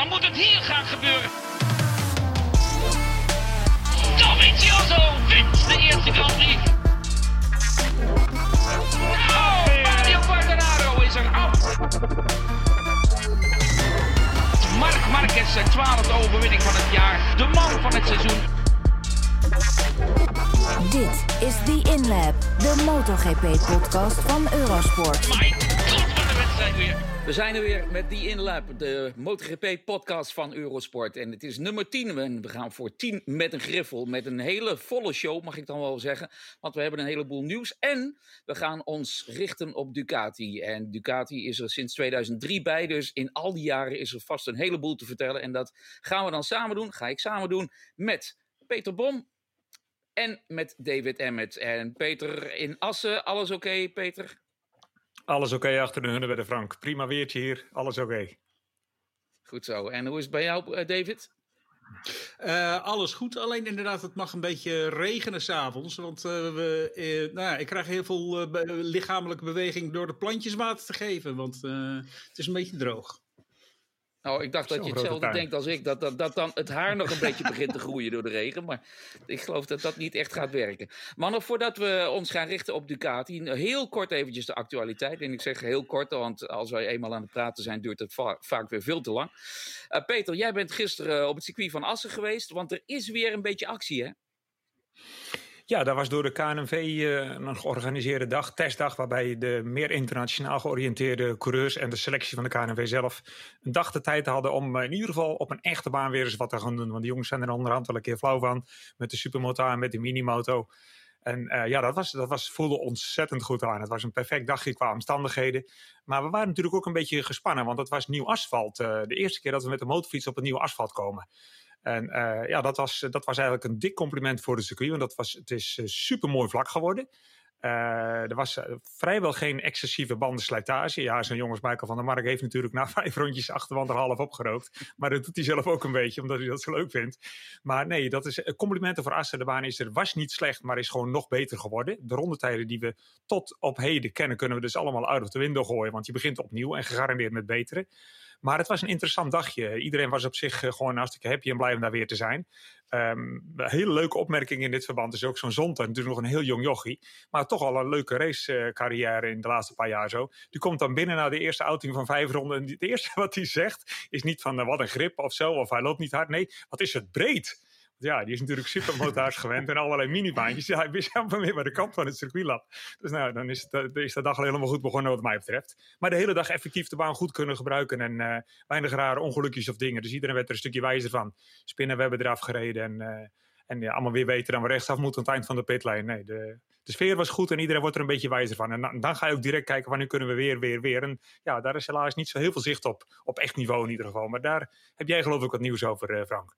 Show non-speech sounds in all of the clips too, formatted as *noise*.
Dan moet het hier gaan gebeuren. Dovizioso wint de eerste Grand Prix. Oh, Mario Quartararo is er af. Mark Marquez zijn twaalfde overwinning van het jaar. De man van het seizoen. Dit is The InLab, de MotoGP-podcast van Eurosport. We zijn er weer met die InLab, de MotoGP-podcast van Eurosport. En het is nummer 10. En we gaan voor 10 met een griffel. Met een hele volle show, mag ik dan wel zeggen. Want we hebben een heleboel nieuws. En we gaan ons richten op Ducati. En Ducati is er sinds 2003 bij. Dus in al die jaren is er vast een heleboel te vertellen. En dat gaan we dan samen doen. Ga ik samen doen met Peter Bom. En met David Emmet. En Peter in Assen. Alles oké, Peter? Alles oké achter de Hunnebedden, Frank. Prima weertje hier, alles oké. Goed zo. En hoe is het bij jou, eh, David? Uh, alles goed, alleen inderdaad, het mag een beetje regenen s'avonds. Want uh, we, uh, nou ja, ik krijg heel veel be lichamelijke beweging door de plantjes water te geven. Want het is een beetje droog. Nou, ik dacht dat je hetzelfde tuin. denkt als ik. Dat, dat, dat dan het haar nog een beetje begint te groeien door de regen. Maar ik geloof dat dat niet echt gaat werken. Maar nog voordat we ons gaan richten op Ducati. Heel kort eventjes de actualiteit. En ik zeg heel kort, want als wij eenmaal aan het praten zijn, duurt het va vaak weer veel te lang. Uh, Peter, jij bent gisteren op het circuit van Assen geweest. Want er is weer een beetje actie, hè? Ja, dat was door de KNV uh, een georganiseerde dag, testdag, waarbij de meer internationaal georiënteerde coureurs en de selectie van de KNV zelf een dag de tijd hadden om uh, in ieder geval op een echte baan weer eens wat te gaan doen. Want die jongens zijn er onderhand wel een keer flauw van met de supermoto en met de minimoto. En uh, ja, dat, was, dat was, voelde ontzettend goed aan. Het was een perfect dagje qua omstandigheden. Maar we waren natuurlijk ook een beetje gespannen, want het was nieuw asfalt. de eerste keer dat we met de motorfiets op het nieuwe asfalt komen. En uh, ja, dat was, dat was eigenlijk een dik compliment voor de circuit. Want dat was, het is uh, super mooi vlak geworden. Uh, er was vrijwel geen excessieve bandenslijtage. Ja, zo'n jongens Michael van der Mark heeft natuurlijk na *laughs* vijf rondjes achterwand er half opgerookt. Maar dat doet hij zelf ook een beetje, omdat hij dat zo leuk vindt. Maar nee, dat is complimenten voor Assen. De baan is er, was niet slecht, maar is gewoon nog beter geworden. De rondetijden die we tot op heden kennen, kunnen we dus allemaal uit of de window gooien. Want je begint opnieuw en gegarandeerd met betere. Maar het was een interessant dagje. Iedereen was op zich uh, gewoon hartstikke happy en blij om daar weer te zijn. Um, een hele leuke opmerking in dit verband is ook zo'n Zonta, natuurlijk nog een heel jong jochie. Maar toch al een leuke racecarrière in de laatste paar jaar zo. Die komt dan binnen na de eerste outing van vijf ronden. En het eerste *laughs* wat hij zegt is niet van uh, wat een grip of zo, of hij loopt niet hard. Nee, wat is het breed? Ja, die is natuurlijk supermotaars *laughs* gewend en allerlei minibaantjes. Ja, hij wist helemaal meer bij de kant van het circuitlab. Dus nou, dan is, het, is de dag al helemaal goed begonnen wat mij betreft. Maar de hele dag effectief de baan goed kunnen gebruiken en uh, weinig rare ongelukjes of dingen. Dus iedereen werd er een stukje wijzer van. Spinnenwebben eraf gereden en, uh, en ja, allemaal weer weten dan we rechtsaf moeten aan het eind van de pitlijn. Nee, de, de sfeer was goed en iedereen wordt er een beetje wijzer van. En dan, dan ga je ook direct kijken wanneer kunnen we weer, weer, weer. En ja, daar is helaas niet zo heel veel zicht op. Op echt niveau in ieder geval. Maar daar heb jij geloof ik wat nieuws over, Frank.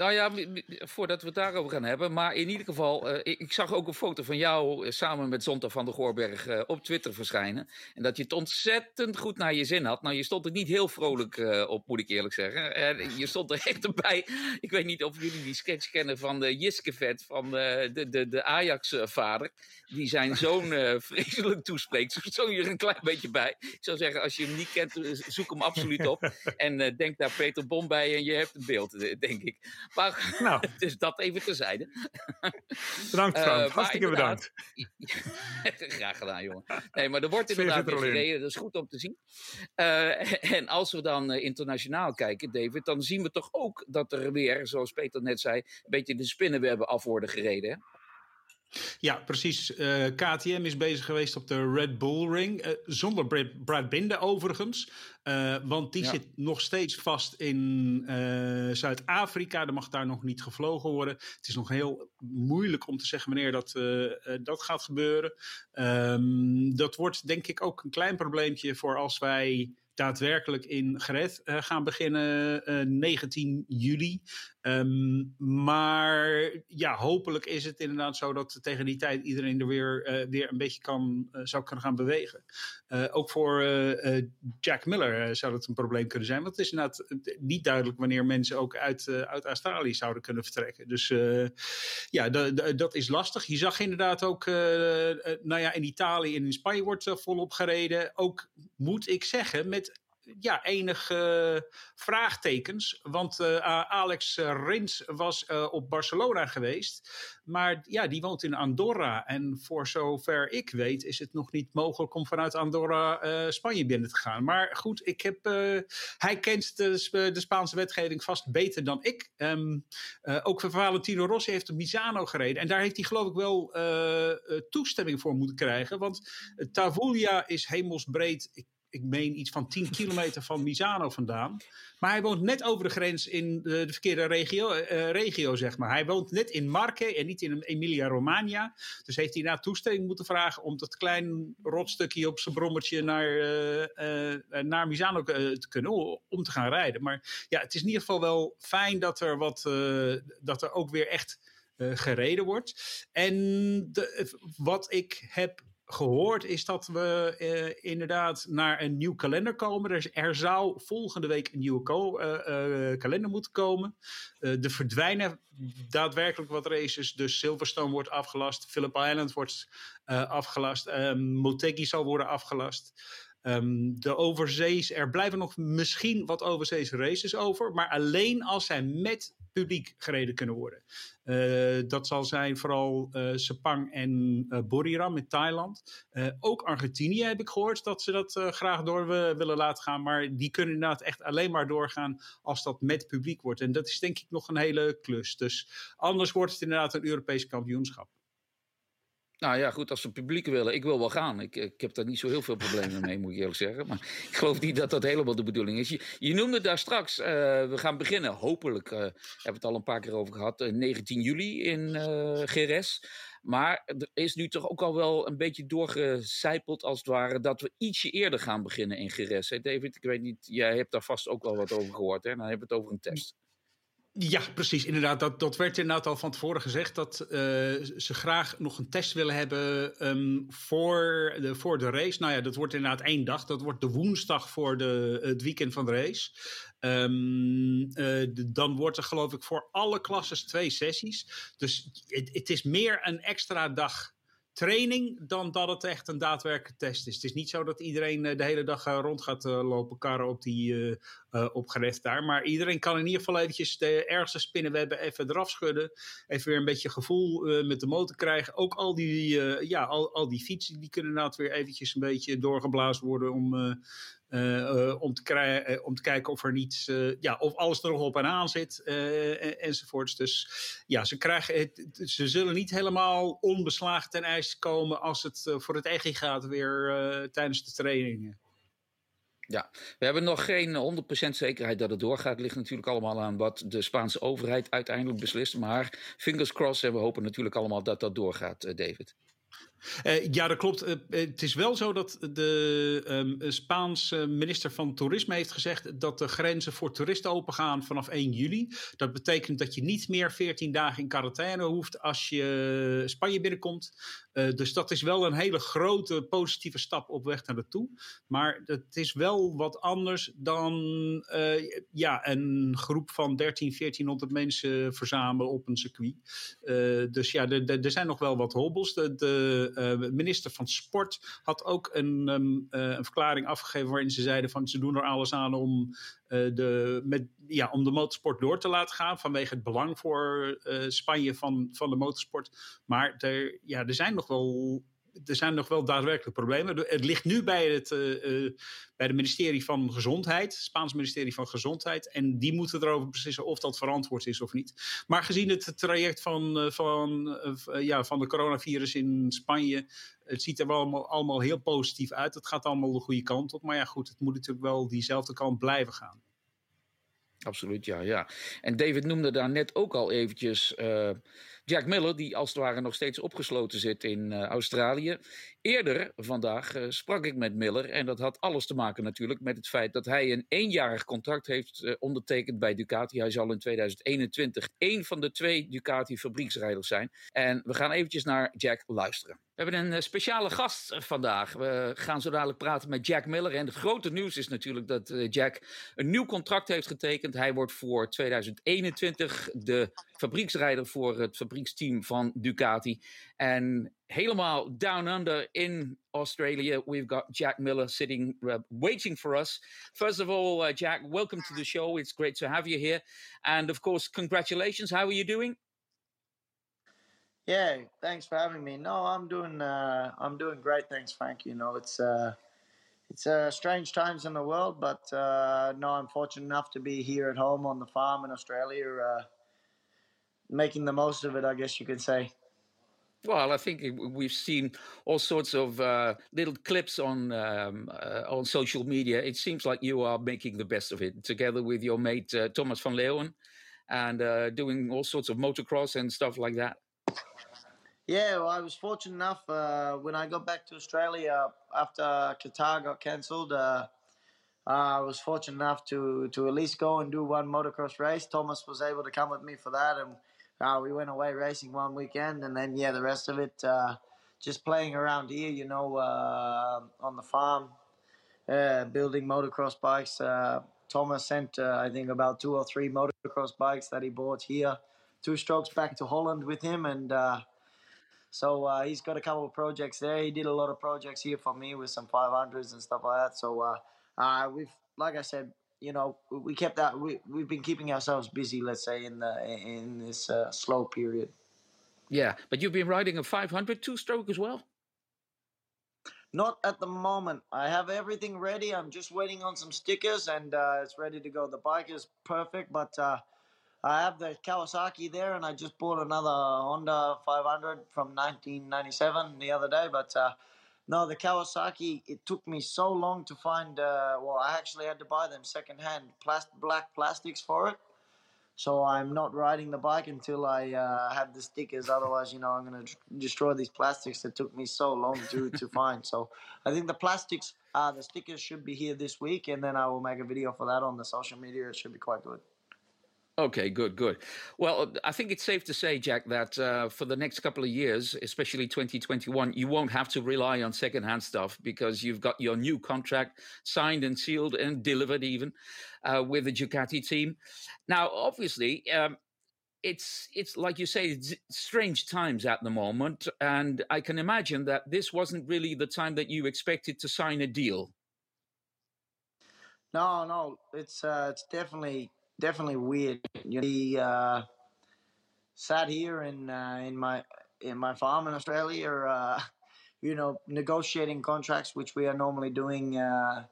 Nou ja, voordat we het daarover gaan hebben. Maar in ieder geval, uh, ik, zag ook een foto van jou uh, samen met Zonta van der Goorberg uh, op Twitter verschijnen. En dat je het ontzettend goed naar je zin had. Nou, je stond er niet heel vrolijk op, moet ik eerlijk zeggen. En je stond er echt *laughs* bij. Ik weet niet of jullie die sketch kennen van de Jiskevet, van de, de, de Ajax-vader. Die zijn zoon *laughs* vreselijk toespreekt. Zo stond je er een klein beetje bij. Ik zou zeggen, als je hem niet kent, zoek hem absoluut op. En denk daar Peter Bom bij en je hebt een beeld, denk ik. Maar *laughs* nou. *laughs* dus dat even terzijde. Bedankt Frank, uh, hartstikke bedankt. *laughs* Graag gedaan jongen. Nee, maar er wordt inderdaad weer gereden, dat is goed om te zien. Uh, en als we dan uh, internationaal kijken, David, dan zien we toch ook dat er weer, zoals Peter net zei, een beetje de spinnenwebben af worden gereden. Hè? Ja, precies. Uh, KTM is bezig geweest op de Red Bull Ring. Uh, zonder Brad, Brad Binder overigens. Uh, want die ja. zit nog steeds vast in Zuid-Afrika. Er mag daar nog niet gevlogen worden. Het is nog heel moeilijk om te zeggen wanneer dat, dat gaat gebeuren. Um, dat wordt denk ik ook een klein probleempje voor als wij daadwerkelijk in Gered uh, gaan beginnen uh, 19 juli. Um, maar ja, hopelijk is het inderdaad zo dat tegen die tijd iedereen er weer, uh, weer een beetje kan, zou kunnen gaan bewegen. ook voor Jack Miller zou dat een probleem kunnen zijn. Want het is inderdaad niet duidelijk wanneer mensen ook uit, uit Australië zouden kunnen vertrekken. Dus ja, dat is lastig. Je zag inderdaad ook, nou ja, in Italië en in Spanje wordt volop gereden. Ook moet ik zeggen, met ja, enige vraagtekens. Want Alex Rins was op Barcelona geweest. Maar ja, die woont in Andorra. En voor zover ik weet is het nog niet mogelijk om vanuit Andorra Spanje binnen te gaan. Maar goed, ik heb, hij kent de, de, Spaanse wetgeving vast beter dan ik. Um, ook Valentino Rossi heeft op Misano gereden. En daar heeft hij geloof ik wel toestemming voor moeten krijgen. Want Tavulia is hemelsbreed. Ik meen iets van 10 kilometer van Misano vandaan. Maar hij woont net over de grens in de, de verkeerde regio, uh, regio, zeg maar. Hij woont net in Marche en niet in Emilia-Romagna. Dus heeft hij naar toestemming moeten vragen om dat klein rotstukje op zijn brommertje naar, uh, naar Misano te kunnen, om te gaan rijden. Maar ja, het is in ieder geval wel fijn dat er, wat, dat er ook weer echt gereden wordt. En de, wat ik heb gehoord is dat we uh, inderdaad naar een nieuw kalender komen. Er, zou volgende week een nieuwe uh, uh, kalender moeten komen. er verdwijnen daadwerkelijk wat races. Dus Silverstone wordt afgelast. Phillip Island wordt afgelast. Um, Motegi zal worden afgelast. Um, de overzees, er blijven nog misschien wat overzees races over. Maar alleen als zij met publiek gereden kunnen worden. Uh, dat zal zijn vooral uh, Sepang en uh, Buriram in Thailand. ook Argentinië heb ik gehoord dat ze dat graag door willen laten gaan. Maar die kunnen inderdaad echt alleen maar doorgaan als dat met publiek wordt. En dat is denk ik nog een hele klus. Dus anders wordt het inderdaad een Europees kampioenschap. Nou ja, goed, als ze publiek willen, ik wil wel gaan. Ik, ik heb daar niet zo heel veel problemen mee, moet ik eerlijk zeggen. Maar ik geloof niet dat dat helemaal de bedoeling is. Je, je noemde daar straks, uh, we gaan beginnen, hopelijk, uh, hebben we het al een paar keer over gehad, uh, eh, 19 juli in Geres. Maar er is nu toch ook al wel een beetje doorgecijpeld, als het ware, dat we ietsje eerder gaan beginnen in Geres. Hey David, ik weet niet, jij hebt daar vast ook wel wat over gehoord, hè? Dan hebben we het over een test. Ja, precies. Inderdaad, dat, dat werd inderdaad al van tevoren gezegd dat uh, ze graag nog een test willen hebben um, voor, de, voor de race. Nou ja, dat wordt inderdaad één dag. Dat wordt de woensdag voor de, het weekend van de race. Um, uh, dan wordt er geloof ik voor alle klasses twee sessies. Dus het, is meer een extra dag training dan dat het echt een daadwerkelijke test is. Het is niet zo dat iedereen eh, de hele dag eh, rond gaat eh, lopen karren op die opgerecht daar. Maar iedereen kan in ieder geval eventjes de ergste spinnenwebben even eraf schudden. Even weer een beetje gevoel met de motor krijgen. Ook al die, ja, al, al die fietsen die kunnen inderdaad weer eventjes een beetje doorgeblazen worden om uh, om, te uh, om te kijken of er niets, ja, of alles er nog op en aan zit enzovoorts. Dus ja, ze, krijgen ze zullen niet helemaal onbeslagen ten ijs komen als het voor het echt gaat weer tijdens de trainingen. Ja, we hebben nog geen 100% zekerheid dat het doorgaat. Het ligt natuurlijk allemaal aan wat de Spaanse overheid uiteindelijk beslist. Maar fingers crossed en we hopen natuurlijk allemaal dat dat doorgaat, David. Uh, ja, dat klopt. Uh, het is wel zo dat de um, Spaanse minister van Toerisme heeft gezegd dat de grenzen voor toeristen opengaan vanaf 1 juli. Dat betekent dat je niet meer 14 dagen in quarantaine hoeft als je Spanje binnenkomt. Uh, dus dat is wel een hele grote positieve stap op weg naar naartoe. Maar het is wel wat anders dan ja, een groep van 13, 1400 mensen verzamelen op een circuit. dus ja, er zijn nog wel wat hobbels. De, de minister van Sport had ook een, uh, een, verklaring afgegeven waarin ze zeiden van ze doen er alles aan om, de, met, ja, om de motorsport door te laten gaan vanwege het belang voor Spanje van, van de motorsport. Maar er, ja, er zijn nog wel er zijn nog wel daadwerkelijk problemen. Het ligt nu bij het uh, uh, bij het ministerie van Gezondheid, het Spaans ministerie van Gezondheid. En die moeten erover beslissen of dat verantwoord is of niet. Maar gezien het traject van, uh, van, ja, van de coronavirus in Spanje, het ziet er wel allemaal, allemaal heel positief uit. Het gaat allemaal de goede kant op. Maar ja, goed, het moet natuurlijk wel diezelfde kant blijven gaan. Absoluut, ja, ja. En David noemde daar net ook al eventjes Jack Miller, die als het ware nog steeds opgesloten zit in uh, Australië. Eerder vandaag uh, sprak ik met Miller en dat had alles te maken natuurlijk met het feit dat hij een eenjarig contract heeft uh, ondertekend bij Ducati. Hij zal in 2021 één van de twee Ducati fabrieksrijders zijn. En we gaan eventjes naar Jack luisteren. We hebben een speciale gast vandaag. We gaan zo dadelijk praten met Jack Miller. En het grote nieuws is natuurlijk dat Jack een nieuw contract heeft getekend. Hij wordt voor 2021 de fabrieksrijder voor het fabriek fabrieksteam van Ducati. En helemaal down under in Australia, we've got Jack Miller sitting, uh, waiting for us. First of all, uh, Jack, welcome to the show. It's great to have you here. And of course, congratulations. How are you doing? Yeah, thanks for having me. No, I'm doing uh, I'm doing great. Thanks, Frank. You know, it's uh, it's uh, strange times in the world, but uh, no, I'm fortunate enough to be here at home on the farm in Australia, uh, making the most of it. I guess you could say. Well, I think we've seen all sorts of uh, little clips on um, uh, on social media. It seems like you are making the best of it, together with your mate uh, Thomas van Leeuwen, and uh, doing all sorts of motocross and stuff like that. Yeah, well, I was fortunate enough uh, when I got back to Australia after Qatar got cancelled. Uh, I was fortunate enough to to at least go and do one motocross race. Thomas was able to come with me for that, and uh, we went away racing one weekend, and then yeah, the rest of it uh, just playing around here, you know, uh, on the farm, uh, building motocross bikes. Uh, Thomas sent, uh, I think, about two or three motocross bikes that he bought here, two strokes back to Holland with him, and so he's got a couple of projects there. He did a lot of projects here for me with some 500s and stuff like that. So we've, like I said, you know we kept that we we've been keeping ourselves busy let's say in the in this uh, slow period. Yeah but you've been riding a 500 two stroke as well? Not at the moment. I have everything ready. I'm just waiting on some stickers and uh, it's ready to go. The bike is perfect but uh, i have the kawasaki there and i just bought another honda 500 from 1997 the other day but uh, no, the Kawasaki. It took me so long to find. Uh, well, I actually had to buy them secondhand, plastic, black plastics for it. So I'm not riding the bike until I uh, have the stickers. Otherwise, you know, I'm gonna destroy these plastics that took me so long to to find. So I think the plastics, uh, the stickers should be here this week, and then I will make a video for that on the social media. It should be quite good. Okay, good, good. Well, I think it's safe to say, Jack, that uh, for the next couple of years, especially 2021, you won't have to rely on secondhand stuff because you've got your new contract signed and sealed and delivered, even uh, with the Ducati team. Now, obviously, um, it's it's like you say, it's strange times at the moment, and I can imagine that this wasn't really the time that you expected to sign a deal. No, no, it's uh, it's definitely definitely weird. You know, he uh, sat here in uh, in my in my farm in Australia, uh, *laughs* you know, negotiating contracts, which we are normally doing, uh,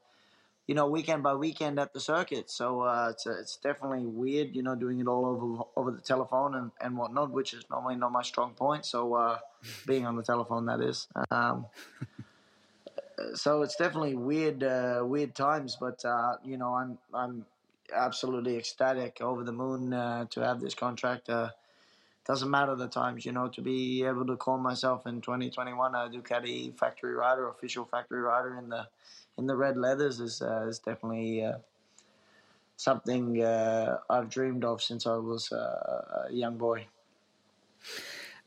you know, weekend by weekend at the circuit. So uh, it's it's definitely weird, you know, doing it all over over the telephone and, and whatnot, which is normally not my strong point. So uh, *laughs* being on the telephone, that is. Um, *laughs* so it's definitely weird, weird times. But you know, I'm I'm absolutely ecstatic, over the moon uh, to have this contract. Uh, doesn't matter the times, you know, to be able to call myself in 2021 a Ducati factory rider, official factory rider in the in the red leathers is uh, is definitely uh, something uh, I've dreamed of since I was uh, a young boy.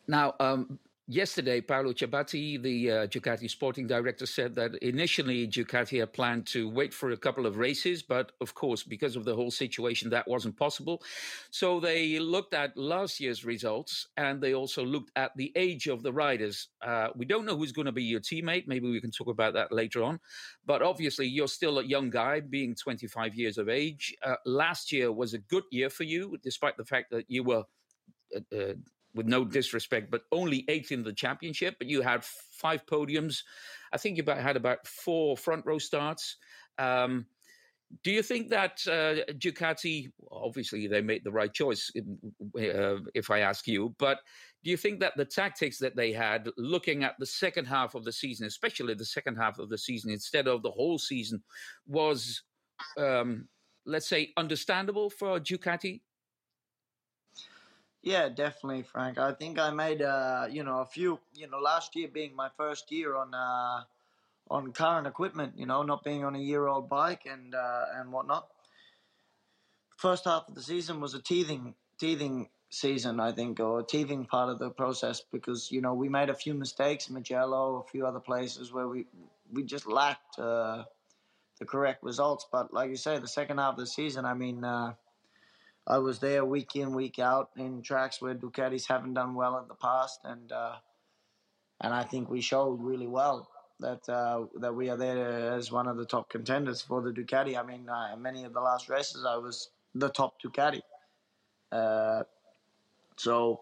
Now, um, Yesterday, Paolo Ciabatti, the uh, Ducati sporting director, said that initially Ducati had planned to wait for a couple of races, but of course, because of the whole situation, that wasn't possible. So they looked at last year's results and they also looked at the age of the riders. Uh, we don't know who's going to be your teammate. Maybe we can talk about that later on. But obviously, you're still a young guy, being 25 years of age. Uh, last year was a good year for you, despite the fact that you were. Uh, uh with no disrespect, but only eighth in the championship. But you had five podiums. I think you had about four front row starts. Um, do you think that uh, Ducati, obviously they made the right choice, uh, if I ask you, but do you think that the tactics that they had, looking at the second half of the season, especially the second half of the season instead of the whole season, was, um, let's say, understandable for Ducati? Yeah, definitely, Frank. I think I made uh, you know a few you know last year being my first year on uh, on current equipment, you know, not being on a year old bike and uh, and whatnot. First half of the season was a teething teething season, I think, or teething part of the process because you know we made a few mistakes, Magello, a few other places where we we just lacked uh, the correct results. But like you say, the second half of the season, I mean uh, I was there week in, week out in tracks where Ducatis haven't done well in the past, and uh, and I think we showed really well that uh, that we are there as one of the top contenders for the Ducati. I mean, uh, many of the last races I was the top Ducati, uh, so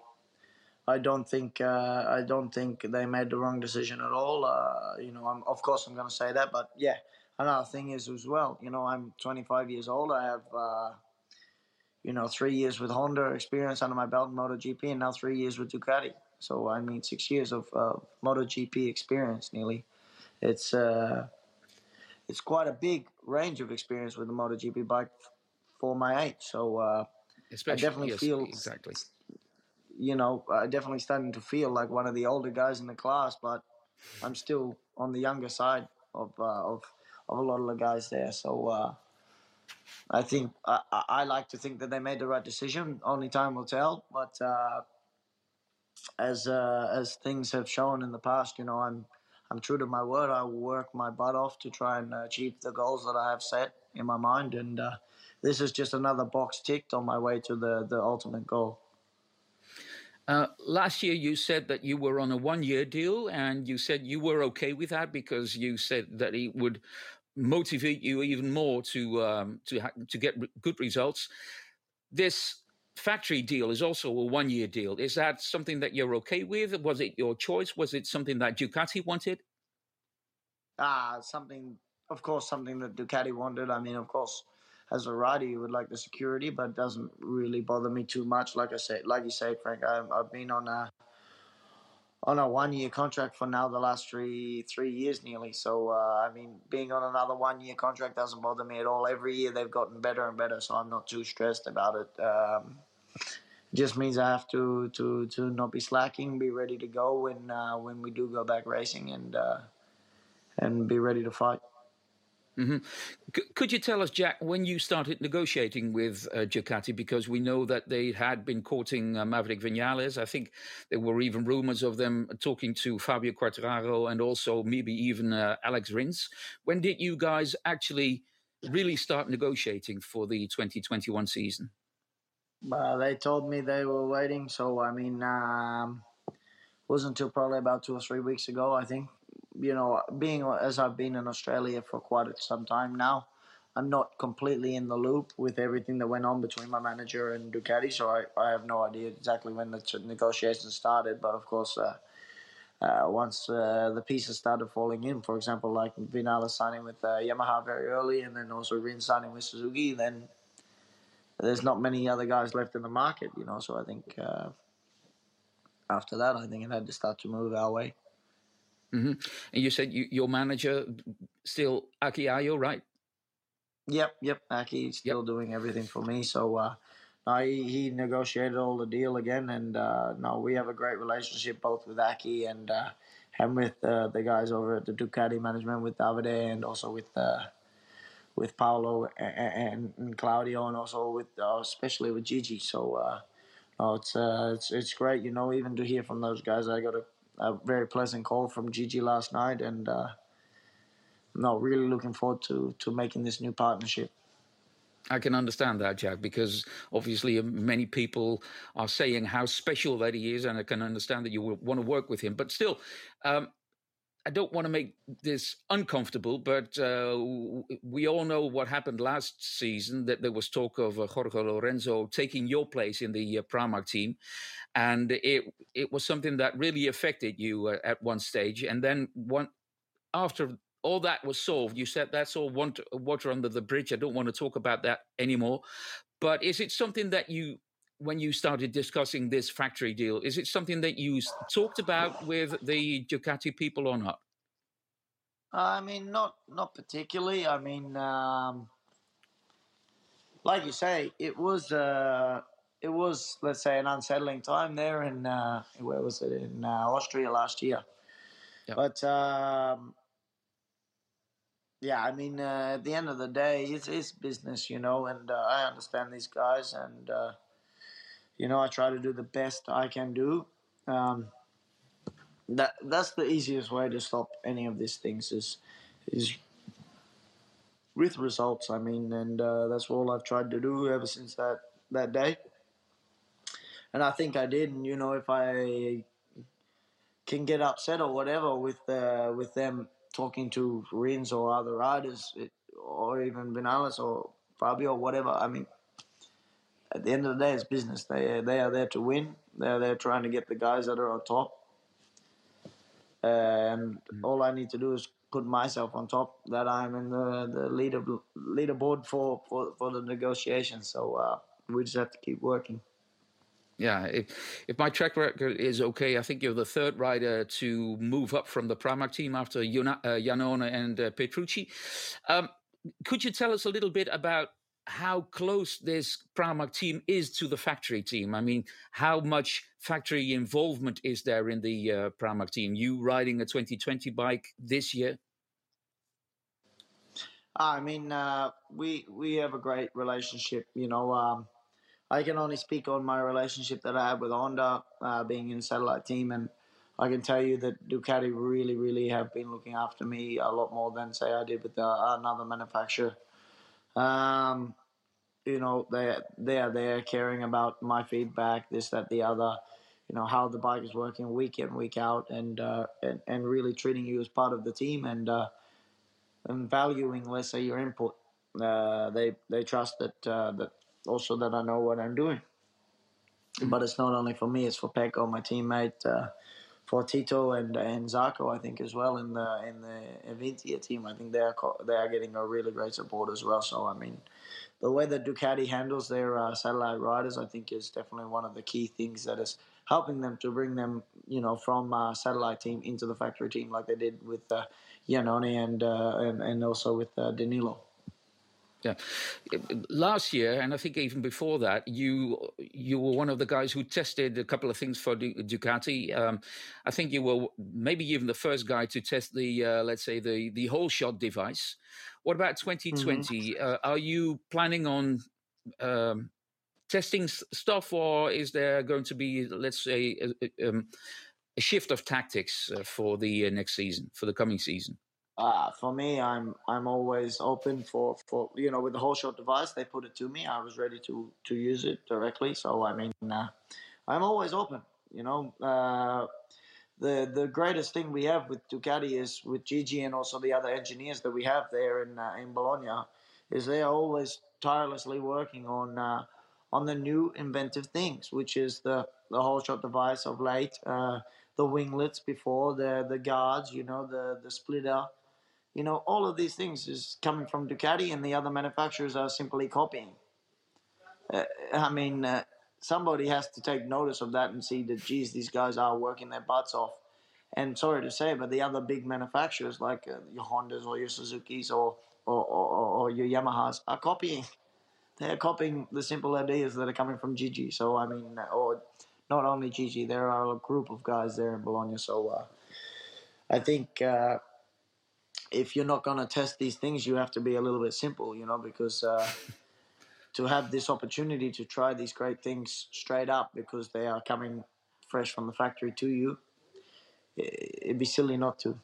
I don't think uh, I don't think they made the wrong decision at all. Uh, you know, I'm, of course I'm going to say that, but yeah, another thing is as well. You know, I'm 25 years old. I have you know three years with Honda experience under my belt in MotoGP, and now three years with Ducati. So I mean, six years of uh, MotoGP experience nearly. It's uh, it's quite a big range of experience with the MotoGP bike for my age. So uh, Especially, I definitely yes, feel exactly. you know, I definitely starting to feel like one of the older guys in the class, but I'm still on the younger side of uh, of of a lot of the guys there. So uh, I think I, I like to think that they made the right decision. Only time will tell. But uh, as uh, as things have shown in the past, you know, I'm I'm true to my word. I work my butt off to try and achieve the goals that I have set in my mind, and uh, this is just another box ticked on my way to the the ultimate goal. Uh, last year, you said that you were on a one-year deal, and you said you were okay with that because you said that it would motivate you even more to um, to ha- to get re- good results. This factory deal is also a one-year deal. Is that something that you're okay with? Was it your choice? Was it something that Ducati wanted? Ah, something, of course, something that Ducati wanted. I mean, of course, as a rider, you would like the security, but it doesn't really bother me too much. Like I said, like you say, Frank, I, I've been on a on a one year contract for now the last three three years nearly. So uh, I mean, being on another one year contract doesn't bother me at all. Every year they've gotten better and better, so I'm not too stressed about it. Um, just means I have to to to not be slacking, be ready to go when uh, when we do go back racing, and uh, and be ready to fight. Hmm C- could you tell us, Jack, when you started negotiating with uh, Ducati? Because we know that they had been courting uh, Maverick Vinales. I think there were even rumors of them talking to Fabio Quartararo and also maybe even uh, Alex Rins. When did you guys actually really start negotiating for the 2021 season? Well, they told me they were waiting, so I mean, um, wasn't until probably about two or three weeks ago. I think, you know, being as I've been in Australia for quite some time now, I'm not completely in the loop with everything that went on between my manager and Ducati, so I, I have no idea exactly when the negotiations started. But of course, uh, uh, once uh, the pieces started falling in, for example, like Vinales signing with uh, Yamaha very early, and then also Rin signing with Suzuki, then there's not many other guys left in the market, you know. So I think uh, after that, I think it had to start to move our way. Hmm And you said you, your manager still Aki Ayo, right? Yep, yep. Aki's still doing everything for me. So uh, no, he, negotiated all the deal again, and uh, no, we have a great relationship both with Aki and uh, and with uh, the guys over at the Ducati management with Davide and also with uh, with Paolo and, and Claudio and also with uh, especially with Gigi. So uh, no, it's uh, it's it's great. You know, even to hear from those guys, I got a, a very pleasant call from Gigi last night, and uh, no, really looking forward to to making this new partnership. I can understand that, Jack, because obviously many people are saying how special that he is, and I can understand that you want to work with him. But still, um, I don't want to make this uncomfortable, but uh, we all know what happened last season. That there was talk of uh, Jorge Lorenzo taking your place in the uh, Pramac team, and it it was something that really affected you uh, at one stage. And then one after all that was solved, you said that's all water under the bridge. I don't want to talk about that anymore. But is it something that you, when you started discussing this factory deal, is it something that you talked about with the Ducati people or not? I mean, not not particularly. I mean, um, like you say, it was uh, it was let's say an unsettling time there in uh, where was it in uh, Austria last year. Yeah. But um, yeah, I mean, uh, at the end of the day, it's, it's business, you know, and uh, I understand these guys, and uh, you know, I try to do the best I can do. Um, that that's the easiest way to stop any of these things is is with results. I mean, and uh, that's all I've tried to do ever since that that day. And I think I did. And you know, if I can get upset or whatever with uh, with them talking to Rins or other riders, it, or even Vinales or Fabio or whatever, I mean, at the end of the day, it's business. They they are there to win. They're there trying to get the guys that are on top. And mm. all I need to do is put myself on top that I'm in the, the leader leaderboard for, for, for the negotiations. So uh, we just have to keep working. Yeah, if, if my track record is okay, I think you're the third rider to move up from the Pramac team after Janone uh, and uh, Petrucci. Um, could you tell us a little bit about how close this Pramac team is to the factory team? I mean, how much factory involvement is there in the uh, Pramac team? You riding a 2020 bike this year? I mean, uh, we we have a great relationship. You know, um, I can only speak on my relationship that I have with Honda, uh, being in satellite team, and I can tell you that Ducati really, really have been looking after me a lot more than say I did with uh, another manufacturer. Um, you know, they they are there caring about my feedback, this, that, the other. You know how the bike is working week in, week out, and uh, and and really treating you as part of the team and uh, and valuing, let's say, your input. Uh, they they trust that uh, that also that I know what I'm doing. But it's not only for me; it's for Pecco, my teammate, uh, for Tito and and Zarco, I think as well in the in the Avintia team. I think they are they are getting a really great support as well. So I mean, the way that Ducati handles their uh, satellite riders, I think, is definitely one of the key things that is helping them to bring them, you know, from uh, satellite team into the factory team, like they did with uh, and, uh, and and also with uh, Danilo. Yeah, last year, and I think even before that, you you were one of the guys who tested a couple of things for Ducati. Um, I think you were maybe even the first guy to test the uh, let's say the the whole shot device. What about 2020? Mm-hmm. Uh, are you planning on um, testing stuff, or is there going to be let's say a, um, a shift of tactics uh, for the uh, next season, for the coming season? Uh, for me, I'm I'm always open for, for you know with the whole shot device. They put it to me. I was ready to to use it directly. So I mean, uh, I'm always open. You know, uh, the the greatest thing we have with Ducati is with Gigi and also the other engineers that we have there in uh, in Bologna, is they are always tirelessly working on uh, on the new inventive things, which is the the whole shot device of late, uh, the winglets before the the guards, you know, the the splitter you know, all of these things is coming from Ducati, and the other manufacturers are simply copying. Uh, I mean, uh, somebody has to take notice of that and see that, geez, these guys are working their butts off. And sorry to say, but the other big manufacturers like uh, your Hondas or your Suzuki's or or, or, or your Yamahas are copying. They're copying the simple ideas that are coming from Gigi. So I mean, or not only Gigi, there are a group of guys there in Bologna. So uh, I think uh, if you're not going to test these things, you have to be a little bit simple, you know, because uh, to have this opportunity to try these great things straight up because they are coming fresh from the factory to you, it'd be silly not to.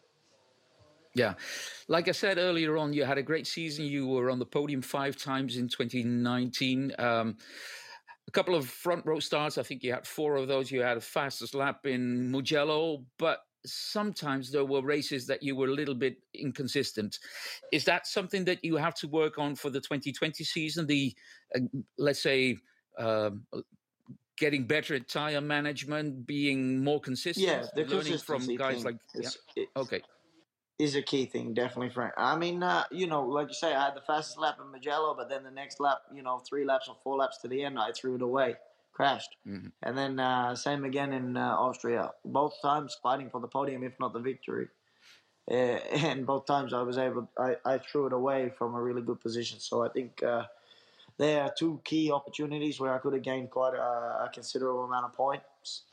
Yeah. Like I said earlier on, you had a great season. You were on the podium five times in 2019. Um, a couple of front row starts. I think you had four of those. You had a fastest lap in Mugello, but sometimes there were races that you were a little bit inconsistent. Is that something that you have to work on for the 2020 season? The uh, let's say uh, getting better at tire management, being more consistent. Yeah, the learning from guys like is, yeah. okay. Is a key thing, definitely, Frank. I mean, uh, you know, like you say, I had the fastest lap in Mugello, but then the next lap, you know, three laps or four laps to the end, I threw it away crashed. Mm-hmm. And then uh, same again in uh, Austria. Both times fighting for the podium, if not the victory. Uh, *laughs* and both times I was able, I, I threw it away from a really good position. So I think uh, there are two key opportunities where I could have gained quite a, a, considerable amount of points.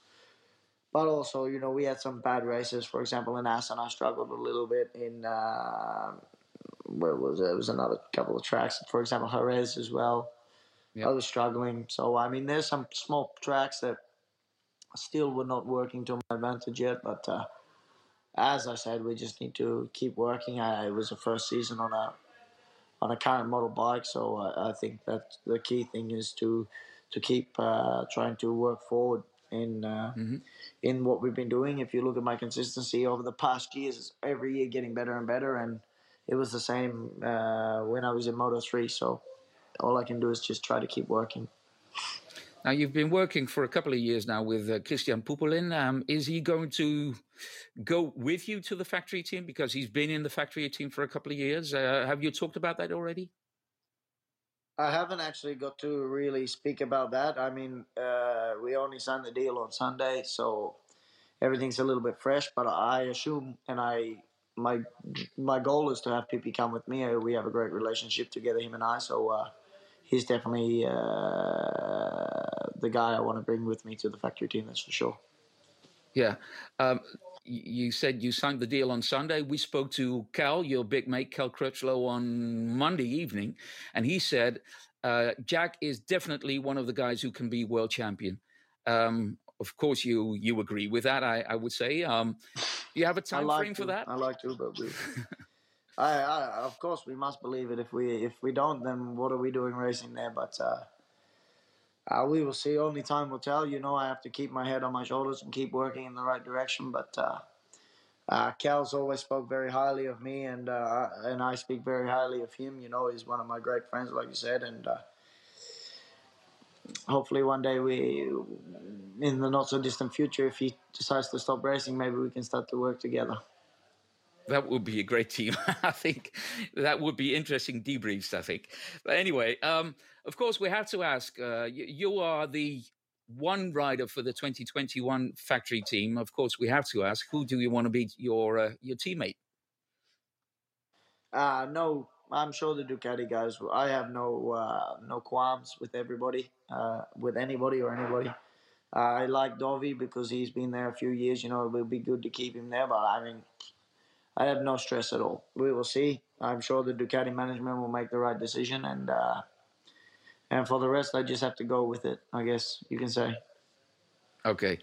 But also, you know, we had some bad races. For example, in Assen, I struggled a little bit in uh, where was it? It was another couple of tracks. For example, Jerez as well. Yep. I was struggling. So I mean, there's some small tracks that still were not working to my advantage yet. But uh, as I said, we just need to keep working. I, it was the first season on a on a current model bike, so I, I think that the key thing is to to keep uh, trying to work forward in uh, mm-hmm. in what we've been doing. If you look at my consistency over the past years, every year getting better and better, and it was the same uh, when I was in Moto three. So all I can do is just try to keep working. Now you've been working for a couple of years now with uh, Christian Pupulin. Um, is he going to go with you to the factory team because he's been in the factory team for a couple of years? Uh, have you talked about that already? I haven't actually got to really speak about that. I mean, uh, we only signed the deal on Sunday, so everything's a little bit fresh. But I assume, and I my my goal is to have Pippi come with me. We have a great relationship together, him and I. So uh, he's definitely uh, the guy I want to bring with me to the factory team. That's for sure. Yeah. Um, you said you signed the deal on Sunday. We spoke to Cal, your big mate, Cal Crutchlow, on Monday evening, and he said uh, Jack is definitely one of the guys who can be world champion. Um, of course, you you agree with that. I, I would say. Um, do you have a time like frame to, for that? I like to, but we. *laughs* I, I, of course, we must believe it. If we if we don't, then what are we doing racing there? But uh, uh, we will see. Only time will tell. You know, I have to keep my head on my shoulders and keep working in the right direction. But uh, uh, Cal's always spoke very highly of me, and uh, and I speak very highly of him. You know, he's one of my great friends, like you said, and uh, hopefully one day we, in the not so distant future, if he decides to stop racing, maybe we can start to work together. That would be a great team. *laughs* I think that would be interesting debriefs. I think, but anyway, um, of course, we have to ask. Uh, you, you, are the one rider for the 2021 factory team. Of course, we have to ask: Who do you want to be your uh, your teammate? Uh, no, I'm sure the Ducati guys. I have no uh, no qualms with everybody, uh, with anybody or anybody. I like Dovi because he's been there a few years. You know, it would be good to keep him there. But I mean, I have no stress at all. We will see. I'm sure the Ducati management will make the right decision, and uh, and for the rest, I just have to go with it. I guess you can say. Okay.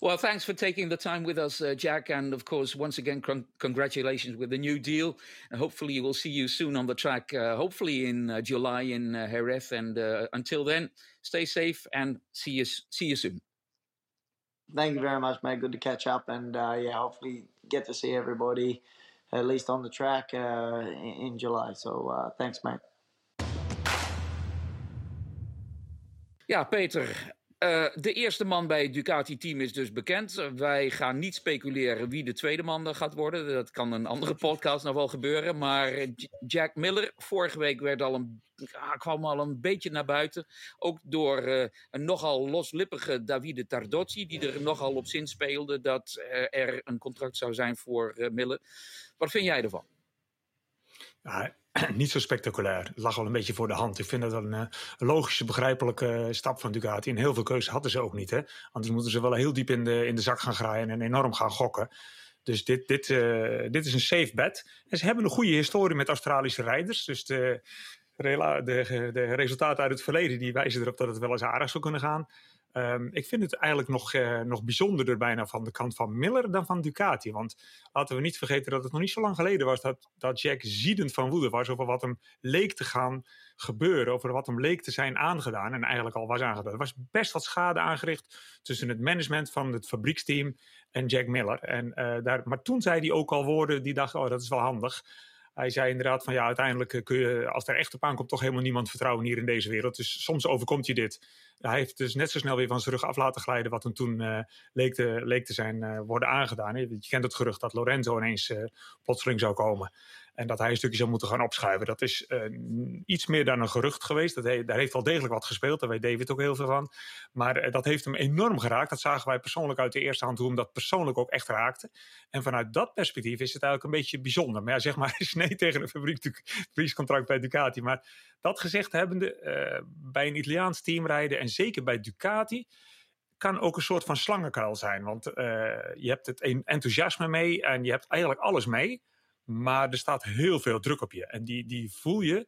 Well, thanks for taking the time with us, uh, Jack. And of course, once again, con- congratulations with the new deal. And hopefully, we'll see you soon on the track, uh, hopefully in uh, July in uh, Jerez. And uh, until then, stay safe and see you, see you soon. Thank you very much, mate. Good to catch up. And uh, yeah, hopefully, get to see everybody at least on the track in, in, July. So thanks, mate. Ja, Peter, Uh, de eerste man bij het Ducati-team is dus bekend. Wij gaan niet speculeren wie de tweede man gaat worden. Dat kan een andere podcast nog wel gebeuren. Maar Jack Miller, vorige week werd al een, kwam al een beetje naar buiten. Ook door uh, een nogal loslippige Davide Tardozzi, die er nogal op zin speelde dat er een contract zou zijn voor Miller. Wat vind jij ervan? Ja, *clears throat* niet zo spectaculair. Het lag al een beetje voor de hand. Ik vind dat een, eh, een logische, begrijpelijke stap van Ducati. En heel veel keuze hadden ze ook niet. Hè? Anders moeten ze wel heel diep in de, in de zak gaan graaien en enorm gaan gokken. Dus dit, dit, uh, dit is een safe bet. En ze hebben een goede historie met Australische rijders. Dus de, de, de resultaten uit het verleden die wijzen erop dat het wel eens aardig zou kunnen gaan. Um, ik vind het eigenlijk nog, uh, nog bijzonderder bijna van de kant van Miller dan van Ducati. Want laten we niet vergeten dat het nog niet zo lang geleden was dat, dat Jack ziedend van woede was over wat hem leek te gaan gebeuren. Over wat hem leek te zijn aangedaan en eigenlijk al was aangedaan. Er was best wat schade aangericht tussen het management van het fabrieksteam en Jack Miller. En, uh, daar, maar toen zei hij ook al woorden die dachten, oh dat is wel handig. Hij zei inderdaad van ja, uiteindelijk eh, kun je, als er echt op aankomt, toch helemaal niemand vertrouwen hier in deze wereld. Dus soms overkomt je dit. Hij heeft dus net zo snel weer van zijn rug af laten glijden wat hem toen uh, leek, te, leek te zijn uh, worden aangedaan. Je, je, kent het gerucht dat Lorenzo ineens uh, plotseling zou komen. En dat hij een stukje zou moeten gaan opschuiven. Dat is uh, iets meer dan een gerucht geweest. Dat daar heeft wel degelijk wat gespeeld. Daar weet David ook heel veel van. Maar uh, dat heeft hem enorm geraakt. Dat zagen wij persoonlijk uit de eerste hand hoe hem dat persoonlijk ook echt raakte. En vanuit dat perspectief is het eigenlijk een beetje bijzonder. Maar ja, zeg maar, *laughs* is nee tegen een fabriekscontract bij Ducati. Maar dat gezegd hebbende, uh, bij een Italiaans team rijden en zeker bij Ducati kan ook een soort van slangenkuil zijn. Want je hebt het enthousiasme mee en je hebt eigenlijk alles mee. Maar er staat heel veel druk op je. En die, die voel je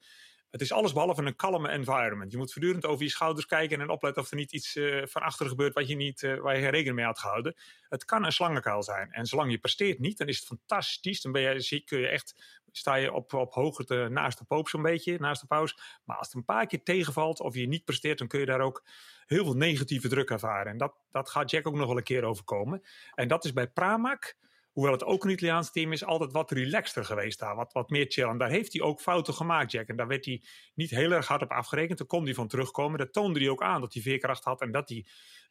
het is alles behalve een kalme environment. Je moet voortdurend over je schouders kijken en opletten of er niet iets uh, van achter gebeurt wat je niet, uh, waar je geen rekening mee had gehouden. Het kan een slangenkuil zijn. En zolang je presteert niet, dan is het fantastisch. Dan ben je, kun je echt, sta je op, op hoogte naast de poop zo'n beetje, naast de paus. Maar als het een paar keer tegenvalt of je niet presteert, dan kun je daar ook heel veel negatieve druk ervaren. En dat, dat gaat Jack ook nog wel een keer overkomen. En dat is bij Pramac hoewel het ook een Italiaans team is, altijd wat relaxter geweest daar. Wat, wat meer chill. En daar heeft hij ook fouten gemaakt, Jack. En daar werd hij niet heel erg hard op afgerekend. Daar kon hij van terugkomen. Dat toonde hij ook aan dat hij veerkracht had en dat hij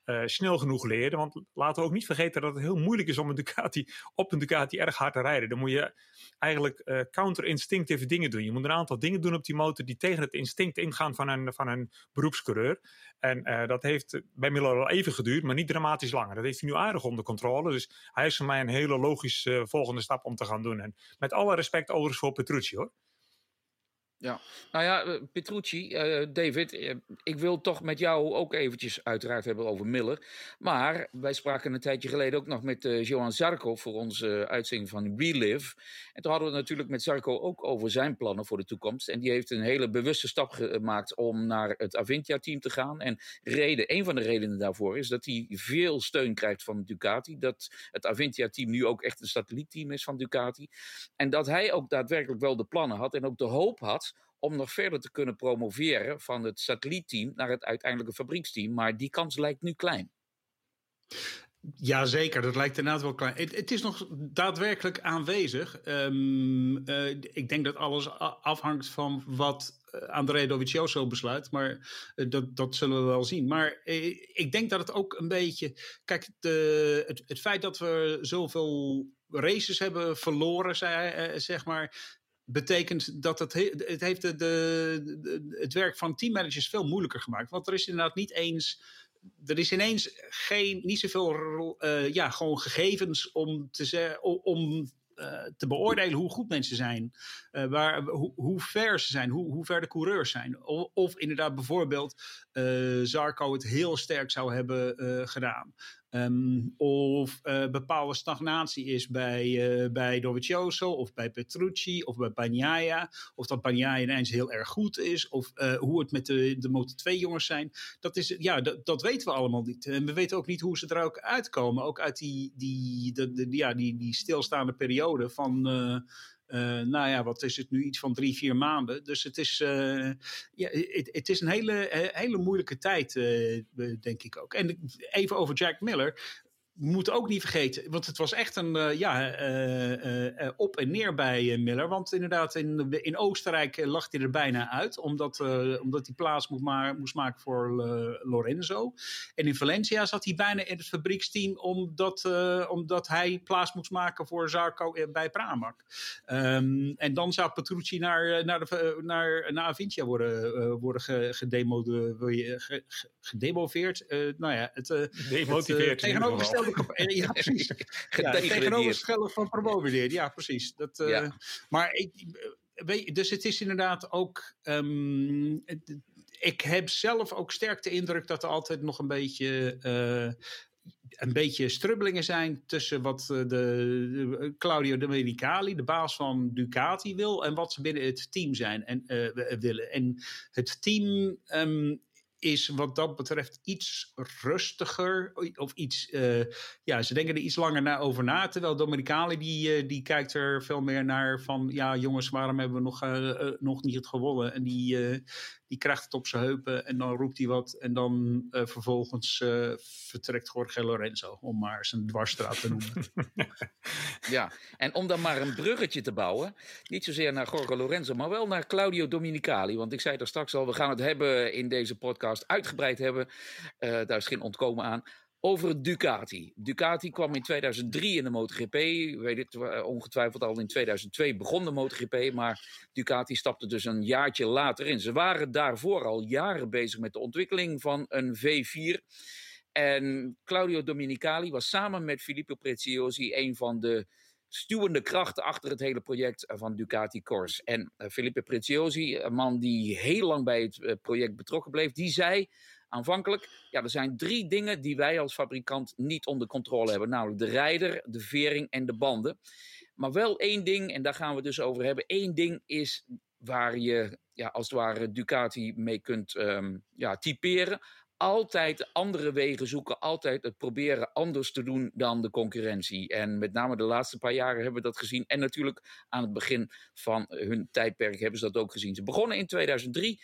uh, snel genoeg leerde. Want laten we ook niet vergeten dat het heel moeilijk is om een Ducati, op een Ducati erg hard te rijden. Dan moet je eigenlijk uh, counter-instinctieve dingen doen. Je moet een aantal dingen doen op die motor die tegen het instinct ingaan van een, van een beroepscoureur. En uh, dat heeft bij Miller al even geduurd, maar niet dramatisch langer. Dat heeft hij nu aardig onder controle. Dus hij is voor mij een hele logische volgende stap om te gaan doen. En met alle respect overigens voor Petrucci hoor. Ja, nou ja, eh, Petrucci, uh, David, uh, ik wil toch met jou ook eventjes uiteraard hebben over Miller. Maar wij spraken een tijdje geleden ook nog met uh, Johan Zarco voor onze uitzending van Relive. En toen hadden we het natuurlijk met Zarco ook over zijn plannen voor de toekomst. En die heeft een hele bewuste stap gemaakt om naar het Avintia-team te gaan. En reden, een van de redenen daarvoor is dat hij veel steun krijgt van Ducati. Dat het Avintia-team nu ook echt een satellietteam is van Ducati. En dat hij ook daadwerkelijk wel de plannen had en ook de hoop had om nog verder te kunnen promoveren van het satellietteam naar het uiteindelijke fabrieksteam. Maar die kans lijkt nu klein. Jazeker, dat lijkt inderdaad wel klein. Het, is nog daadwerkelijk aanwezig. Um, uh, ik denk dat alles afhangt van wat uh, André Dovizioso besluit. Maar uh, dat, dat zullen we wel zien. Maar ik denk dat het ook een beetje... Kijk, het, het feit dat we zoveel races hebben verloren, zeg maar betekent dat het, het heeft de, de, het werk van teammanagers veel moeilijker gemaakt. Want er is inderdaad niet eens. Er is ineens geen, niet zoveel uh, ja, gewoon gegevens om te, om uh, te beoordelen hoe goed mensen zijn. Uh, waar, hoe, hoe ver ze zijn, hoe, hoe ver de coureurs zijn. Of, inderdaad bijvoorbeeld Zarco het heel sterk zou hebben gedaan. Um, of uh, bepaalde stagnatie is bij, uh, bij Dovizioso of bij Petrucci of bij Bagnaia. Of dat Bagnaia ineens heel erg goed is. Of hoe het met de, de Moto2-jongens zijn. Dat, is, ja, dat, dat weten we allemaal niet. En we weten ook niet hoe ze er ook uitkomen. Ook uit die, die, de, de, ja, die, die stilstaande periode van uh, nou ja, wat is het nu? Iets van drie, vier maanden. Dus het is, uh, ja, het, het, is een hele, hele moeilijke tijd, uh, denk ik ook. En even over Jack Miller moet ook niet vergeten, want het was echt een uh, ja, uh, uh, op en neer bij Miller. Want inderdaad, in, in Oostenrijk lag hij er bijna uit, omdat, omdat hij plaats moest, moest maken voor Lorenzo. En in Valencia zat hij bijna in het fabrieksteam, omdat, omdat hij plaats moest maken voor Zarco bij Pramac. Um, en dan zou Petrucci naar, naar, de, naar, naar Avintia worden, worden gedemoveerd. nou ja, het, Demotiveerd. Het, tegenovergestelde *laughs* ja, precies. ja, tegenovergestelde van promoveerd. Ja, precies. Dat, uh, ja. Maar ik, weet, dus het is inderdaad ook. Um, het, ik heb zelf ook sterk de indruk dat er altijd nog een beetje. Uh, een beetje strubbelingen zijn tussen wat de, de Claudio Domenicali, de baas van Ducati, wil en wat ze binnen het team zijn en uh, willen. En het team um, is wat dat betreft iets rustiger. Of iets, uh, ja, ze denken er iets langer na, over na. Terwijl Dominicali die, uh, die kijkt er veel meer naar van... ja jongens, waarom hebben we nog, uh, nog niet het gewonnen? En die, die krijgt het op zijn heupen en dan roept hij wat. En dan vervolgens vertrekt Jorge Lorenzo, om maar zijn dwarsstraat te noemen. *laughs* ja, en om dan maar een bruggetje te bouwen... niet zozeer naar Jorge Lorenzo, maar wel naar Claudio Dominicali. Want ik zei er straks al, we gaan het hebben in deze podcast uitgebreid hebben. Uh, daar is geen ontkomen aan. Over Ducati. Ducati kwam in 2003 in de MotoGP. Weet het eh, ongetwijfeld al in 2002 begon de MotoGP. Maar Ducati stapte dus een jaartje later in. Ze waren daarvoor al jaren bezig met de ontwikkeling van een V4. En Claudio Dominicali was samen met Filippo Preziosi een van de stuwende krachten achter het hele project van Ducati Corse. En uh, Felipe Preziosi, een man die heel lang bij het project betrokken bleef, die zei aanvankelijk: ja, er zijn drie dingen die wij als fabrikant niet onder controle hebben, namelijk de rijder, de vering en de banden. Maar wel één ding, en daar gaan we dus over hebben. Één ding is waar je ja, als het ware Ducati mee kunt um, ja, typeren. Altijd andere wegen zoeken, altijd het proberen anders te doen dan de concurrentie. En met name de laatste paar jaren hebben we dat gezien. En natuurlijk aan het begin van hun tijdperk hebben ze dat ook gezien. Ze begonnen in 2003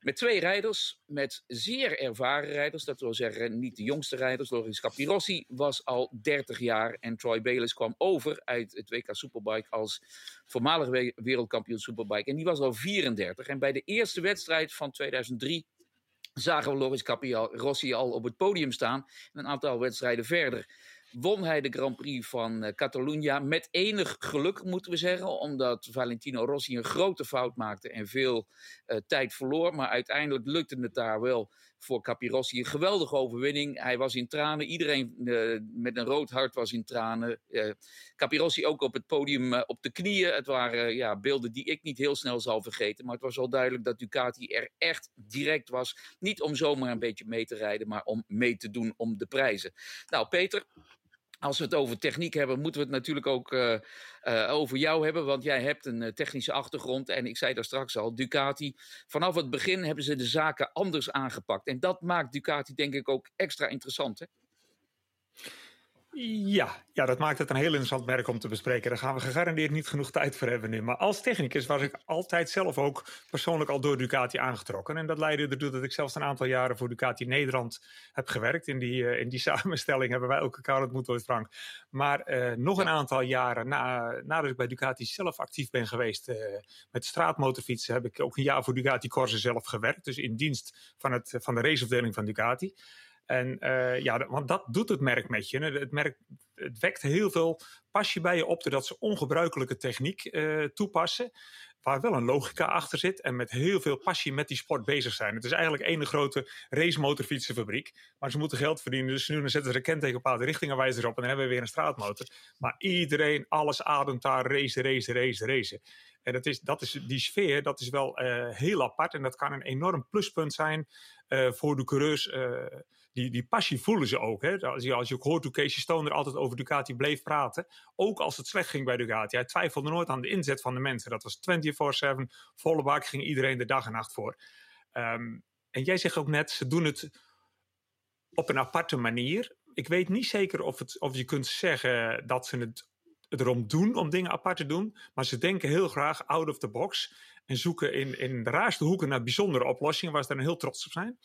met twee rijders, met zeer ervaren rijders. Dat wil zeggen, niet de jongste rijders. Loris Capirossi was al 30 jaar. En Troy Bayliss kwam over uit het WK Superbike als voormalig wereldkampioen Superbike. En die was al 34. En bij de eerste wedstrijd van 2003 zagen we Loris Capirossi al op het podium staan. Een aantal wedstrijden verder won hij de Grand Prix van uh, Catalunya met enig geluk, moeten we zeggen. Omdat Valentino Rossi een grote fout maakte en veel uh, tijd verloor. Maar uiteindelijk lukte het daar wel voor Capirossi. Een geweldige overwinning. Hij was in tranen. Iedereen uh, met een rood hart was in tranen. Capirossi ook op het podium op de knieën. Het waren ja, beelden die ik niet heel snel zal vergeten. Maar het was wel duidelijk dat Ducati er echt direct was. Niet om zomaar een beetje mee te rijden, maar om mee te doen om de prijzen. Nou, Peter, als we het over techniek hebben, moeten we het natuurlijk ook uh, uh, over jou hebben. Want jij hebt een uh, technische achtergrond. En ik zei daar straks al, Ducati. Vanaf het begin hebben ze de zaken anders aangepakt. En dat maakt Ducati denk ik ook extra interessant. Hè? Ja, ja, dat maakt het een heel interessant merk om te bespreken. Daar gaan we gegarandeerd niet genoeg tijd voor hebben nu. Maar als technicus was ik altijd zelf ook persoonlijk al door Ducati aangetrokken. En dat leidde ertoe dat ik zelfs een aantal jaren voor Ducati Nederland heb gewerkt. In die, uh, in die *laughs* samenstelling hebben wij ook elkaar ontmoet ooit, Frank. Maar uh, nog een aantal jaren na, nadat ik bij Ducati zelf actief ben geweest uh, met straatmotorfietsen, heb ik ook een jaar voor Ducati Corse zelf gewerkt. Dus in dienst van, het, van de raceafdeling van Ducati. En uh, ja, want dat doet het merk met je. Het merk het wekt heel veel passie bij je op doordat ze ongebruikelijke techniek uh, toepassen. Waar wel een logica achter zit en met heel veel passie met die sport bezig zijn. Het is eigenlijk één grote racemotorfietsenfabriek. Maar ze moeten geld verdienen, dus nu zetten ze een kentekenpaal de richtingenwijzer op en dan hebben we weer een straatmotor. Maar iedereen, alles ademt daar, race, race, race, race. En dat is, dat is, die sfeer, dat is wel uh, heel apart en dat kan een enorm pluspunt zijn voor de coureurs die, die passie voelen ze ook. Hè? Als, je, als je ook hoort hoe Casey Stoner altijd over Ducati bleef praten. Ook als het slecht ging bij Ducati. Hij twijfelde nooit aan de inzet van de mensen. Dat was 24-7, volle bak, ging iedereen de dag en nacht voor. Um, en jij zegt ook net, ze doen het op een aparte manier. Ik weet niet zeker of, het, of je kunt zeggen dat ze het, het erom doen om dingen apart te doen. Maar ze denken heel graag out of the box. En zoeken in, in de raarste hoeken naar bijzondere oplossingen waar ze dan heel trots op zijn.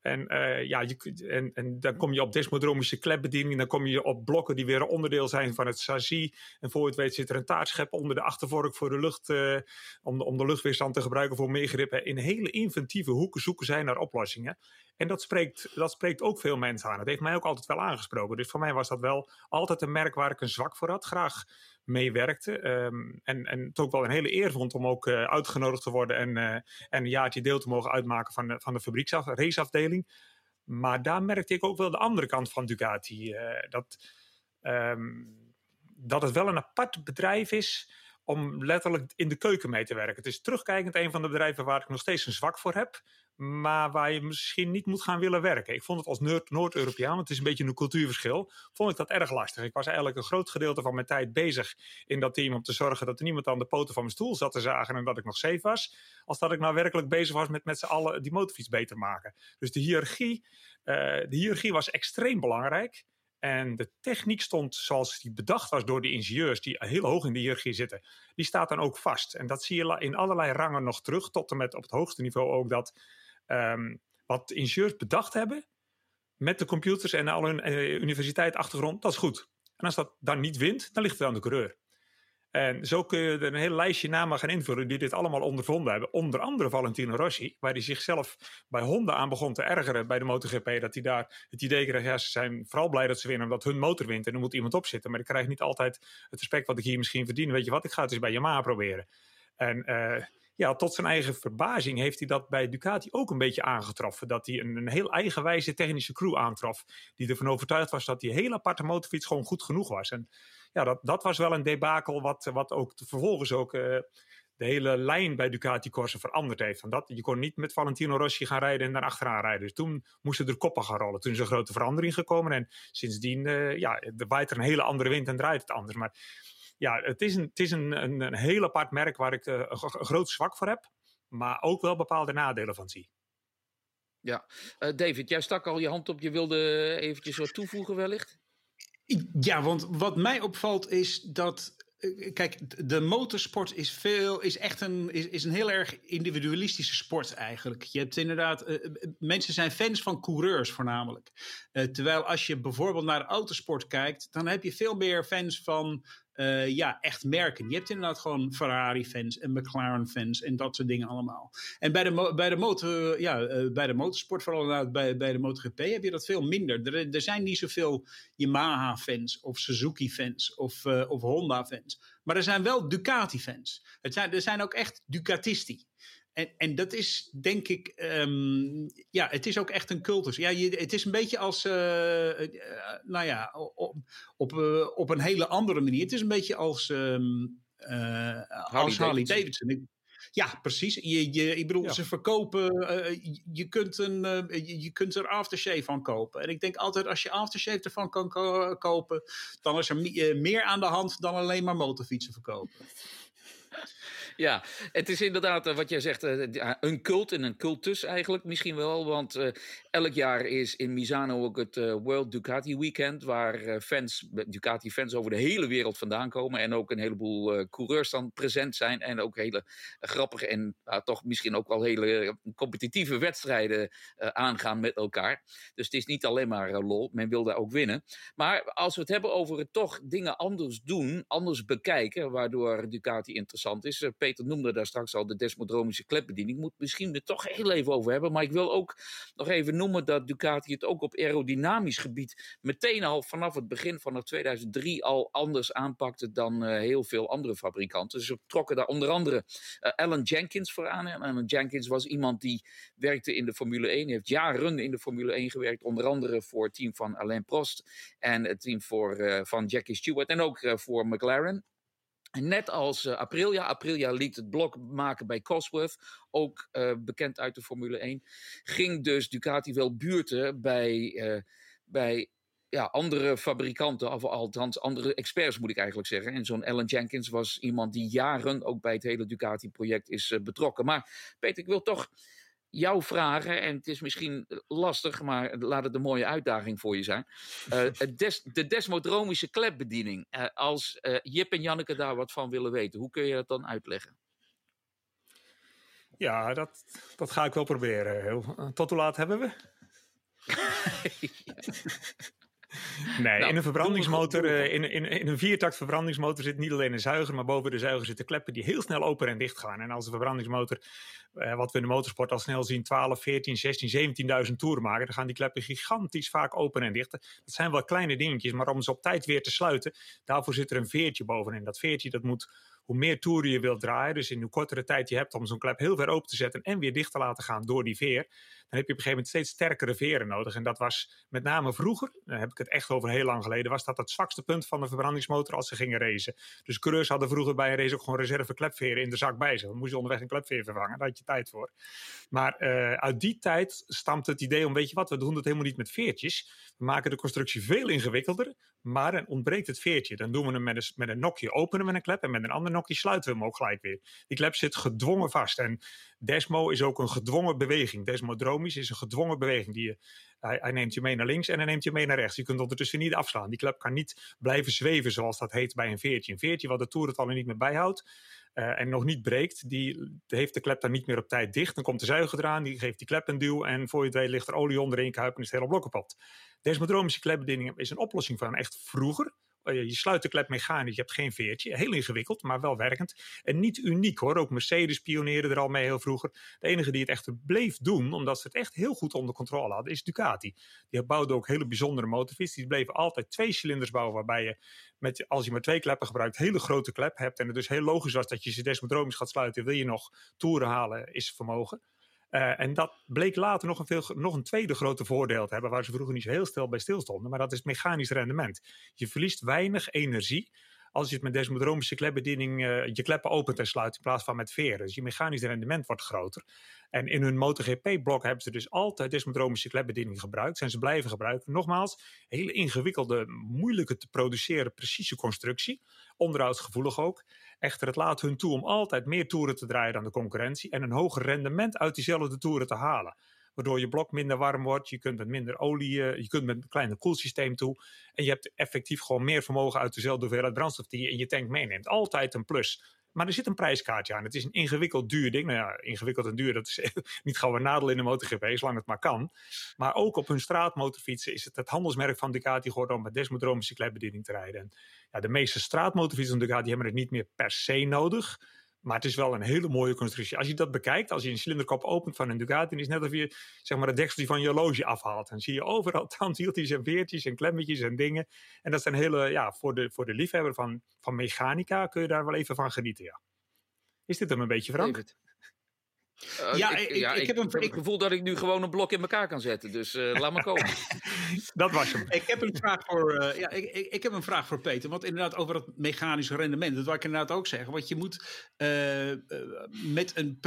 En, uh, ja, je, en, en dan kom je op desmodromische klepbediening. Dan kom je op blokken die weer een onderdeel zijn van het chassis. En voor je het weet zit er een taartschep onder de achtervork voor de lucht. Uh, om, de, om de luchtweerstand te gebruiken voor meer grip. In hele inventieve hoeken zoeken zij naar oplossingen. En dat spreekt, dat spreekt ook veel mensen aan. Dat heeft mij ook altijd wel aangesproken. Dus voor mij was dat wel altijd een merk waar ik een zwak voor had. Graag meewerkte. Um, en, en het ook wel een hele eer vond om ook uh, uitgenodigd te worden en, uh, en een jaartje deel te mogen uitmaken van de, van de fabrieksaf, raceafdeling. Maar daar merkte ik ook wel de andere kant van Ducati. Uh, dat, um, dat het wel een apart bedrijf is om letterlijk in de keuken mee te werken. Het is terugkijkend een van de bedrijven waar ik nog steeds een zwak voor heb maar waar je misschien niet moet gaan willen werken. Ik vond het als Noord-Europeaan, het is een beetje een cultuurverschil, vond ik dat erg lastig. Ik was eigenlijk een groot gedeelte van mijn tijd bezig in dat team om te zorgen dat er niemand aan de poten van mijn stoel zat te zagen en dat ik nog safe was, als dat ik nou werkelijk bezig was met met z'n allen die motorfiets beter maken. Dus de hiërarchie, uh, de hiërarchie was extreem belangrijk. En de techniek stond zoals die bedacht was door de ingenieurs, die heel hoog in de hiërarchie zitten, die staat dan ook vast. En dat zie je in allerlei rangen nog terug, tot en met op het hoogste niveau ook dat um, wat ingenieurs bedacht hebben met de computers en al hun uh, universiteitsachtergrond, dat is goed. En als dat dan niet wint, dan ligt het aan de coureur. En zo kun je er een hele lijstje namen gaan invullen die dit allemaal ondervonden hebben. Onder andere Valentino Rossi, waar hij zichzelf bij Honda aan begon te ergeren bij de MotoGP. Dat hij daar het idee kreeg, ja, ze zijn vooral blij dat ze winnen omdat hun motor wint. En er moet iemand op zitten. Maar ik krijg niet altijd het respect wat ik hier misschien verdien. Weet je wat, ik ga het eens bij Yamaha proberen. En uh, ja, tot zijn eigen verbazing heeft hij dat bij Ducati ook een beetje aangetroffen. Dat hij een, een heel eigenwijze technische crew aantrof. Die ervan overtuigd was dat die hele aparte motorfiets gewoon goed genoeg was. En ja, dat, dat was wel een debakel wat, wat ook vervolgens ook uh, de hele lijn bij Ducati Corse veranderd heeft. Van dat, je kon niet met Valentino Rossi gaan rijden en dan achteraan rijden. Dus toen moesten er koppen gaan rollen. Toen is een grote verandering gekomen. En sindsdien, uh, ja, er waait er een hele andere wind en draait het anders. Maar ja, het is een, het is een, een, een heel apart merk waar ik een, een groot zwak voor heb. Maar ook wel bepaalde nadelen van zie. Ja, David, jij stak al je hand op. Je wilde eventjes wat toevoegen wellicht? Ja, want wat mij opvalt is dat Kijk, de motorsport is, veel, is echt een, is, is een heel erg individualistische sport eigenlijk. Je hebt inderdaad, uh, mensen zijn fans van coureurs voornamelijk. Terwijl als je bijvoorbeeld naar autosport kijkt, dan heb je veel meer fans van uh, ja, echt merken. Je hebt inderdaad gewoon Ferrari-fans en McLaren-fans en dat soort dingen allemaal. En bij de, bij de, motor, ja, uh, bij de motorsport, vooral inderdaad bij, bij de MotoGP, heb je dat veel minder. Er, er zijn niet zoveel Yamaha-fans of Suzuki-fans of, of Honda-fans. Maar er zijn wel Ducati-fans. Er zijn ook echt Ducatisti. En, en dat is denk ik, um, ja, het is ook echt een cultus. Ja, je, het is een beetje als, uh, uh, nou ja, op, op, uh, op een hele andere manier. Het is een beetje als, um, Harley als Harley Davidson. Davidson. Ja, precies. Je, je, ik bedoel, ja. ze verkopen. je, kunt een, je, je, kunt er aftershave van kopen. En ik denk altijd, als je aftershave ervan kan ko kopen, dan is er meer aan de hand dan alleen maar motorfietsen verkopen. Ja, het is inderdaad uh, wat jij zegt, uh, een cult en een cultus eigenlijk misschien wel. Want uh, elk jaar is in Misano ook het World Ducati Weekend, waar fans, Ducati-fans over de hele wereld vandaan komen. En ook een heleboel coureurs dan present zijn. En ook hele grappige en toch misschien ook wel hele competitieve wedstrijden aangaan met elkaar. Dus het is niet alleen maar lol, men wil daar ook winnen. Maar als we het hebben over het toch dingen anders doen, anders bekijken, waardoor Ducati interessant is. Noemde daar straks al de desmodromische klepbediening. Ik moet misschien er toch heel even over hebben. Maar ik wil ook nog even noemen dat Ducati het ook op aerodynamisch gebied meteen al vanaf het begin van 2003 al anders aanpakte dan uh, heel veel andere fabrikanten. Ze trokken daar onder andere uh, Alan Jenkins voor aan. En Alan Jenkins was iemand die werkte in de Formule 1, heeft jaren in de Formule 1 gewerkt. Onder andere voor het team van Alain Prost en het team voor, uh, van Jackie Stewart en ook voor McLaren. Net als uh, Aprilia, Aprilia liet het blok maken bij Cosworth, ook uh, bekend uit de Formule 1, ging dus Ducati wel buurten bij, uh, bij ja, andere fabrikanten, of althans andere experts moet ik eigenlijk zeggen. En zo'n Alan Jenkins was iemand die jaren ook bij het hele Ducati-project is betrokken. Maar Peter, ik wil toch jou vragen, en het is misschien lastig, maar laat het een mooie uitdaging voor je zijn. *laughs* Uh, des, de desmodromische klepbediening. Uh, als uh, Jip en Janneke daar wat van willen weten, hoe kun je dat dan uitleggen? Ja, dat, dat ga ik wel proberen. Tot hoe laat hebben we? *laughs* *laughs* *laughs* Nee, nou, in een verbrandingsmotor, uh, in, in, in een viertakt verbrandingsmotor zit niet alleen een zuiger, maar boven de zuiger zitten kleppen die heel snel open en dicht gaan. En als de verbrandingsmotor, uh, wat we in de motorsport al snel zien, 12, 14, 16, 17.000 toeren maken, dan gaan die kleppen gigantisch vaak open en dicht. Dat zijn wel kleine dingetjes, maar om ze op tijd weer te sluiten, daarvoor zit er een veertje bovenin. Dat veertje dat moet hoe meer toeren je wilt draaien, dus in hoe kortere tijd je hebt om zo'n klep heel ver open te zetten en weer dicht te laten gaan door die veer, dan heb je op een gegeven moment steeds sterkere veren nodig. En dat was met name vroeger, dan heb ik het echt over heel lang geleden, was dat het zwakste punt van de verbrandingsmotor als ze gingen racen. Dus coureurs hadden vroeger bij een race ook gewoon reserve klepveren in de zak bij. Dan moest je onderweg een klepveer vervangen, daar had je tijd voor. Maar uh, uit die tijd stamt het idee om, weet je wat, we doen het helemaal niet met veertjes. We maken de constructie veel ingewikkelder, maar dan ontbreekt het veertje. Dan doen we hem met een, met een nokje, openen we een klep en met een ander nokje sluiten we hem ook gelijk weer. Die klep zit gedwongen vast. En Desmo is ook een gedwongen beweging. Desmodromisch is een gedwongen beweging. Die je, hij, neemt je mee naar links en hij neemt je mee naar rechts. Je kunt ondertussen niet afslaan. Die klep kan niet blijven zweven, zoals dat heet bij een veertje. Een veertje wat de toerentallen niet meer bijhoudt. Uh, en nog niet breekt, die heeft de klep dan niet meer op tijd dicht. Dan komt de zuiger eraan, die geeft die klep een duw en voor je het ligt er olie onder in kuip en is het hele blok kapot. Desmodromische klepbediening is een oplossing van echt vroeger. Je sluit de klep mechanisch, je hebt geen veertje. Heel ingewikkeld, maar wel werkend. En niet uniek hoor. Ook Mercedes pioneerde er al mee heel vroeger. De enige die het echt bleef doen, omdat ze het echt heel goed onder controle hadden, is Ducati. Die bouwde ook hele bijzondere motorfiets. Die bleven altijd twee cilinders bouwen, waarbij je, met, als je maar twee kleppen gebruikt, hele grote klep hebt. En het dus heel logisch was dat je ze desmodromisch gaat sluiten. Wil je nog toeren halen, is vermogen. Uh, en dat bleek later nog een, veel, nog een tweede grote voordeel te hebben, waar ze vroeger niet zo heel stil bij stilstonden, maar dat is mechanisch rendement. Je verliest weinig energie als je het met desmodromische klepbediening uh, je kleppen opent en sluit in plaats van met veren. Dus je mechanisch rendement wordt groter. En in hun MotoGP-blok hebben ze dus altijd desmodromische klepbediening gebruikt. Zijn ze blijven gebruiken. Nogmaals, hele ingewikkelde, moeilijke te produceren, precieze constructie. Onderhoudsgevoelig ook. Echter, het laat hun toe om altijd meer toeren te draaien dan de concurrentie. En een hoger rendement uit diezelfde toeren te halen waardoor je blok minder warm wordt. Je kunt met minder olie, eh, je kunt met een kleiner koelsysteem toe. En je hebt effectief gewoon meer vermogen uit dezelfde hoeveelheid brandstof die je in je tank meeneemt. Altijd een plus. Maar er zit een prijskaartje aan. Het is een ingewikkeld duur ding. Nou ja, ingewikkeld en duur, dat is *laughs* niet gauw een nadeel in de MotoGP, zolang het maar kan. Maar ook op hun straatmotorfietsen is het het handelsmerk van Ducati geworden om met desmodromische klepbediening te rijden. En ja, de meeste straatmotorfietsen van Ducati hebben het niet meer per se nodig. Maar het is wel een hele mooie constructie. Als je dat bekijkt, als je een cilinderkop opent van een Ducati, is het net alsof je zeg maar, de deksel van je horloge afhaalt. Dan zie je overal *laughs* tandwieltjes en veertjes en klemmetjes en dingen. En dat zijn hele, ja, voor de, voor de liefhebber van, van mechanica kun je daar wel even van genieten, ja. Is dit hem een beetje, Frank? Uh, ja, ik, ik, ik, heb een, het gevoel dat ik nu gewoon een blok in elkaar kan zetten. Dus uh, laat maar komen. *laughs* dat was hem. Ik heb een vraag voor, uh, ja, ik, ik, heb een vraag voor Peter. Want inderdaad, over het mechanisch rendement. Dat wil ik inderdaad ook zeggen. Want je moet met een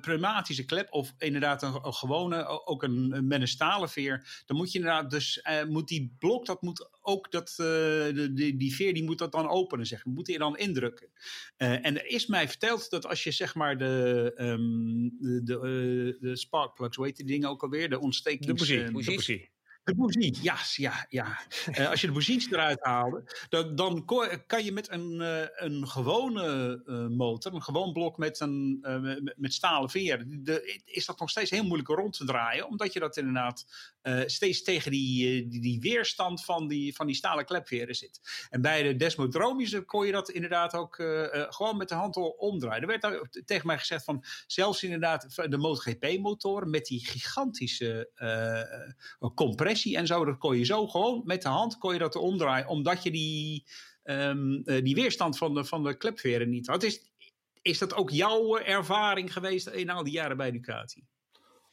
pneumatische klep. of inderdaad een, een gewone, ook een, met een stalen veer. dan moet je inderdaad dus. moet die blok, dat moet ook dat, de, die, die veer, die moet dat dan openen. Zeg. Moet je dan indrukken. en er is mij verteld dat als je zeg maar de. Um, de, de, uh, de sparkplugs, hoe heet die dingen ook alweer? De ontstekings... De bougie. De ja, ja, ja. Uh, als je de bougies eruit haalde, dan, dan kan je met een, uh, een gewone uh, motor, een gewoon blok met, een, met, stalen veer, is dat nog steeds heel moeilijk rond te draaien, omdat je dat inderdaad steeds tegen die, die, die, weerstand van die, van die stalen klepveren zit. En bij de desmodromische kon je dat inderdaad ook gewoon met de hand omdraaien. Er werd tegen mij gezegd van, zelfs inderdaad de MotoGP-motoren met die gigantische compressie en zo. Dat kon je zo gewoon met de hand kon je dat omdraaien. Omdat je die, um, die weerstand van de, van de klepveren niet had. Is, is dat ook jouw ervaring geweest in al die jaren bij Ducati?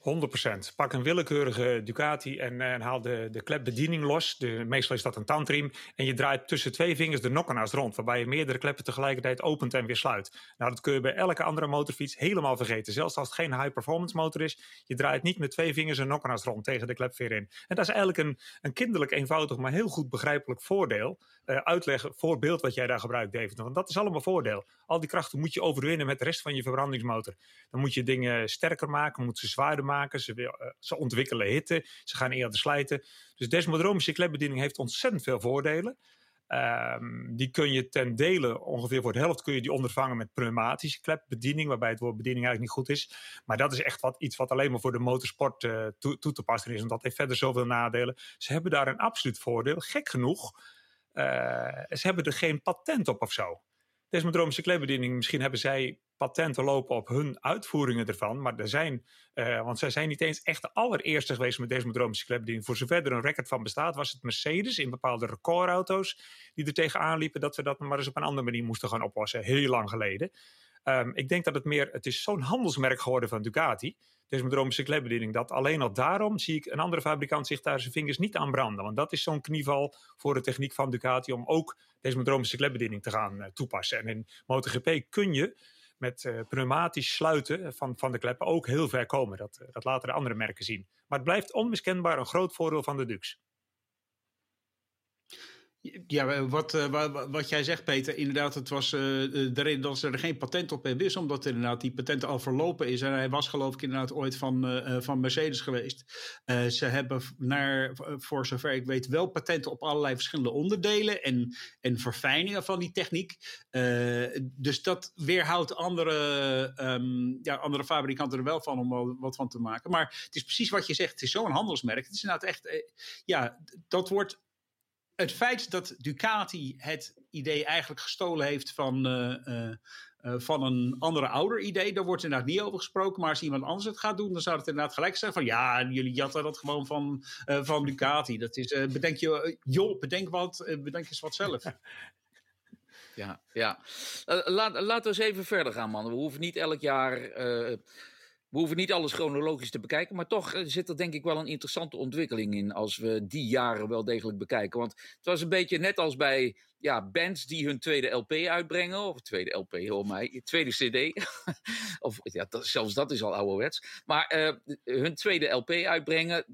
100%. Pak een willekeurige Ducati en, en haal de, de klepbediening los. De, meestal is dat een tandriem. En je draait tussen twee vingers de nokkenaars rond. Waarbij je meerdere kleppen tegelijkertijd opent en weer sluit. Nou, dat kun je bij elke andere motorfiets helemaal vergeten. Zelfs als het geen high-performance motor is. Je draait niet met twee vingers een nokkenaars rond tegen de klepveer in. En dat is eigenlijk een, een kinderlijk eenvoudig, maar heel goed begrijpelijk voordeel. Uh, uitleggen, voorbeeld wat jij daar gebruikt, David. Want dat is allemaal voordeel. Al die krachten moet je overwinnen met de rest van je verbrandingsmotor. Dan moet je dingen sterker maken, moet ze zwaarder maken. Ze, uh, ze ontwikkelen hitte. Ze gaan eerder slijten. Dus desmodromische klepbediening heeft ontzettend veel voordelen. Um, die kun je ten dele, ongeveer voor de helft, kun je die ondervangen met pneumatische klepbediening, waarbij het woord bediening eigenlijk niet goed is. Maar dat is echt wat, iets wat alleen maar voor de motorsport uh, toe, toe, te passen is, want dat heeft verder zoveel nadelen. Ze hebben daar een absoluut voordeel. Gek genoeg, ze hebben er geen patent op of zo. Desmodromische klepbediening, misschien hebben zij patenten lopen op hun uitvoeringen ervan. Maar er zijn, uh, want zij zijn niet eens echt de allereerste geweest met desmodromische klepbediening. Voor zover er een record van bestaat, was het Mercedes in bepaalde recordauto's die er tegenaan liepen dat we dat maar eens op een andere manier moesten gaan oplossen. Heel lang geleden. Um, ik denk dat het meer, het is zo'n handelsmerk geworden van Ducati, desmodromische klepbediening, dat alleen al daarom zie ik een andere fabrikant zich daar zijn vingers niet aan branden. Want dat is zo'n knieval voor de techniek van Ducati om ook desmodromische klepbediening te gaan uh, toepassen. En in MotoGP kun je met uh, pneumatisch sluiten van, van de kleppen ook heel ver komen. Dat, uh, dat laten de andere merken zien. Maar het blijft onmiskenbaar een groot voordeel van de Dux. Ja, wat, uh, wat jij zegt, Peter, inderdaad, het was uh, de reden dat ze er geen patent op hebben, is omdat inderdaad die patenten al verlopen is. En hij was geloof ik inderdaad ooit van, van Mercedes geweest. ze hebben naar, voor zover ik weet, wel patenten op allerlei verschillende onderdelen en, en verfijningen van die techniek. dus dat weerhoudt andere, um, ja, andere fabrikanten er wel van om wat van te maken. Maar het is precies wat je zegt, het is zo'n handelsmerk. Het is inderdaad echt, ja, dat wordt het feit dat Ducati het idee eigenlijk gestolen heeft van, uh, uh, uh, van een andere ouder idee, daar wordt inderdaad niet over gesproken. Maar als iemand anders het gaat doen, dan zou het inderdaad gelijk zijn van ja, jullie jatten dat gewoon van, van Ducati. Dat is, bedenk je, joh, bedenk wat, bedenk eens wat zelf. Ja, ja. laat, laten we eens even verder gaan, man. We hoeven niet elk jaar we hoeven niet alles chronologisch te bekijken, maar toch zit er denk ik wel een interessante ontwikkeling in als we die jaren wel degelijk bekijken. Want het was een beetje net als bij ja, bands die hun tweede LP uitbrengen, of tweede LP, hoor mij, tweede CD, *laughs* of ja, zelfs dat is al ouderwets, maar hun tweede LP uitbrengen,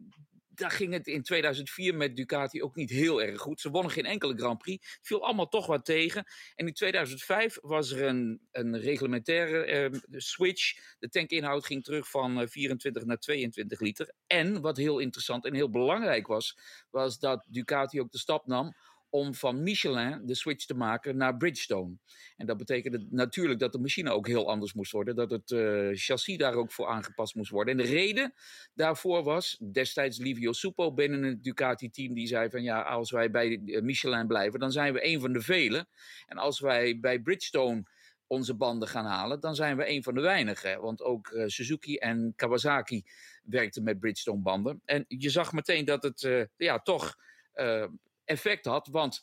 daar ging het in 2004 met Ducati ook niet heel erg goed. Ze wonnen geen enkele Grand Prix. Het viel allemaal toch wat tegen. En in 2005 was er een, een reglementaire eh, switch. De tankinhoud ging terug van 24 eh, naar 22 liter. En wat heel interessant en heel belangrijk was, was dat Ducati ook de stap nam om van Michelin de switch te maken naar Bridgestone. En dat betekende natuurlijk dat de machine ook heel anders moest worden. Dat het uh, chassis daar ook voor aangepast moest worden. En de reden daarvoor was destijds Livio Supo binnen het Ducati-team. Die zei van ja, als wij bij eh, Michelin blijven, dan zijn we een van de velen. En als wij bij Bridgestone onze banden gaan halen, dan zijn we een van de weinigen. Want ook uh, Suzuki en Kawasaki werkten met Bridgestone banden. En je zag meteen dat het ja, toch effect had. Want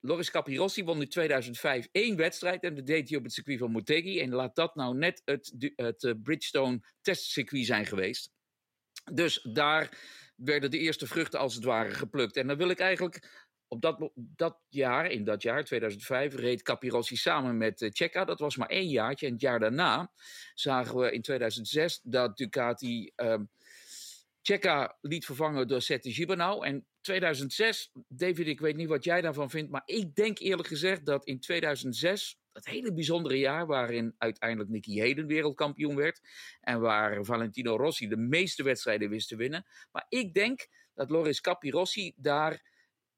Loris Capirossi won in 2005 één wedstrijd en dat deed hij op het circuit van Motegi. En laat dat nou net het, het uh, Bridgestone testcircuit zijn geweest. Dus daar werden de eerste vruchten als het ware geplukt. En dan wil ik eigenlijk op dat, dat jaar, in dat jaar, 2005, reed Capirossi samen met uh, Checa. Dat was maar één jaartje. En het jaar daarna zagen we in 2006 dat Ducati uh, Checa liet vervangen door Sette Gibernau. En 2006, David, ik weet niet wat jij daarvan vindt, maar ik denk eerlijk gezegd dat in 2006, dat hele bijzondere jaar waarin uiteindelijk Nicky Heden wereldkampioen werd en waar Valentino Rossi de meeste wedstrijden wist te winnen, maar ik denk dat Loris Capirossi daar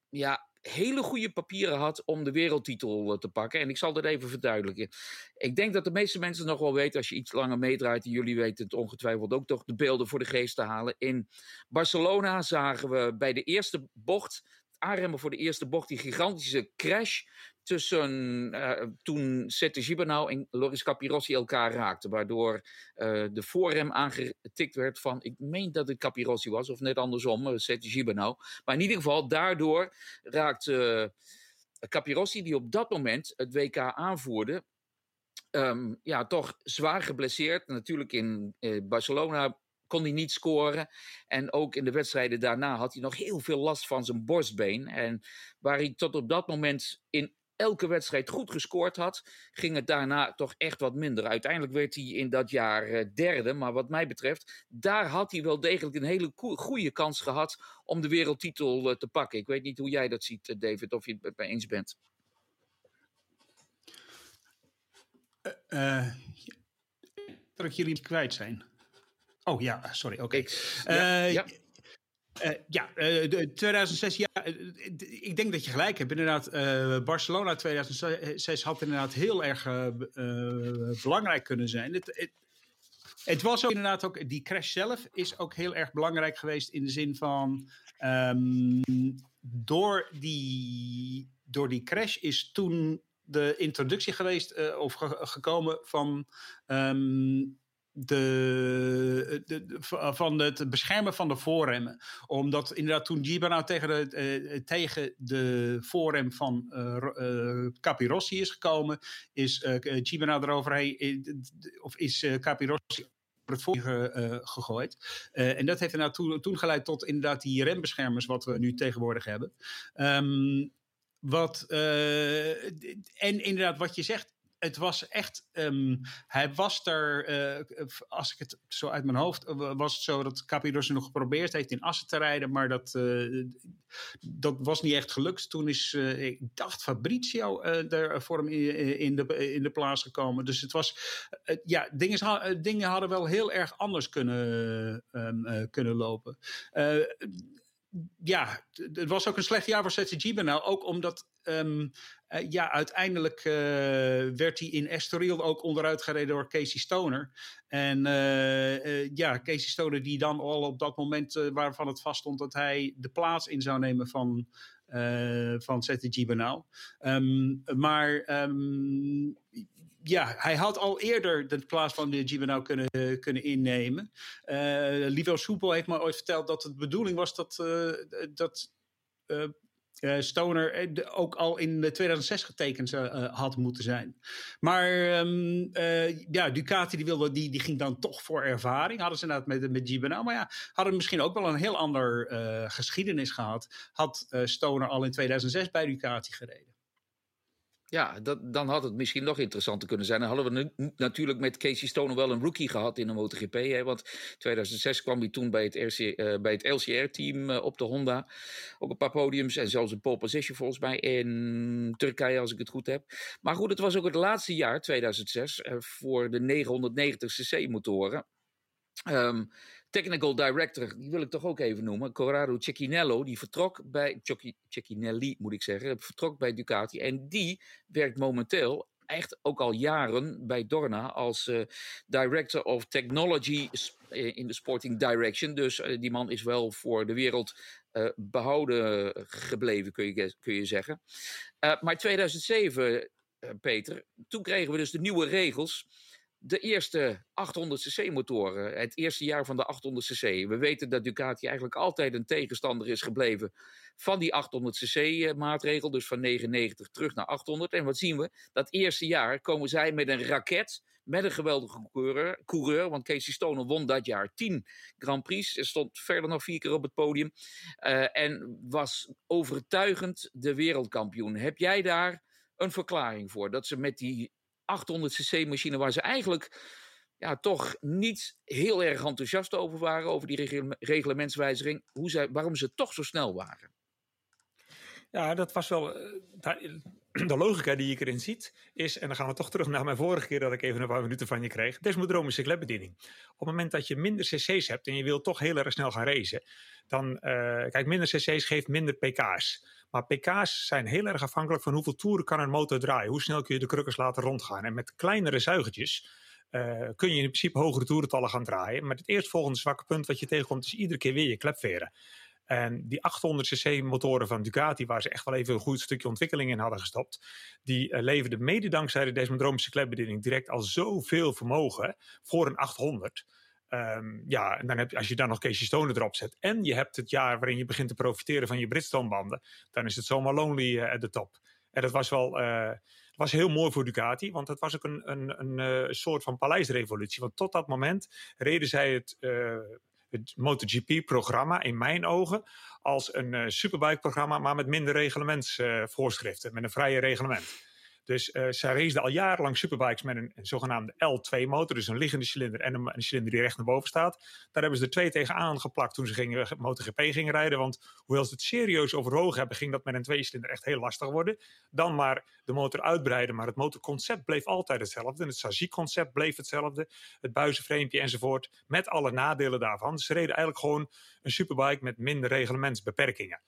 ja, hele goede papieren had om de wereldtitel eh, te pakken. En ik zal dat even verduidelijken. Ik denk dat de meeste mensen nog wel weten, als je iets langer meedraait, en jullie weten het ongetwijfeld ook toch, de beelden voor de geest te halen. In Barcelona zagen we bij de eerste bocht, aanremmen voor de eerste bocht, die gigantische crash tussen uh, toen Sette Gibernau en Loris Capirossi elkaar raakten. Waardoor uh, de voorrem aangetikt werd van, ik meen dat het Capirossi was, of net andersom, uh, Sette Gibernau. Maar in ieder geval, daardoor raakte Capirossi, die op dat moment het WK aanvoerde, um, ja, toch zwaar geblesseerd. Natuurlijk in Barcelona kon hij niet scoren. En ook in de wedstrijden daarna had hij nog heel veel last van zijn borstbeen. En waar hij tot op dat moment in elke wedstrijd goed gescoord had, ging het daarna toch echt wat minder. Uiteindelijk werd hij in dat jaar uh, derde, maar wat mij betreft, daar had hij wel degelijk een hele goede kans gehad om de wereldtitel uh, te pakken. Ik weet niet hoe jij dat ziet, uh, David, of je het met mij eens bent. dat ik jullie kwijt zijn. Oh ja, sorry. Oké. Okay. Ja, ja. Uh, ja, uh, 2006, ja, ik denk dat je gelijk hebt. Inderdaad, Barcelona 2006 had inderdaad heel erg belangrijk kunnen zijn. Het, het, was ook inderdaad ook, die crash zelf is ook heel erg belangrijk geweest in de zin van, um, door, die, door die crash is toen de introductie geweest of ge gekomen van um, de, de, de, van het beschermen van de voorremmen. Omdat inderdaad toen Gibana tegen de, uh, tegen de voorrem van uh, Capirossi is gekomen, is Gibana eroverheen, of is Capirossi het voor gegooid. En dat heeft inderdaad toen, toen geleid tot inderdaad die rembeschermers wat we nu tegenwoordig hebben. Um, wat, en inderdaad wat je zegt, het was echt. Um, hij was er. Uh, als ik het zo uit mijn hoofd. was het zo dat Capirossi nog geprobeerd heeft in Assen te rijden. Maar dat, uh, dat was niet echt gelukt. Toen is. Ik dacht Fabrizio er voor hem in, in, de, in de plaats gekomen. Dus het was. ja, dingen, dingen hadden wel heel erg anders kunnen, um, kunnen lopen ja, het was ook een slecht jaar voor ZCG nou. Ook omdat um, uh, ja, uiteindelijk uh, werd hij in Estoril ook onderuit gereden door Casey Stoner. En uh, ja, Casey Stoner die dan al op dat moment waarvan het vaststond dat hij de plaats in zou nemen van, van ZTG Benau. Um, maar um, ja, hij had al eerder de plaats van de Gibernau kunnen, kunnen innemen. Uh, Soepel heeft me ooit verteld dat het de bedoeling was dat, uh, dat uh, Stoner ook al in 2006 getekend had moeten zijn. Maar um, ja, Ducati die, wilde, die, die ging dan toch voor ervaring. Hadden ze inderdaad met, met. Maar ja, hadden misschien ook wel een heel ander geschiedenis gehad. Had Stoner al in 2006 bij Ducati gereden. Ja, dat, dan had het misschien nog interessanter kunnen zijn. Dan hadden we nu, natuurlijk met Casey Stoner wel een rookie gehad in de MotoGP. Hè, want 2006 kwam hij toen bij het, RC, uh, bij het LCR-team uh, op de Honda. Ook een paar podiums en zelfs een pole position volgens mij in Turkije, als ik het goed heb. Maar goed, het was ook het laatste jaar, 2006, uh, voor de 990cc-motoren. Um, technical director, die wil ik toch ook even noemen, Corrado Cecchinello, die vertrok bij, Cecchinelli moet ik zeggen, vertrok bij Ducati. En die werkt momenteel echt ook al jaren bij Dorna als uh, Director of Technology in de Sporting Direction. Dus uh, die man is wel voor de wereld behouden gebleven, kun je, kun je zeggen. maar 2007, Peter, toen kregen we dus de nieuwe regels de eerste 800cc motoren, het eerste jaar van de 800cc. We weten dat Ducati eigenlijk altijd een tegenstander is gebleven van die 800cc eh, maatregel, dus van 99 terug naar 800. En wat zien we? Dat eerste jaar komen zij met een raket, met een geweldige coureur, coureur want Casey Stoner won dat jaar 10 Grand Prix, stond verder nog vier keer op het podium uh, en was overtuigend de wereldkampioen. Heb jij daar een verklaring voor dat ze met die 800cc machine waar ze eigenlijk ja, toch niet heel erg enthousiast over waren, over die reglementswijziging, hoe zij, waarom ze toch zo snel waren. Ja, dat was wel. Eh, *clears throat* de logica die ik erin ziet is, en dan gaan we toch terug naar mijn vorige keer dat ik even een paar minuten van je kreeg, desmodromische klepbediening. Op het moment dat je minder cc's hebt en je wilt toch heel erg snel gaan racen, dan, uh, kijk, minder cc's geeft minder pk's. Maar pk's zijn heel erg afhankelijk van hoeveel toeren kan een motor draaien. Hoe snel kun je de krukkers laten rondgaan. En met kleinere zuigertjes uh, kun je in principe hogere toerentallen gaan draaien. Maar het eerstvolgende zwakke punt wat je tegenkomt is iedere keer weer je klepveren. En die 800cc motoren van Ducati, waar ze echt wel even een goed stukje ontwikkeling in hadden gestopt, die uh, leverden mede dankzij de desmodromische klepbediening direct al zoveel vermogen voor een 800. Um, ja, en dan heb als je dan nog Casey Stoner erop zet en je hebt het jaar waarin je begint te profiteren van je Bridgestone-banden, dan is het zomaar lonely uh, at the top. En dat was wel uh, was heel mooi voor Ducati, want het was ook een, een, een soort van paleisrevolutie. Want tot dat moment reden zij het, het MotoGP-programma, in mijn ogen, als een superbike-programma, maar met minder reglementsvoorschriften, met een vrije reglement. Dus uh, zij al jarenlang superbikes met een, zogenaamde L2-motor, dus een liggende cilinder en een, cilinder die recht naar boven staat. Daar hebben ze er twee tegenaan geplakt toen ze gingen, MotoGP gingen rijden. Want hoewel ze het serieus overwogen hebben, ging dat met een tweecilinder echt heel lastig worden. Dan maar de motor uitbreiden, maar het motorconcept bleef altijd hetzelfde. En het chassis-concept bleef hetzelfde, het buizenframepje enzovoort, met alle nadelen daarvan. Ze reden eigenlijk gewoon een superbike met minder reglementsbeperkingen.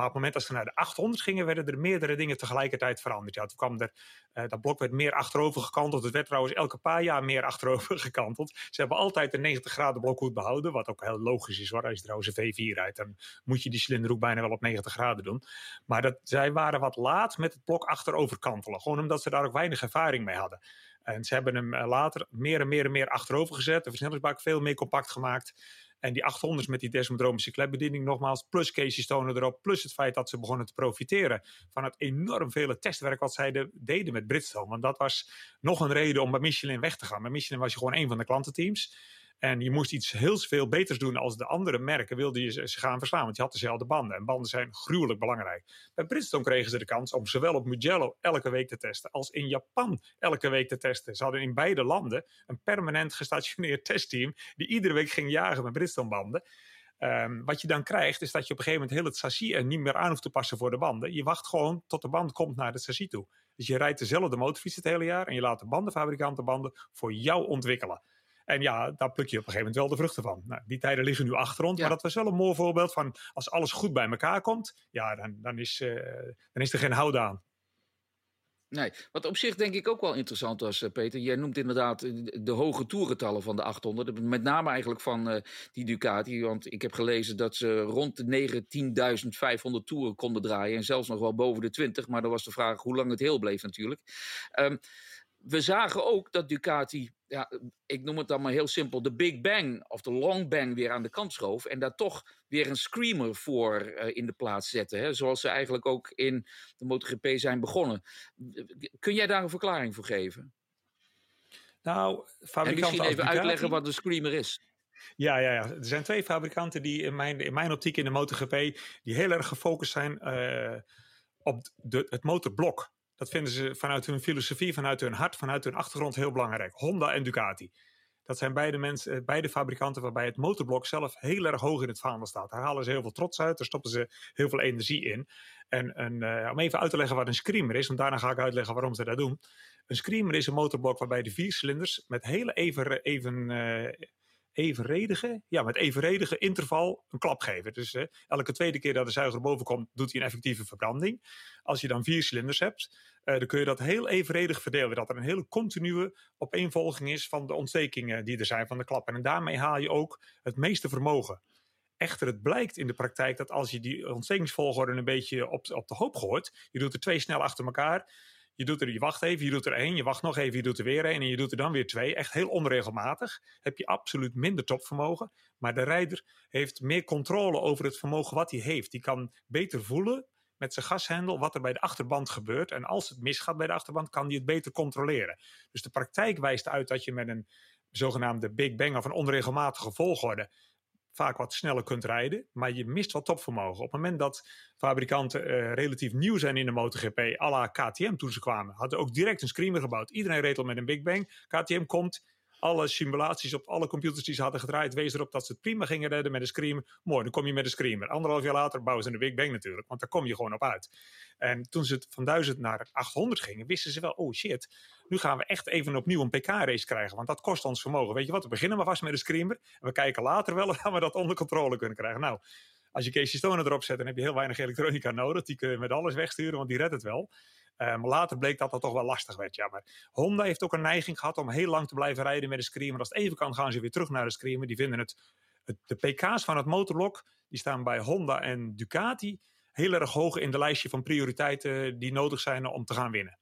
Maar op het moment dat ze naar de 800 gingen, werden er meerdere dingen tegelijkertijd veranderd. Ja, toen kwam er, uh, dat blok werd meer achterover gekanteld. Het werd trouwens elke paar jaar meer *laughs* achterover gekanteld. Ze hebben altijd een 90 graden blokhoed behouden. Wat ook heel logisch is hoor. Als je trouwens een V4 rijdt, dan moet je die cilinder ook bijna wel op 90 graden doen. Maar dat, zij waren wat laat met het blok achterover kantelen. Gewoon omdat ze daar ook weinig ervaring mee hadden. En ze hebben hem eh, later meer en meer en meer achterover gezet. De versnellingsbak veel meer compact gemaakt. En die 800's met die desmodromische klepbediening nogmaals, plus Casey Stoner erop, plus het feit dat ze begonnen te profiteren van het enorm vele testwerk wat zij de, deden met Bridgestone. Want dat was nog een reden om bij Michelin weg te gaan. Bij Michelin was je gewoon een van de klantenteams. En je moest iets heel veel beters doen als de andere merken wilde je ze gaan verslaan. Want je had dezelfde banden. En banden zijn gruwelijk belangrijk. Bij Bridgestone kregen ze de kans om zowel op Mugello elke week te testen. als in Japan elke week te testen. Ze hadden in beide landen een permanent gestationeerd *laughs* testteam. die iedere week ging jagen met Bridgestone banden. Um, wat je dan krijgt, is dat je op een gegeven moment heel het chassis er niet meer aan hoeft te passen voor de banden. Je wacht gewoon tot de band komt naar het chassis toe. Dus je rijdt dezelfde motorfiets het hele jaar en je laat de bandenfabrikanten banden voor jou ontwikkelen. En ja, daar pluk je op een gegeven moment wel de vruchten van. Nou, die tijden liggen nu achter ons. Maar dat was wel een mooi voorbeeld van als alles goed bij elkaar komt, ja, dan, dan, is, uh, dan is er geen houden aan. Nee, wat op zich denk ik ook wel interessant was, uh, Peter. Jij noemt inderdaad de hoge toerentallen van de 800. Met name eigenlijk van uh, die Ducati. Want ik heb gelezen dat ze rond de 19.500 toeren konden draaien. En zelfs nog wel boven de 20. Maar dan was de vraag hoe lang het heel bleef natuurlijk. Um, we zagen ook dat Ducati, ja, ik noem het dan maar heel simpel, de Big Bang of de Long Bang weer aan de kant schoof. En daar toch weer een screamer voor uh, in de plaats zette. Hè, zoals ze eigenlijk ook in de MotoGP zijn begonnen. Kun jij daar een verklaring voor geven? Nou, fabrikanten en misschien even Ducati, uitleggen wat een screamer is. Ja, ja, ja, er zijn twee fabrikanten die in mijn, in mijn optiek in de MotoGP... die heel erg gefocust zijn uh, op de, het motorblok. Dat vinden ze vanuit hun filosofie, vanuit hun hart, vanuit hun achtergrond heel belangrijk. Honda en Ducati. Dat zijn beide, mensen, eh, beide fabrikanten waarbij het motorblok zelf heel erg hoog in het vaandel staat. Daar halen ze heel veel trots uit, daar stoppen ze heel veel energie in. En uh, om even uit te leggen wat een screamer is, want daarna ga ik uitleggen waarom ze dat doen. Een screamer is een motorblok waarbij de vier cilinders met hele even, even uh, evenredige, ja, met evenredige interval een klap geven. Dus elke tweede keer dat de zuiger boven komt, doet hij een effectieve verbranding. Als je dan vier cilinders hebt, uh, dan kun je dat heel evenredig verdelen. Dat er een hele continue opeenvolging is van de ontstekingen die er zijn van de klap. En daarmee haal je ook het meeste vermogen. Echter, het blijkt in de praktijk dat als je die ontstekingsvolgorde een beetje op, op de hoop gooit, je doet er twee snel achter elkaar, je, doet er, je wacht even, je doet er één, je wacht nog even, je doet er weer één en je doet er dan weer twee. Echt heel onregelmatig. Heb je absoluut minder topvermogen. Maar de rijder heeft meer controle over het vermogen wat hij heeft. Die kan beter voelen met zijn gashendel wat er bij de achterband gebeurt. En als het misgaat bij de achterband, kan hij het beter controleren. Dus de praktijk wijst uit dat je met een zogenaamde Big Bang of een onregelmatige volgorde vaak wat sneller kunt rijden, maar je mist wat topvermogen. Op het moment dat fabrikanten uh, relatief nieuw zijn in de MotoGP, à la KTM toen ze kwamen, hadden ook direct een screamer gebouwd. Iedereen reed al met een Big Bang. KTM komt, alle simulaties op alle computers die ze hadden gedraaid, wees erop dat ze het prima gingen redden met een screamer. Mooi, dan kom je met een screamer. Anderhalf jaar later bouwen ze een Big Bang natuurlijk, want daar kom je gewoon op uit. En toen ze het van 1000 naar 800 gingen, wisten ze wel, oh shit, nu gaan we echt even opnieuw een PK-race krijgen, want dat kost ons vermogen. Weet je wat, we beginnen maar vast met een screamer en we kijken later wel *laughs* of we dat onder controle kunnen krijgen. Nou, als je Casey Stoner erop zet, dan heb je heel weinig elektronica nodig. Die kun je met alles wegsturen, want die redt het wel. Maar later bleek dat dat toch wel lastig werd. Ja, maar Honda heeft ook een neiging gehad om heel lang te blijven rijden met een screamer. Als het even kan, gaan ze weer terug naar de screamer. Die vinden het, het de pk's van het motorblok, die staan bij Honda en Ducati heel erg hoog in de lijstje van prioriteiten die nodig zijn om te gaan winnen.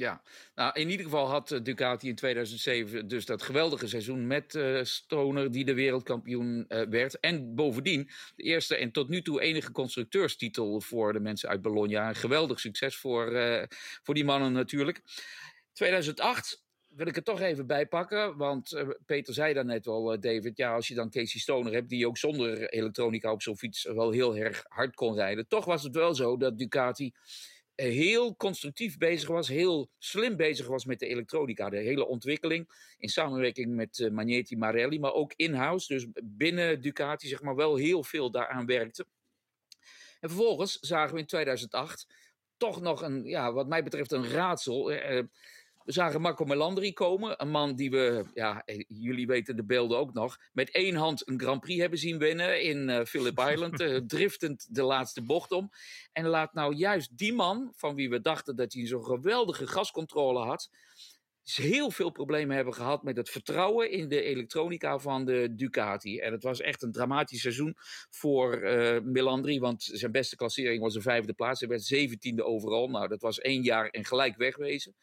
Ja, nou in ieder geval had eh, Ducati in 2007 dus dat geweldige seizoen met uh, Stoner die de wereldkampioen uh, werd. En bovendien de eerste en tot nu toe enige constructeurstitel voor de mensen uit Bologna. Een geweldig succes voor, voor die mannen natuurlijk. 2008 wil ik het toch even bijpakken, want Peter zei daarnet wel, uh, David, ja, als je dan Casey Stoner hebt, die ook zonder elektronica op zo'n fiets wel heel erg hard kon rijden. Toch was het wel zo dat Ducati heel constructief bezig was, heel slim bezig was met de elektronica. De hele ontwikkeling in samenwerking met uh, Magneti Marelli, maar ook in-house, dus binnen Ducati zeg maar wel heel veel daaraan werkte. En vervolgens zagen we in 2008 toch nog een, ja, wat mij betreft een raadsel. Uh, we zagen Marco Melandri komen. Een man die we, ja, eh, jullie weten de beelden ook nog, met één hand een Grand Prix hebben zien winnen in uh, Phillip *laughs* Island. uh, driftend de laatste bocht om. En laat nou juist die man, van wie we dachten dat hij zo'n geweldige gascontrole had, heel veel problemen hebben gehad met het vertrouwen in de elektronica van de Ducati. En het was echt een dramatisch seizoen voor uh, Melandri, want zijn beste klassering was een vijfde plaats. Hij werd zeventiende overal. Nou, dat was één jaar en gelijk wegwezen.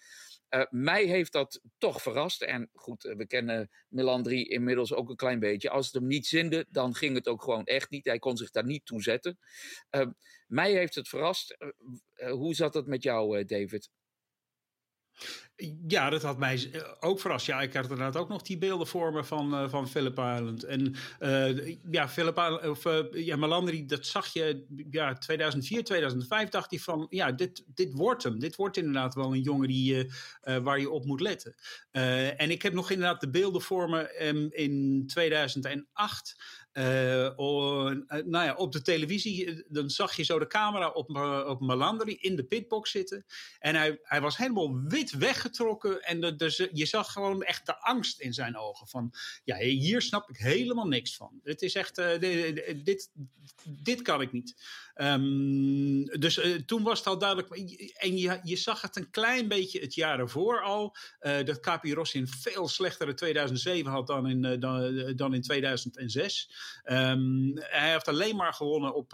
Uh, mij heeft dat toch verrast. En goed, we kennen Melandri inmiddels ook een klein beetje. Als het hem niet zinde, dan ging het ook gewoon echt niet. Hij kon zich daar niet toe zetten. Uh, mij heeft het verrast. Uh, hoe zat het met jou, David? Ja, dat had mij ook verrast. Ja, ik had inderdaad ook nog die beelden voor me van, uh, van Philip Island. En uh, ja, Philip Island, of ja, Melandri, dat zag je ja, 2004, 2005 dacht hij van, ja, dit, dit wordt hem. Dit wordt inderdaad wel een jongen die, waar je op moet letten. en ik heb nog inderdaad de beelden voor me um, in 2008. Uh, oh, nou ja, op de televisie, dan zag je zo de camera op, op Melandri in de pitbox zitten. En hij, hij was helemaal wit weggetrokken. En de, de, je zag gewoon echt de angst in zijn ogen. Van, ja, hier snap ik helemaal niks van. Het is echt, dit, dit kan ik niet. Um, dus uh, toen was het al duidelijk. En je, je zag het een klein beetje het jaar ervoor al. Uh, dat Capirossi een veel slechtere 2007 had dan in, uh, dan, dan in 2006. Um, hij heeft alleen maar gewonnen op,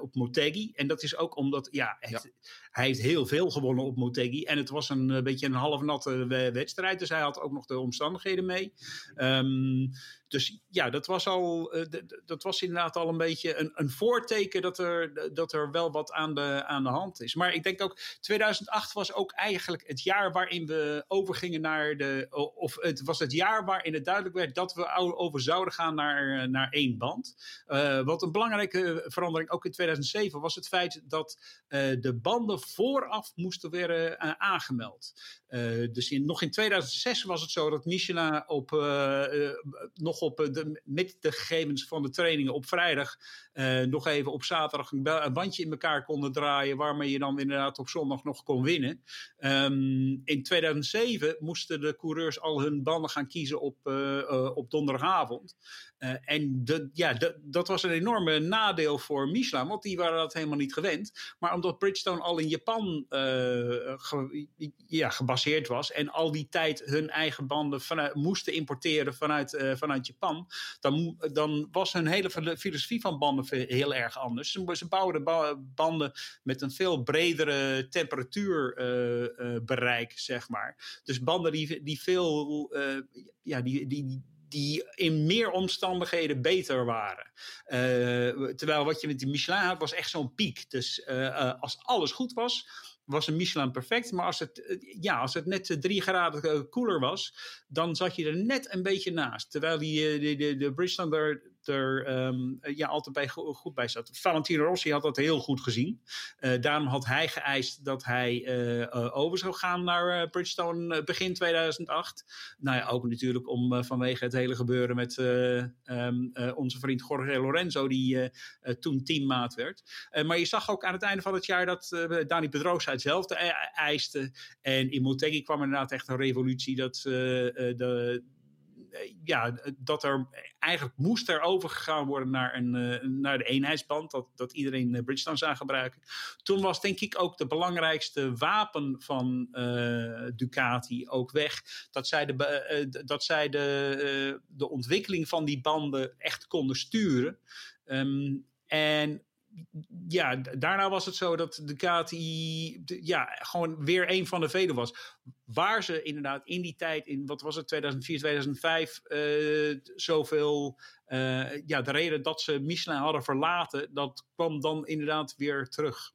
op Motegi. En dat is ook omdat, ja, hij heeft heel veel gewonnen op Motegi. En het was een beetje een half natte wedstrijd. Dus hij had ook nog de omstandigheden mee. Um, dus ja, dat was, al, uh, dat was inderdaad al een beetje een, een voorteken dat er, dat er wel wat aan de, aan de hand is. Maar ik denk ook, 2008 was ook eigenlijk het jaar waarin we overgingen naar de. Of het was het jaar waarin het duidelijk werd dat we over zouden gaan naar, naar één band. Wat een belangrijke verandering ook in 2007 was het feit dat de banden vooraf moesten worden aangemeld. dus in, nog in 2006 was het zo dat Michelin op nog op eh, de, met de gegevens van de trainingen op vrijdag uh, nog even op zaterdag een, bandje in elkaar konden draaien, waarmee je dan inderdaad op zondag nog kon winnen. Um, in 2007 moesten de coureurs al hun banden gaan kiezen op, uh, op donderdagavond. En de, ja, dat was een enorme nadeel voor Michelin, want die waren dat helemaal niet gewend. Maar omdat Bridgestone al in Japan ja, gebaseerd was en al die tijd hun eigen banden vanuit, moesten importeren vanuit, vanuit Japan, dan, dan was hun hele filosofie van banden heel erg anders. Ze, de banden met een veel bredere temperatuurbereik, uh, uh, zeg maar. Dus banden die, veel, uh, ja, die, die, die in meer omstandigheden beter waren. terwijl wat je met die Michelin had, was echt zo'n piek. Dus als alles goed was, was een Michelin perfect. Maar als het, ja, als het net drie graden koeler was, dan zat je er net een beetje naast. Terwijl die, de, de, de Bridgestone er um, ja, altijd bij, goed bij zat. Valentino Rossi had dat heel goed gezien. Uh, daarom had hij geëist dat hij uh, over zou gaan naar Bridgestone begin 2008. Nou ja, ook natuurlijk om vanwege het hele gebeuren met um, onze vriend Jorge Lorenzo, die toen teammaat werd. maar je zag ook aan het einde van het jaar dat Dani Pedrosa hetzelfde e-, eiste. En in Motegi kwam inderdaad echt een revolutie dat de eh, ja, dat er eigenlijk moest er overgegaan worden naar, een, naar de eenheidsband. Dat, dat iedereen Bridgestone zou gebruiken. Toen was denk ik ook de belangrijkste wapen van Ducati ook weg. Dat zij, de, dat zij de, de ontwikkeling van die banden echt konden sturen. Um, en ja, daarna was het zo dat Ducati ja, gewoon weer een van de velen was. Waar ze inderdaad in die tijd, in wat was het, 2004, 2005, uh, zoveel. Uh, ja, de reden dat ze Michelin hadden verlaten, dat kwam dan inderdaad weer terug.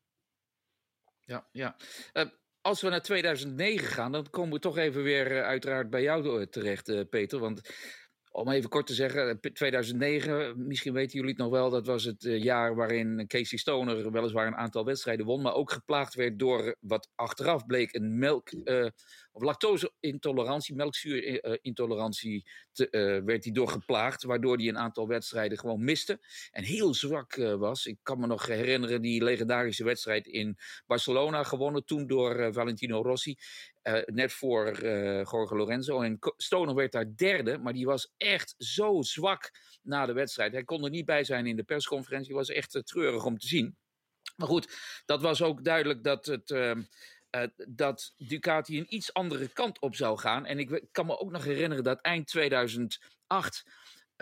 Ja, ja. Uh, als we naar 2009 gaan, dan komen we toch even weer uiteraard bij jou terecht, Peter. Want om even kort te zeggen, 2009, misschien weten jullie het nog wel, dat was het eh, jaar waarin Casey Stoner weliswaar een aantal wedstrijden won, maar ook geplaagd werd door wat achteraf bleek een melk- of lactose-intolerantie, melkzuurintolerantie, te, uh, werd hij door geplaagd, waardoor hij een aantal wedstrijden gewoon miste en heel zwak was. Ik kan me nog herinneren die legendarische wedstrijd in Barcelona gewonnen, toen door Valentino Rossi. Net voor uh, Jorge Lorenzo. En Stoner werd daar derde, maar die was echt zo zwak na de wedstrijd. Hij kon er niet bij zijn in de persconferentie. was echt treurig om te zien. Maar goed, dat was ook duidelijk dat, het, ehm, dat Ducati een iets andere kant op zou gaan. En ik kan me ook nog herinneren dat eind 2008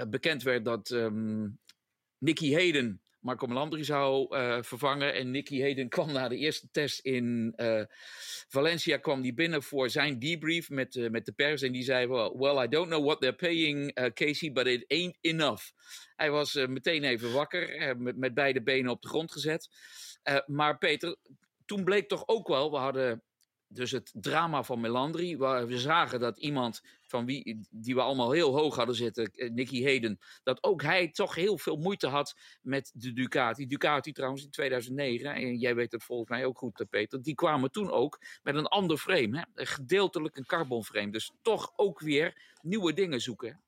bekend werd dat um, Nicky Hayden Marco Melandri zou uh, vervangen. En Nicky Hayden kwam na de eerste test in Valencia kwam die binnen voor zijn debrief met, met de pers. En die zei, well, well I don't know what they're paying Casey, but it ain't enough. Hij was meteen even wakker, met, met beide benen op de grond gezet. maar Peter, toen bleek toch ook wel, we hadden dus het drama van Melandri, waar we zagen dat iemand van wie die we allemaal heel hoog hadden zitten, eh, Nicky Hayden, dat ook hij toch heel veel moeite had met de Ducati. Ducati trouwens in 2009, en jij weet het volgens mij ook goed, eh, Peter, die kwamen toen ook met een ander frame, hè? gedeeltelijk een carbon frame. Dus toch ook weer nieuwe dingen zoeken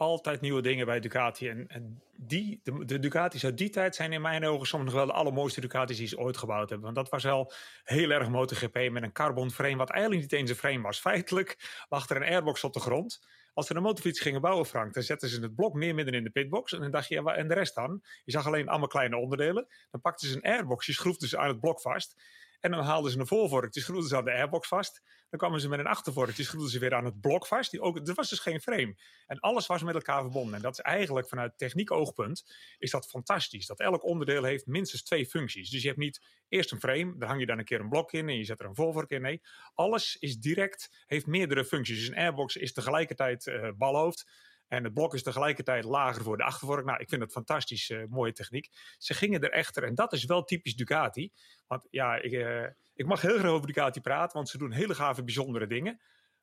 altijd nieuwe dingen bij Ducati. En, die, de, Ducati's uit die tijd zijn in mijn ogen soms nog wel de allermooiste Ducati's die ze ooit gebouwd hebben. Want dat was wel heel erg MotoGP met een carbon frame, wat eigenlijk niet eens een frame was. Feitelijk lag er een airbox op de grond. Als ze een motorfiets gingen bouwen, Frank, dan zetten ze het blok meer midden in de pitbox. En dan dacht je, en de rest dan? Je zag alleen allemaal kleine onderdelen. Dan pakten ze een airbox, je schroefden ze aan het blok vast. En dan haalden ze een voorvork, die schroefden ze aan de airbox vast. Dan kwamen ze met een achtervork, die schroefden ze weer aan het blok vast. Die ook, er was dus geen frame. En alles was met elkaar verbonden. En dat is eigenlijk vanuit techniek oogpunt is dat fantastisch. Dat elk onderdeel heeft minstens twee functies. Dus je hebt niet eerst een frame, daar hang je dan een keer een blok in en je zet er een voorvork in. Nee, alles is direct, heeft meerdere functies. Dus een airbox is tegelijkertijd uh, balhoofd. En het blok is tegelijkertijd lager voor de achtervork. Nou, ik vind het fantastisch uh, mooie techniek. Ze gingen er echter, en dat is wel typisch Ducati. Want ja, ik, uh, ik mag heel graag over Ducati praten, want ze doen hele gave, bijzondere dingen.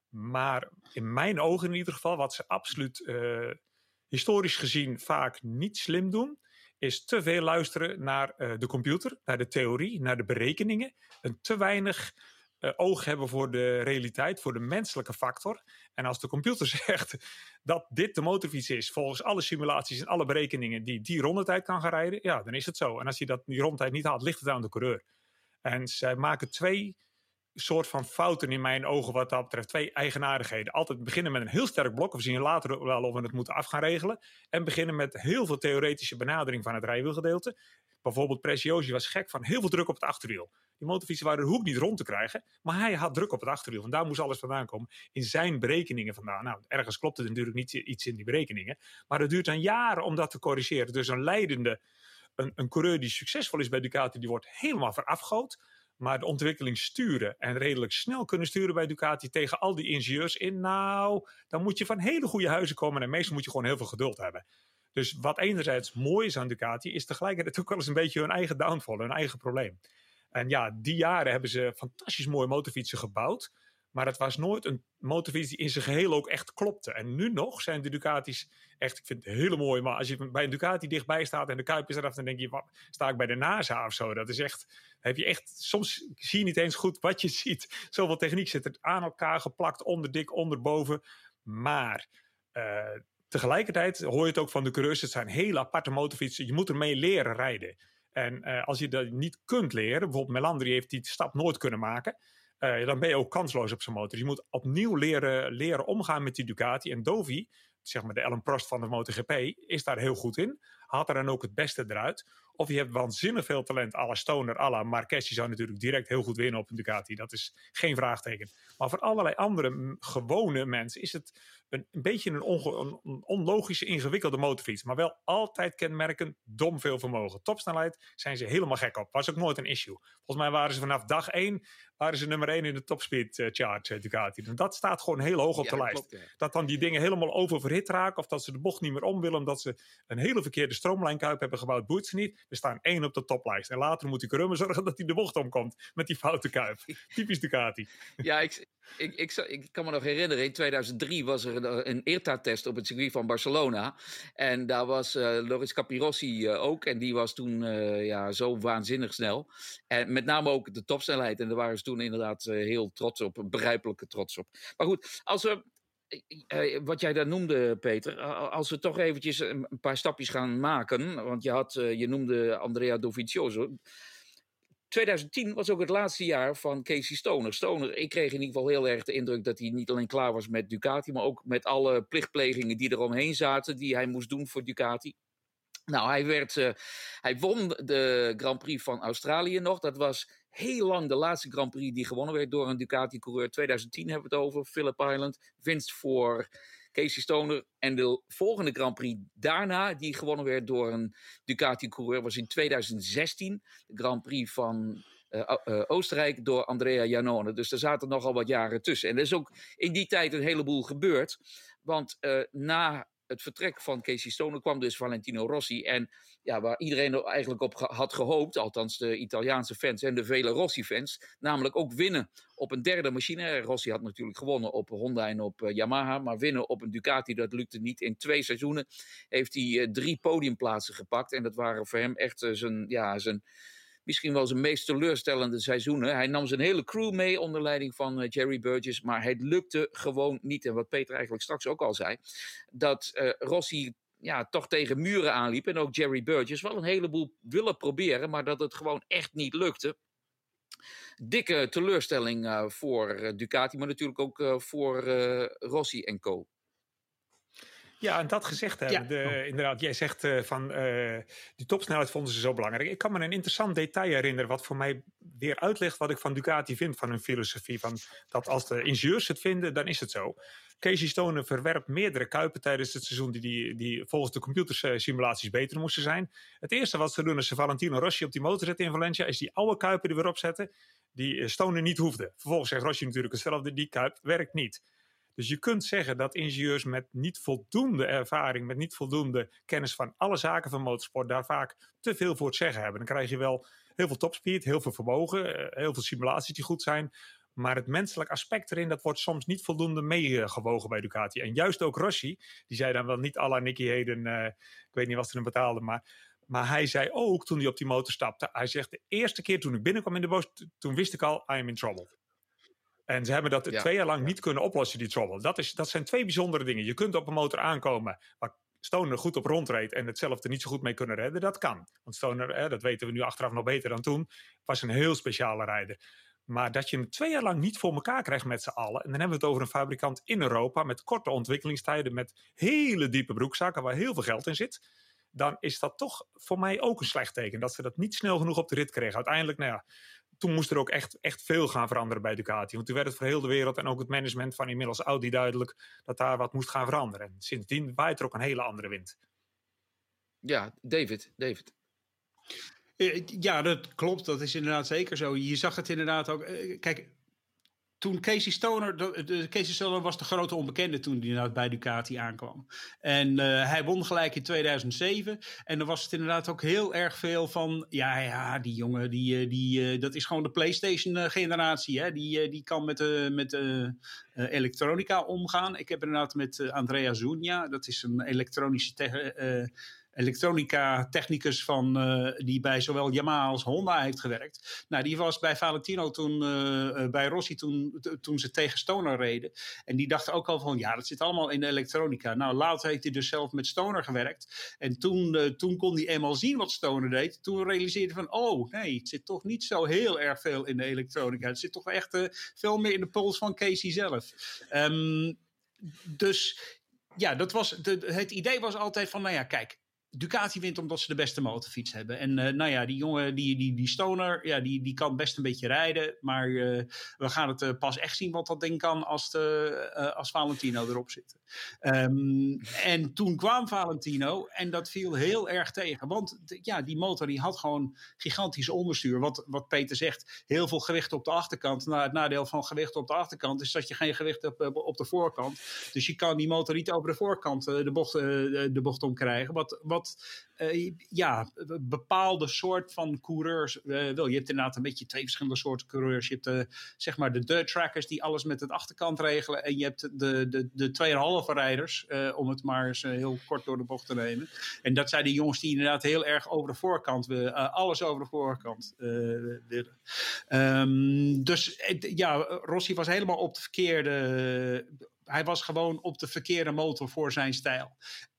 Maar in mijn ogen in ieder geval, wat ze absoluut uh, historisch gezien vaak niet slim doen, is te veel luisteren naar de computer, naar de theorie, naar de berekeningen. En te weinig uh, oog hebben voor de realiteit, voor de menselijke factor. En als de computer *laughs* zegt dat dit de motorfiets is, volgens alle simulaties en alle berekeningen, die die rondetijd kan gaan rijden, ja, dan is het zo. En als hij dat, die rondetijd niet haalt, ligt het aan de coureur. En zij maken twee soort van fouten in mijn ogen wat dat betreft. Twee eigenaardigheden. Altijd beginnen met een heel sterk blok. We zien later wel of we het moeten af gaan regelen. En beginnen met heel veel theoretische benadering van het rijwielgedeelte. Bijvoorbeeld Preciosi was gek van heel veel druk op het achterwiel. Die motorfietsen waren de hoek niet rond te krijgen. Maar hij had druk op het achterwiel. Vandaar moest alles vandaan komen. In zijn berekeningen vandaan. Nou, ergens klopt het natuurlijk niet iets in die berekeningen. Maar het duurt dan jaren om dat te corrigeren. Dus een leidende, een, een coureur die succesvol is bij Ducati, die wordt helemaal verafgoot. Maar de ontwikkeling sturen en redelijk snel kunnen sturen bij Ducati tegen al die ingenieurs in. Nou, dan moet je van hele goede huizen komen. En meestal moet je gewoon heel veel geduld hebben. Dus wat enerzijds mooi is aan Ducati, is tegelijkertijd ook wel eens een beetje hun eigen downfall, hun eigen probleem. En ja, die jaren hebben ze fantastisch mooie motorfietsen gebouwd. Maar het was nooit een motorfiets die in zijn geheel ook echt klopte. En nu nog zijn de Ducatis echt, ik vind het hele mooi. Maar als je bij een Ducati dichtbij staat en de kuip is eraf, dan denk je, wat, sta ik bij de NASA of zo? Dat is echt, heb je echt, soms zie je niet eens goed wat je *laughs* ziet. Zoveel techniek zit er aan elkaar geplakt, onder dik, onder boven. Maar uh, tegelijkertijd hoor je het ook van de coureurs. Het zijn hele aparte motorfietsen. Je moet ermee leren rijden. En uh, als je dat niet kunt leren, bijvoorbeeld Melandri heeft die stap nooit kunnen maken. Uh, dan ben je ook kansloos op zijn motor. Je moet opnieuw leren, leren omgaan met die Ducati. En Dovi, zeg maar de Ellen Prost van de MotoGP, is daar heel goed in. Haalt er dan ook het beste eruit. Of je hebt waanzinnig veel talent, à la Stoner, à la Marquez. Zou natuurlijk direct heel goed winnen op een Ducati. Dat is geen vraagteken. Maar voor allerlei andere gewone mensen is het een, een beetje een, onge, een, onlogische, ingewikkelde motorfiets. Maar wel altijd kenmerkend dom veel vermogen. Topsnelheid zijn ze helemaal gek op. Was ook nooit een issue. Volgens mij waren ze vanaf dag één waren ze nummer één in de topspeed uh, chart uh, Ducati. En dat staat gewoon heel hoog op ja, de lijst. Klopt, ja. Dat dan die dingen helemaal oververhit raken. Of dat ze de bocht niet meer om willen. Omdat ze een hele verkeerde stroomlijnkuip hebben gebouwd. Boeit ze niet. We staan één op de toplijst. En later moet die Krummen zorgen dat hij de bocht omkomt. Met die foute kuip. *laughs* Typisch Ducati. Ja, ik, ik, ik, ik, kan me nog herinneren, in 2003 was er een, een ERTA-test op het circuit van Barcelona. En daar was uh, Loris Capirossi uh, ook. En die was toen ja, zo waanzinnig snel. En met name ook de topsnelheid. En daar waren ze toen inderdaad heel trots op, begrijpelijke trots op. Maar goed, als we wat jij daar noemde, Peter, als we toch eventjes een paar stapjes gaan maken, want je, had, je noemde Andrea Dovizioso. 2010 was ook het laatste jaar van Casey Stoner. Stoner, ik kreeg in ieder geval heel erg de indruk dat hij niet alleen klaar was met Ducati, maar ook met alle plichtplegingen die eromheen zaten, die hij moest doen voor Ducati. Nou, hij, werd, uh, hij won de Grand Prix van Australië nog. Dat was heel lang de laatste Grand Prix die gewonnen werd door een Ducati-coureur. 2010 hebben we het over, Phillip Island. Winst voor Casey Stoner. En de volgende Grand Prix daarna, die gewonnen werd door een Ducati-coureur, was in 2016. De Grand Prix van uh, uh, Oostenrijk door Andrea Janone. Dus er zaten nogal wat jaren tussen. En er is ook in die tijd een heleboel gebeurd. Want uh, na het vertrek van Casey Stoner kwam dus Valentino Rossi. En ja, waar iedereen er eigenlijk op had gehoopt, althans de Italiaanse fans en de vele Rossi-fans, namelijk ook winnen op een derde machine. Rossi had natuurlijk gewonnen op Honda en op Yamaha, maar winnen op een Ducati, dat lukte niet. In twee seizoenen heeft hij uh, drie podiumplaatsen gepakt. En dat waren voor hem echt uh, zijn, ja, zijn misschien wel zijn meest teleurstellende seizoenen. Hij nam zijn hele crew mee onder leiding van uh, Jerry Burgess, maar het lukte gewoon niet. En wat Peter eigenlijk straks ook al zei, dat uh, Rossi ja, toch tegen muren aanliep en ook Jerry Burgess wel een heleboel willen proberen, maar dat het gewoon echt niet lukte. Dikke teleurstelling uh, voor Ducati, maar natuurlijk ook voor Rossi en co. Ja, en dat gezegd hebben, de, inderdaad, jij zegt uh, van uh, die topsnelheid vonden ze zo belangrijk. Ik kan me een interessant detail herinneren, wat voor mij weer uitlegt wat ik van Ducati vind, van hun filosofie. Van dat als de ingenieurs het vinden, dan is het zo. Casey Stoner verwerpt meerdere kuipen tijdens het seizoen die, die, die volgens de computersimulaties beter moesten zijn. Het eerste wat ze doen als ze Valentino Rossi op die motor zetten in Valencia, is die oude kuipen er weer opzetten, die eh, Stoner niet hoefde. Vervolgens zegt Rossi natuurlijk hetzelfde, die kuip werkt niet. Dus je kunt zeggen dat ingenieurs met niet voldoende ervaring, met niet voldoende kennis van alle zaken van motorsport, daar vaak te veel voor het zeggen hebben. Dan krijg je wel heel veel topspeed, heel veel vermogen, eh, heel veel simulaties die goed zijn. Maar het menselijk aspect erin, dat wordt soms niet voldoende meegewogen bij Ducati. En juist ook Rossi, die zei dan wel niet à la Nicky Heden, uh, ik weet niet wat ze hem betaalde, maar maar hij zei ook toen hij op die motor stapte: Hij zegt, de eerste keer toen ik binnenkwam in de bos, toen wist ik al, I am in trouble. En ze hebben dat twee jaar lang niet kunnen oplossen, die trouble. Dat, is, dat zijn twee bijzondere dingen. Je kunt op een motor aankomen waar Stoner goed op rondreed en hetzelfde niet zo goed mee kunnen redden. Dat kan. Want Stoner, hè, dat weten we nu achteraf nog beter dan toen, was een heel speciale rijder. Maar dat je hem twee jaar lang niet voor elkaar krijgt met z'n allen. En dan hebben we het over een fabrikant in Europa met korte ontwikkelingstijden, met hele diepe broekzakken waar heel veel geld in zit. Dan is dat toch voor mij ook een slecht teken. Dat ze dat niet snel genoeg op de rit kregen. Uiteindelijk, nou ja, toen moest er ook echt, echt veel gaan veranderen bij Ducati. Want toen werd het voor heel de wereld en ook het management van inmiddels Audi duidelijk dat daar wat moest gaan veranderen. En sindsdien waait er ook een hele andere wind. Ja, David, David. Eh, ja, dat klopt. Dat is inderdaad zeker zo. Je zag het inderdaad ook. Eh, kijk, toen Casey Stoner, de, Casey Stoner was de grote onbekende toen hij bij Ducati aankwam. En uh, hij won gelijk in 2007. En dan was het inderdaad ook heel erg veel van, ja, ja, die jongen, die, eh, die, uh, dat is gewoon de PlayStation-generatie. Hè? Die, die kan met, met elektronica omgaan. Ik heb inderdaad met Andrea Zunja, dat is een elektronische elektronica technicus van, uh, die bij zowel Yamaha als Honda heeft gewerkt. Nou, die was bij Valentino toen, uh, bij Rossi toen, toen ze tegen Stoner reden. En die dacht ook al van, ja, dat zit allemaal in de elektronica. Nou, later heeft hij dus zelf met Stoner gewerkt. En toen, toen kon hij eenmaal zien wat Stoner deed. Toen realiseerde hij van, oh, nee, het zit toch niet zo heel erg veel in de elektronica. Het zit toch echt veel meer in de pols van Casey zelf. Um, dus ja, dat was het idee was altijd van, nou ja, kijk, Ducati wint omdat ze de beste motorfiets hebben. En uh, nou ja, die jongen, die, die, die Stoner, ja, die, die kan best een beetje rijden. Maar uh, we gaan het uh, pas echt zien wat dat ding kan als, de, als Valentino erop zit. Um, en toen kwam Valentino en dat viel heel erg tegen. Want ja, die motor die had gewoon gigantisch onderstuur. Wat, wat Peter zegt, heel veel gewicht op de achterkant. Nou, het nadeel van gewicht op de achterkant is dat je geen gewicht hebt op de voorkant. Dus je kan die motor niet over de voorkant de bocht, de bocht omkrijgen. Wat, wat uh, ja, bepaalde soort van coureurs uh. Je hebt inderdaad een beetje twee verschillende soorten coureurs. Je hebt de, zeg maar de dirt trackers die alles met het achterkant regelen. En je hebt de, de, de 2,5 rijders, uh, om het maar eens heel kort door de bocht te nemen. En dat zijn die jongens die inderdaad heel erg over de voorkant willen. alles over de voorkant willen. Um, dus ja, Rossi was helemaal op de verkeerde hij was gewoon op de verkeerde motor voor zijn stijl.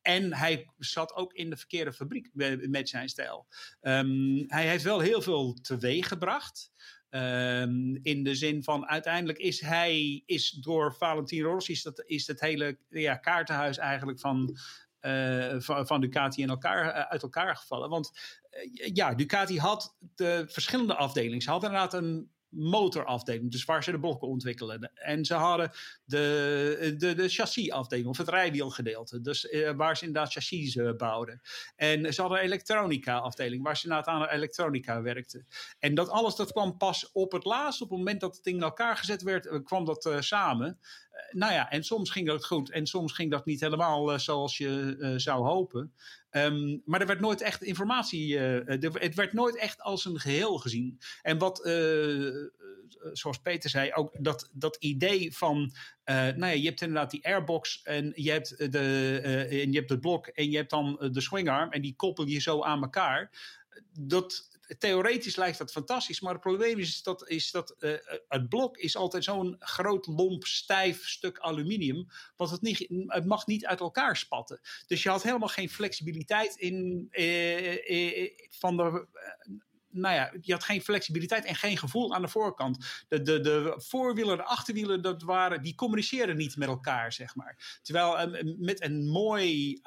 En hij zat ook in de verkeerde fabriek met zijn stijl. Um, hij heeft wel heel veel teweeg gebracht. Um, in de zin van uiteindelijk is hij is door Valentino Rossi is, dat, is het hele ja, kaartenhuis eigenlijk van, uh, van, Ducati in elkaar, uh, uit elkaar gevallen. Want uh, ja, Ducati had de verschillende afdelingen. Ze hadden inderdaad een motorafdeling, dus waar ze de blokken ontwikkelen. En ze hadden de, de, de chassisafdeling, of het rijwielgedeelte, dus uh, waar ze inderdaad chassis uh, bouwden. En ze hadden een elektronica-afdeling, waar ze inderdaad aan de elektronica werkten. En dat alles dat kwam pas op het laatst, op het moment dat het ding in elkaar gezet werd, uh, kwam dat samen. Nou ja, en soms ging dat goed en soms ging dat niet helemaal zoals je zou hopen. Um, maar er werd nooit echt informatie, het werd nooit echt als een geheel gezien. En wat, zoals Peter zei, ook dat, dat idee van, nou ja, je hebt inderdaad die airbox en je hebt, de, en je hebt het blok en je hebt dan de swingarm en die koppel je zo aan elkaar. Dat, theoretisch lijkt dat fantastisch, maar het probleem is dat, is dat uh, het blok is altijd zo'n groot lomp stijf stuk aluminium, want het, niet, het mag niet uit elkaar spatten. Dus je had helemaal geen flexibiliteit in, uh, van de nou ja, je had geen flexibiliteit en geen gevoel aan de voorkant. De, de, de voorwielen, de achterwielen, dat waren, die communiceerden niet met elkaar, zeg maar. Terwijl uh, met een mooi,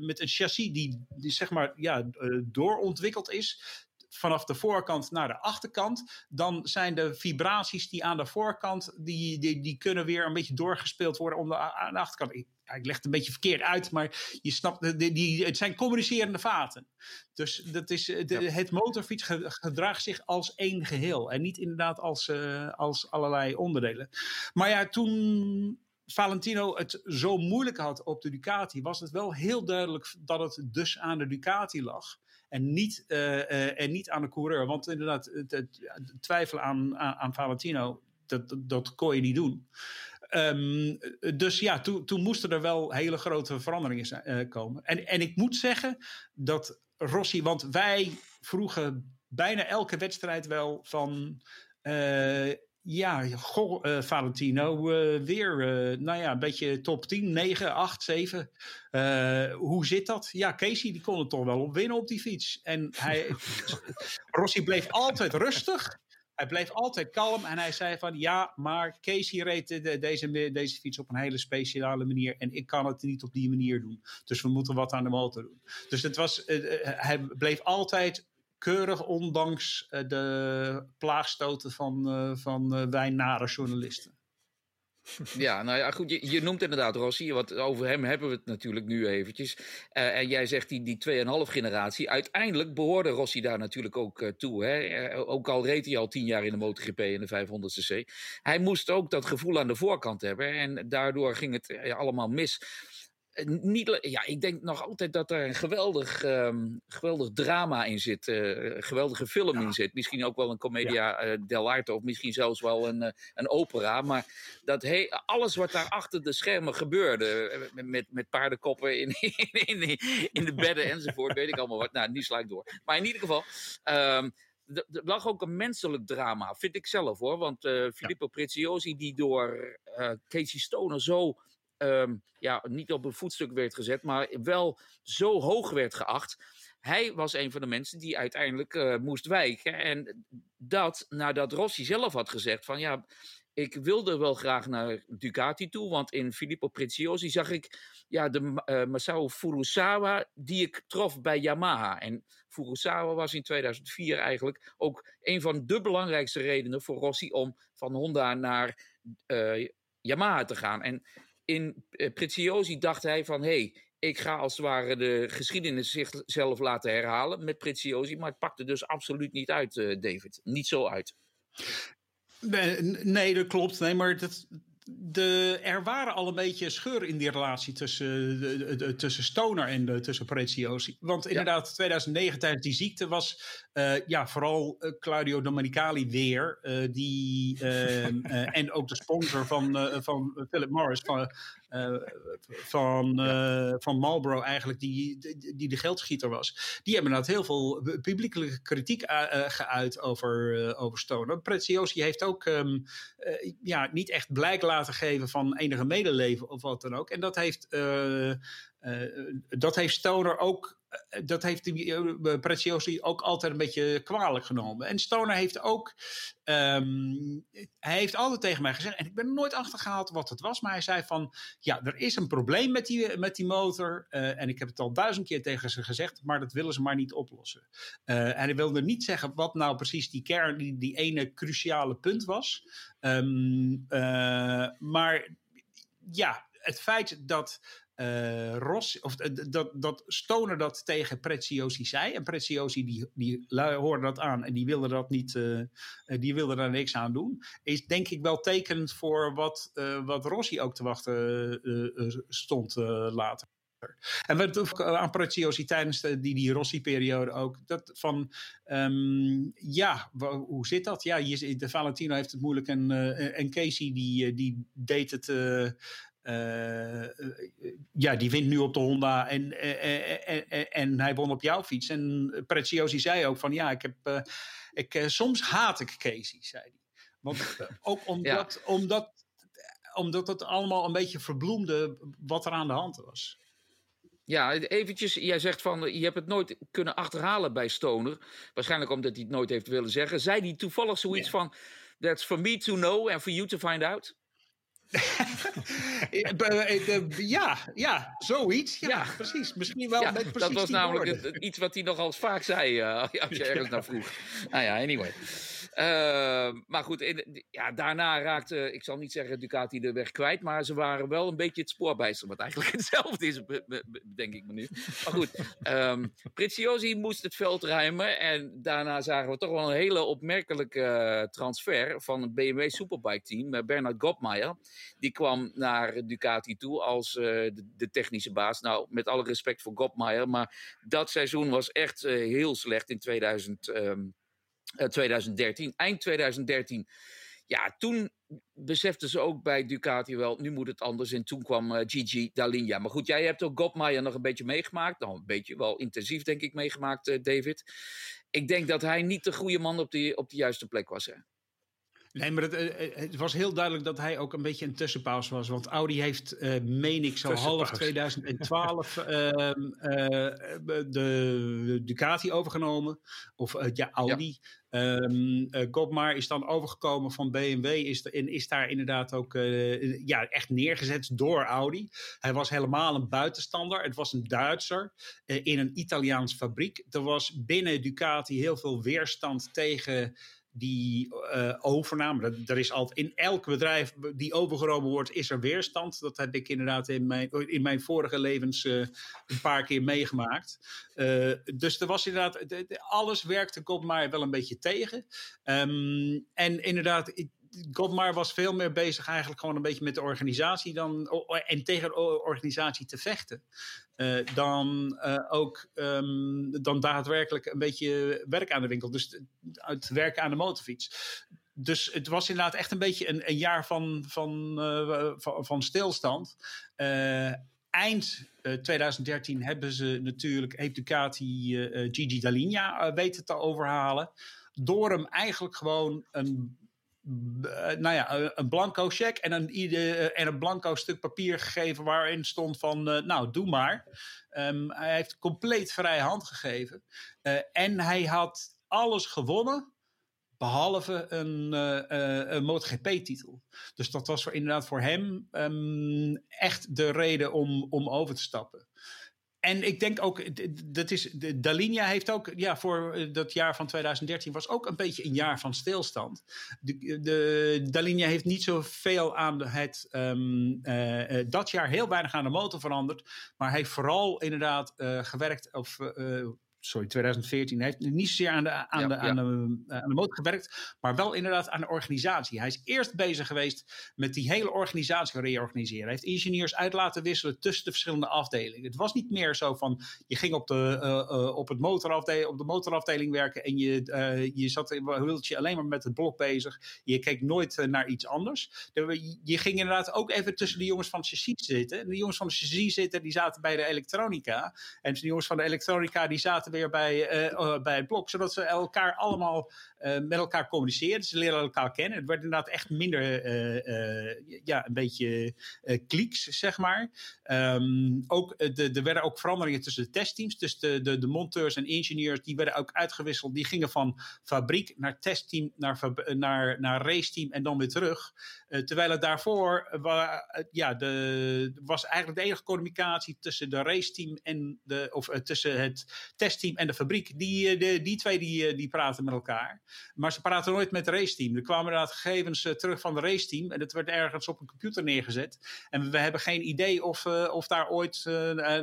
met een chassis die, die zeg maar, ja, doorontwikkeld is, vanaf de voorkant naar de achterkant, dan zijn de vibraties die aan de voorkant, die, die, die kunnen weer een beetje doorgespeeld worden om de, aan de achterkant. Ik, ik leg het een beetje verkeerd uit, maar je snapt, die, die, het zijn communicerende vaten. Dus dat is, de, het motorfiets gedraagt zich als één geheel en niet inderdaad als, uh, als allerlei onderdelen. Maar ja, toen Valentino het zo moeilijk had op de Ducati, was het wel heel duidelijk dat het dus aan de Ducati lag. En niet, uh, en niet aan de coureur. Want inderdaad, het, het, twijfelen aan, aan, aan, Valentino, dat, dat, dat, kon je niet doen. Um, dus ja, toen, toen moesten er wel hele grote veranderingen uh, komen. En, en ik moet zeggen dat Rossi, want wij vroegen bijna elke wedstrijd wel van. Uh, ja, goh, uh, Valentino, uh, weer, nou ja, een beetje top 10, 9, 8, 7. hoe zit dat? Ja, Casey die kon het toch wel op winnen op die fiets. En hij, *laughs* Rossi bleef altijd rustig. Hij bleef altijd kalm en hij zei van ja, maar Casey reed de, deze, deze fiets op een hele speciale manier en ik kan het niet op die manier doen. Dus we moeten wat aan de motor doen. Dus het was, hij bleef altijd keurig, ondanks uh, de plaagstoten van, van wijnnare journalisten. *laughs* Ja, nou ja, goed, je, noemt inderdaad Rossi, want over hem hebben we het natuurlijk nu eventjes. en jij zegt die, die 2,5 generatie. Uiteindelijk behoorde Rossi daar natuurlijk ook toe. Hè? ook al reed hij al tien jaar in de MotoGP in de 500cc. Hij moest ook dat gevoel aan de voorkant hebben en daardoor ging het allemaal mis. Eh, niet, ja, ik denk nog altijd dat er een geweldig, um, geweldig drama in zit. Uh, geweldige film ja. in zit. Misschien ook wel een commedia ja. uh, dell'arte of misschien zelfs wel een, uh, een opera. Maar dat he, alles wat daar achter de schermen gebeurde. Met, met paardenkoppen in, *laughs* in, in, in de bedden enzovoort. weet ik allemaal wat. Nou, nu sla ik door. Maar in ieder geval. Um, er lag ook een menselijk drama, vind ik zelf hoor. Want Filippo ja. Preziosi, die door Casey Stoner zo um, ja, niet op een voetstuk werd gezet, maar wel zo hoog werd geacht. Hij was een van de mensen die uiteindelijk uh, moest wijken. En dat nadat Rossi zelf had gezegd van ja, ik wilde wel graag naar Ducati toe, want in Filippo Preziosi zag ik ja, de uh, Masao Furusawa die ik trof bij Yamaha. En Furusawa was in 2004 eigenlijk ook een van de belangrijkste redenen voor Rossi om van Honda naar uh, Yamaha te gaan. En in uh, Preziosi dacht hij van... hey, ik ga als het ware de geschiedenis zichzelf laten herhalen met Preziosi. Maar het pakte dus absoluut niet uit, uh, David. Niet zo uit. Nee, nee, dat klopt. Nee, maar dat, de, er waren al een beetje scheuren in die relatie tussen, de, de, tussen Stoner en de, tussen Preziosi. Want inderdaad, ja. 2009 tijdens die ziekte was uh, ja, vooral uh, Claudio Domenicali weer. Uh, die, ehm, *laughs* en ook de sponsor van, van Philip Morris, van, van, ja. van Marlboro eigenlijk, die, die, de geldschieter was. Die hebben inderdaad heel veel publiekelijke kritiek geuit over, over Stoner. Preziosi heeft ook um, ja, niet echt blijk laten geven van enige medeleven of wat dan ook. En dat heeft, uh, uh, dat heeft Stoner ook. Dat heeft de Preziosi ook altijd een beetje kwalijk genomen. En Stoner heeft ook. Um, hij heeft altijd tegen mij gezegd. En ik ben nooit achtergehaald wat het was. Maar hij zei van. Ja, er is een probleem met die, met die motor. En ik heb het al duizend keer tegen ze gezegd. Maar dat willen ze maar niet oplossen. en hij wilde niet zeggen wat nou precies die kern. Die, die ene cruciale punt was. Uh, maar ja, het feit dat uh, Ros, of dat, dat Stoner dat tegen Preziosi zei. En Preziosi die, die hoorde dat aan en die wilde, dat niet, uh, die wilde daar niks aan doen. Is denk ik wel tekenend voor wat, wat Rossi ook te wachten stond later. En wat aan Preziosi tijdens de, die, die Rossi-periode ook. Dat van, um, ja, hoe zit dat? Ja, je, de Valentino heeft het moeilijk en, en Casey die, die deed het... uh, ja, die wint nu op de Honda en, en, en, hij won op jouw fiets. En Preziosi zei ook van ja, ik heb, ik, soms haat ik Casey, zei hij. Want ook *laughs* omdat, ja. omdat, omdat het allemaal een beetje verbloemde wat er aan de hand was. Ja, eventjes, jij zegt van je hebt het nooit kunnen achterhalen bij Stoner. Waarschijnlijk omdat hij het nooit heeft willen zeggen. Zei hij toevallig zoiets van: That's for me to know and for you to find out? *laughs* ja, ja, zoiets. Ja, precies. Misschien wel met precies Dat was namelijk iets wat hij nogal vaak zei uh, als je *laughs* ergens naar vroeg. Nou ja, anyway. Uh, maar goed, in, ja, daarna raakte, ik zal niet zeggen Ducati de weg kwijt, maar ze waren wel een beetje het spoorbijster, wat eigenlijk *laughs* hetzelfde is, denk ik me nu. Maar goed, um, Preziosi moest het veld ruimen en daarna zagen we toch wel een hele opmerkelijke uh, transfer van een BMW Superbike team, Bernard Gottmeier. Die kwam naar Ducati toe als uh, de, technische baas. Nou, met alle respect voor Gottmeier, maar dat seizoen was echt heel slecht in 2000. Um, 2013. Eind 2013. Ja, toen beseften ze ook bij Ducati wel, nu moet het anders. En toen kwam uh, Gigi Dalinja. Maar goed, jij hebt ook Gottmeier nog een beetje meegemaakt. Nou, een beetje wel intensief, denk ik, meegemaakt, uh, David. Ik denk dat hij niet de goede man op de, op de juiste plek was. Hè? Nee, maar het, het, was heel duidelijk dat hij ook een beetje een tussenpauze was. Want Audi heeft, uh, meen ik, zo half 2012 uh, uh, de, Ducati overgenomen. Of ja, Audi. Ja. Um, uh, is dan overgekomen van BMW, is, de, is daar inderdaad ook ja, echt neergezet door Audi. Hij was helemaal een buitenstander. Het was een Duitser in een Italiaans fabriek. Er was binnen Ducati heel veel weerstand tegen die uh, overname. er is altijd in elk bedrijf die overgenomen wordt, is er weerstand. Dat heb ik inderdaad in mijn, in mijn vorige levens uh, een paar keer meegemaakt. Uh, dus er was inderdaad, de, de, alles werkte Kopmaar wel een beetje tegen. Um, en inderdaad, ik, Godmar was veel meer bezig eigenlijk gewoon een beetje met de organisatie dan, en tegen de organisatie te vechten. Uh, dan uh, ook um, dan daadwerkelijk een beetje werk aan de winkel. Dus het werken aan de motorfiets. Dus het was inderdaad echt een beetje een, een jaar van, van, uh, van, stilstand. eind 2013 hebben ze natuurlijk, heeft Ducati Gigi Dall'Igna weten te overhalen. Door hem eigenlijk gewoon een nou ja, een blanco cheque en een, uh, en een blanco stuk papier gegeven waarin stond van, uh, nou, doe maar. Um, hij heeft compleet vrije hand gegeven. en hij had alles gewonnen, behalve een, een MotoGP-titel. Dus dat was voor, inderdaad voor hem um, echt de reden om, om over te stappen. En ik denk ook, dat is, de Dalinja heeft ook, ja, voor eh, dat jaar van 2013 was ook een beetje een jaar van stilstand. De, de Dalinja heeft niet zoveel aan het, um, uh, dat jaar heel weinig aan de motor veranderd, maar heeft vooral inderdaad gewerkt, of sorry, 2014. Hij heeft niet zozeer aan de, aan, de, aan, de, aan de motor gewerkt, maar wel inderdaad aan de organisatie. Hij is eerst bezig geweest met die hele organisatie reorganiseren. Hij heeft ingenieurs uit laten wisselen tussen de verschillende afdelingen. Het was niet meer zo van, je ging op de, uh, uh, op het motorafdeling, op de motorafdeling werken en je, uh, je zat je alleen maar met het blok bezig. Je keek nooit naar iets anders. Je ging inderdaad ook even tussen de jongens van het chassis zitten. En de jongens van chassis zitten, die zaten bij de elektronica. En de jongens van de elektronica, die zaten weer bij, uh, bij het blok, zodat ze elkaar allemaal uh, met elkaar communiceren. Ze leren elkaar kennen. Het werd inderdaad echt minder, uh, ja, een beetje klieks, zeg maar. Um, ook, de, er werden ook veranderingen tussen de testteams. Dus de, de, de monteurs en ingenieurs, die werden ook uitgewisseld. Die gingen van fabriek naar testteam, naar, naar, naar raceteam en dan weer terug. terwijl het daarvoor ja, de, was eigenlijk de enige communicatie tussen de raceteam en de, of tussen het test team en de fabriek, die, eh, de, die twee die, eh, die praten met elkaar. Maar ze praten nooit met het raceteam. Er kwamen inderdaad gegevens uh, terug van het raceteam en dat werd ergens op een computer neergezet. En we hebben geen idee of, of daar ooit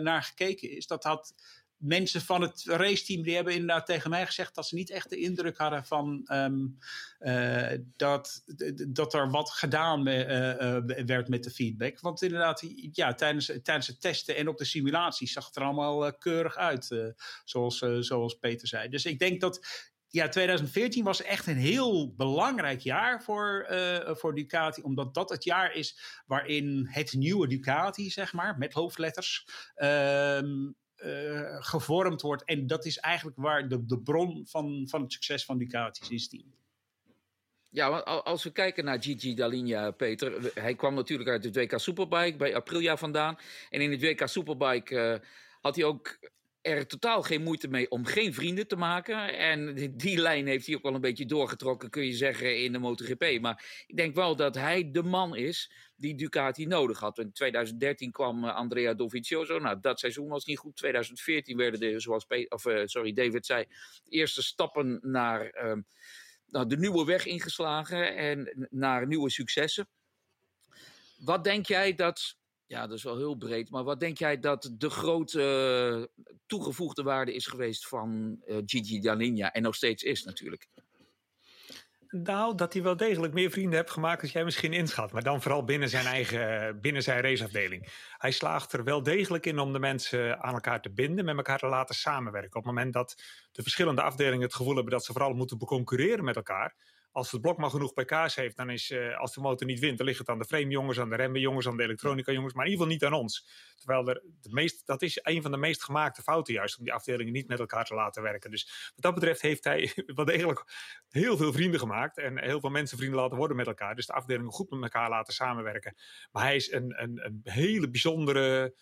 naar gekeken is. Dat had mensen van het raceteam die hebben inderdaad tegen mij gezegd dat ze niet echt de indruk hadden van um, uh, dat, dat er wat gedaan me, uh, uh, werd met de feedback. Want inderdaad, ja, tijdens, tijdens het testen en op de simulaties zag het er allemaal keurig uit, zoals, zoals Peter zei. Dus ik denk dat ja, 2014 was echt een heel belangrijk jaar voor, uh, voor Ducati, omdat dat het jaar is waarin het nieuwe Ducati, zeg maar, met hoofdletters, uh, uh, gevormd wordt. En dat is eigenlijk waar de, de bron van, van het succes van Ducati is. Die. Ja, want als we kijken naar Gigi Dall'Igna, Peter. Hij kwam natuurlijk uit de WK Superbike bij Aprilia vandaan. En in het WK Superbike uh, had hij ook er totaal geen moeite mee om geen vrienden te maken. En die, lijn heeft hij ook wel een beetje doorgetrokken, kun je zeggen, in de MotoGP. Maar ik denk wel dat hij de man is die Ducati nodig had. In 2013 kwam uh, Andrea Dovizioso. Nou, dat seizoen was niet goed. 2014 werden de, zoals of, uh, sorry, David zei, eerste stappen naar, uh, naar de nieuwe weg ingeslagen en naar nieuwe successen. Wat denk jij dat ja, dat is wel heel breed. Maar wat denk jij dat de grote uh, toegevoegde waarde is geweest van uh, Gigi Dall'Igna? En nog steeds is natuurlijk. Nou, dat hij wel degelijk meer vrienden hebt gemaakt als jij misschien inschat. Maar dan vooral binnen zijn eigen, binnen zijn raceafdeling. Hij slaagt er wel degelijk in om de mensen aan elkaar te binden, met elkaar te laten samenwerken. Op het moment dat de verschillende afdelingen het gevoel hebben dat ze vooral moeten concurreren met elkaar als het blok maar genoeg pk's heeft, dan is, uh, als de motor niet wint, dan ligt het aan de frame jongens, aan de remmen jongens, aan de elektronica jongens, maar in ieder geval niet aan ons. Terwijl er de meest, dat is een van de meest gemaakte fouten juist, om die afdelingen niet met elkaar te laten werken. Dus wat dat betreft heeft hij *laughs* wel degelijk heel veel vrienden gemaakt en heel veel mensen vrienden laten worden met elkaar. Dus de afdelingen goed met elkaar laten samenwerken. Maar hij is een, een, een hele bijzondere...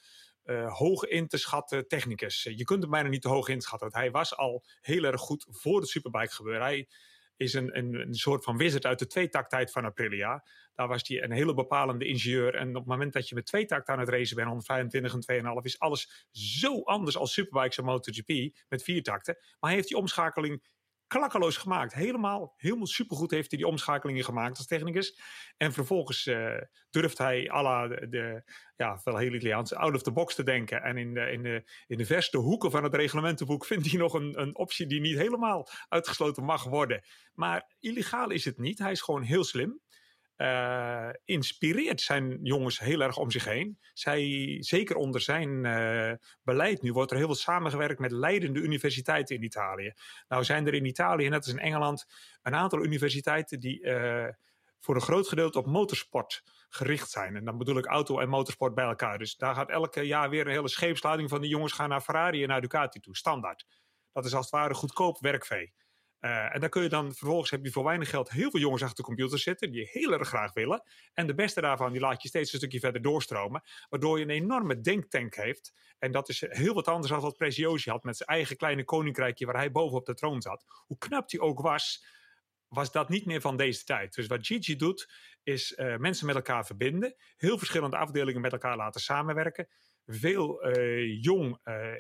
Uh, hoog in te schatten technicus. Je kunt hem bijna niet te hoog inschatten. Want hij was al heel erg goed voor het Superbike gebeuren. Hij, is een, een, soort van wizard uit de tweetakttijd van Aprilia. Daar was hij een hele bepalende ingenieur. En op het moment dat je met tweetakt aan het racen bent, 125 en 2,5, is alles zo anders als Superbikes en MotoGP met vier takten. Maar hij heeft die omschakeling klakkeloos gemaakt. Helemaal, helemaal supergoed heeft hij die omschakelingen gemaakt als technicus. En vervolgens uh, durft hij à la de, de, ja, wel heel Italiaans, out of the box te denken. En in de, in de, in de verste hoeken van het reglementenboek *laughs* vindt hij nog een, een optie die niet helemaal uitgesloten mag worden. Maar illegaal is het niet. Hij is gewoon heel slim uh, inspireert zijn jongens heel erg om zich heen. Zij, zeker onder zijn uh, beleid nu wordt er heel veel samengewerkt met leidende universiteiten in Italië. Nou zijn er in Italië, net als in Engeland, een aantal universiteiten die uh, voor een groot gedeelte op motorsport gericht zijn. En dan bedoel ik auto en motorsport bij elkaar. Dus daar gaat elke jaar weer een hele scheepslading van die jongens gaan naar Ferrari en naar Ducati toe, standaard. Dat is als het ware goedkoop werkvee. Uh, en dan kun je dan vervolgens heb je voor weinig geld heel veel jongens achter de computer zitten die heel erg graag willen. En de beste daarvan die laat je steeds een stukje verder doorstromen. Waardoor je een enorme denktank heeft. En dat is heel wat anders dan wat Preziosi had met zijn eigen kleine koninkrijkje waar hij bovenop de troon zat. Hoe knap hij ook was, was dat niet meer van deze tijd. Dus wat Gigi doet, is uh, mensen met elkaar verbinden. Heel verschillende afdelingen met elkaar laten samenwerken. Veel uh, jong,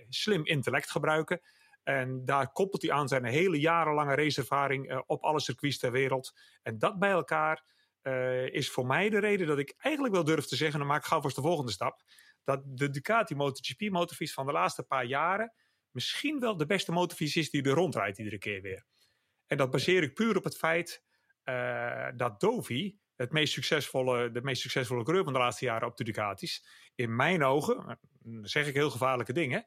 slim intellect gebruiken. En daar koppelt hij aan zijn hele jarenlange raceervaring uh, op alle circuits ter wereld. En dat bij elkaar uh, is voor mij de reden dat ik eigenlijk wel durf te zeggen, dan maak ik gauw vast de volgende stap, dat de Ducati MotoGP motorfiets van de laatste paar jaren misschien wel de beste motorfiets is die er rondrijdt iedere keer weer. En dat baseer ik puur op het feit uh, dat Dovi, het meest succesvolle, de meest succesvolle coureur van de laatste jaren op de Ducatis, in mijn ogen, zeg ik heel gevaarlijke dingen,